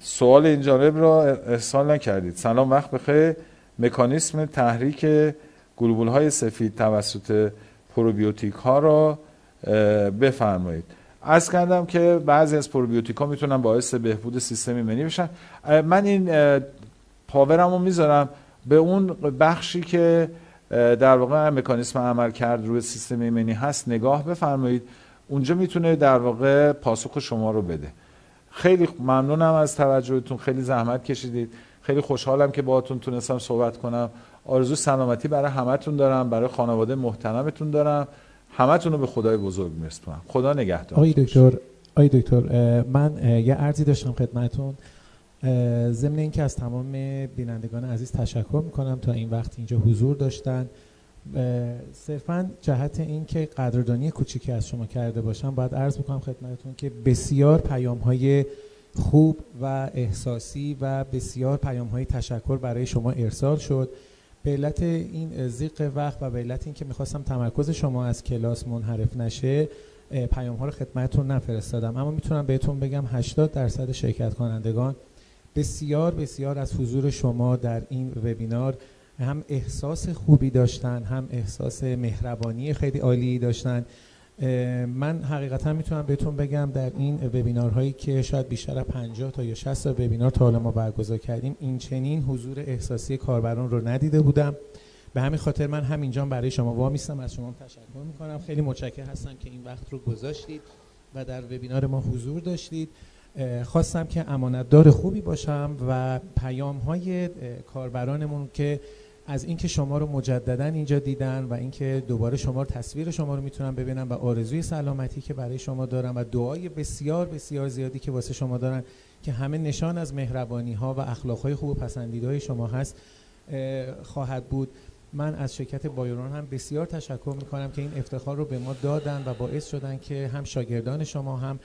سوال این جانب را ارسال نکردید. سلام وقت بخیر. مکانیسم تحریک گلوبول های سفید توسط پروبیوتیک ها را بفرمایید. از کردم که بعضی از پروبیوتیک ها می‌تونن باعث بهبود سیستم ایمنی بشن. من این پاورم رو می‌ذارم به اون بخشی که در واقع مکانیسم عمل کرد روی سیستم ایمنی هست. نگاه بفرمایید. اونجا می‌تونه در واقع پاسخ شما رو بده. خیلی ممنونم از توجهتون. خیلی زحمت کشیدید. خیلی خوشحالم که باهاتون تونستم صحبت کنم. آرزو سلامتی برای همتون دارم. برای خانواده محترمتون دارم. همتون رو به خدای بزرگ میرسونم خدا نگهدار. آقای دکتر آقای دکتر من یه عرضی داشتم خدمتون. ضمن اینکه از تمام بینندگان عزیز تشکر می‌کنم تا این وقت اینجا حضور داشتن. صرفا جهت این که قدردانی کوچیکی از شما کرده باشم باید عرض می‌کنم خدمتتون که بسیار پیام های خوب و احساسی و بسیار پیام های تشکر برای شما ارسال شد. به علت این زیق وقت و به علت این که می‌خواستم تمرکز شما از کلاس منحرف نشه پیام ها رو خدمتتون نفرستادم. اما می‌تونم بهتون بگم 80 درصد شرکت کنندگان بسیار بسیار از حضور شما در این وبینار هم احساس خوبی داشتن هم احساس مهربانی خیلی عالی داشتن. من حقیقتا می‌تونم بهتون بگم در این وبینارهایی که شاید بیشتر از 50 تا یا 60 تا وبینار تا حالا ما برگزار کردیم این چنین حضور احساسی کاربران رو ندیده بودم. به همین خاطر من همینجا برای شما وامیستم. از شما تشکر می‌کنم. خیلی متشکر هستم که این وقت رو گذاشتید و در وبینار ما حضور داشتید. خواستم که امانتدار خوبی باشم و پیام های کاربرانمون که از اینکه شما رو مجددا اینجا دیدن و اینکه دوباره شما رو تصویر شما رو می‌تونن ببینن و آرزوی سلامتی که برای شما دارن و دعای بسیار بسیار زیادی که واسه شما دارن که همه نشان از مهربانی ها و اخلاق های خوب و پسندیده های شما هست خواهد بود. من از شرکت بایرون هم بسیار تشکر می‌کنم که این افتخار رو به ما دادن و باعث شدن که هم شاگردان شما هم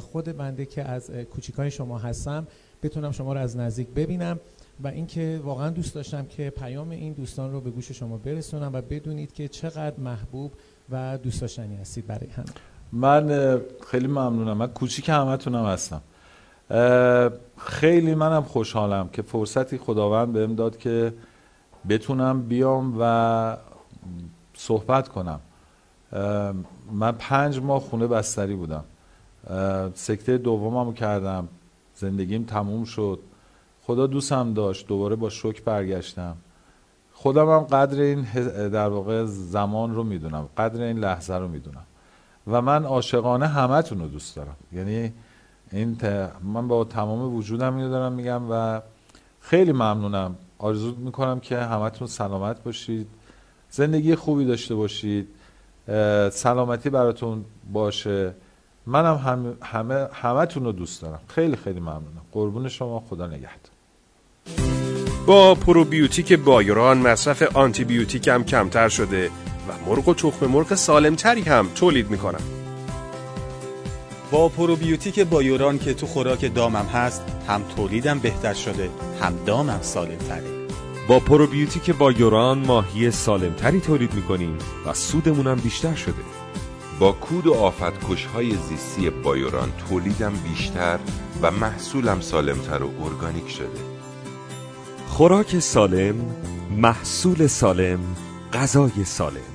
خود بنده که از کوچیکای شما هستم بتونم شما رو از نزدیک ببینم. و اینکه واقعا دوست داشتم که پیام این دوستان رو به گوش شما برسونم و بدونید که چقدر محبوب و دوست داشتنی هستید برای هم من خیلی ممنونم. من کوچیک همتونم هستم. خیلی منم خوشحالم که فرصتی خداوند بهم داد که بتونم بیام و صحبت کنم. من پنج ماه خونه بستری بودم. سکته دوممو کردم. زندگیم تموم شد. خدا دوستم داشت دوباره با شک برگشتم. خودم هم قدر این در واقع زمان رو می‌دونم قدر این لحظه رو می‌دونم. و من عاشقانه همتون رو دوست دارم. یعنی این من با تمام وجودم اینو دارم میگم و خیلی ممنونم. آرزو می‌کنم که همتون سلامت باشید زندگی خوبی داشته باشید سلامتی براتون باشه. منم هم همه همتون رو دوست دارم. خیلی خیلی ممنونم. قربون شما خدا نگهدار. با پروبیوتیک بایران مصرف آنتی بیوتیک هم کمتر شده و مرغ و تخم مرغ سالمتری هم تولید می‌کنم با پروبیوتیک بایوران که تو خوراک دامم هست هم تولیدم بهتر شده هم دامم سالمتره. با پروبیوتیک بایوران ماهی سالمتری تولید می‌کنیم و سودمونم بیشتر شده. با کود و آفت کشهای زیستی بایوران تولیدم بیشتر و محصولم سالمتر و ارگانیک شده. خوراک سالم محصول سالم غذای سالم.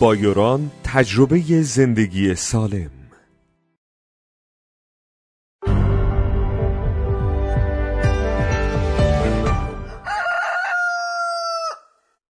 بایوران تجربه زندگی سالم.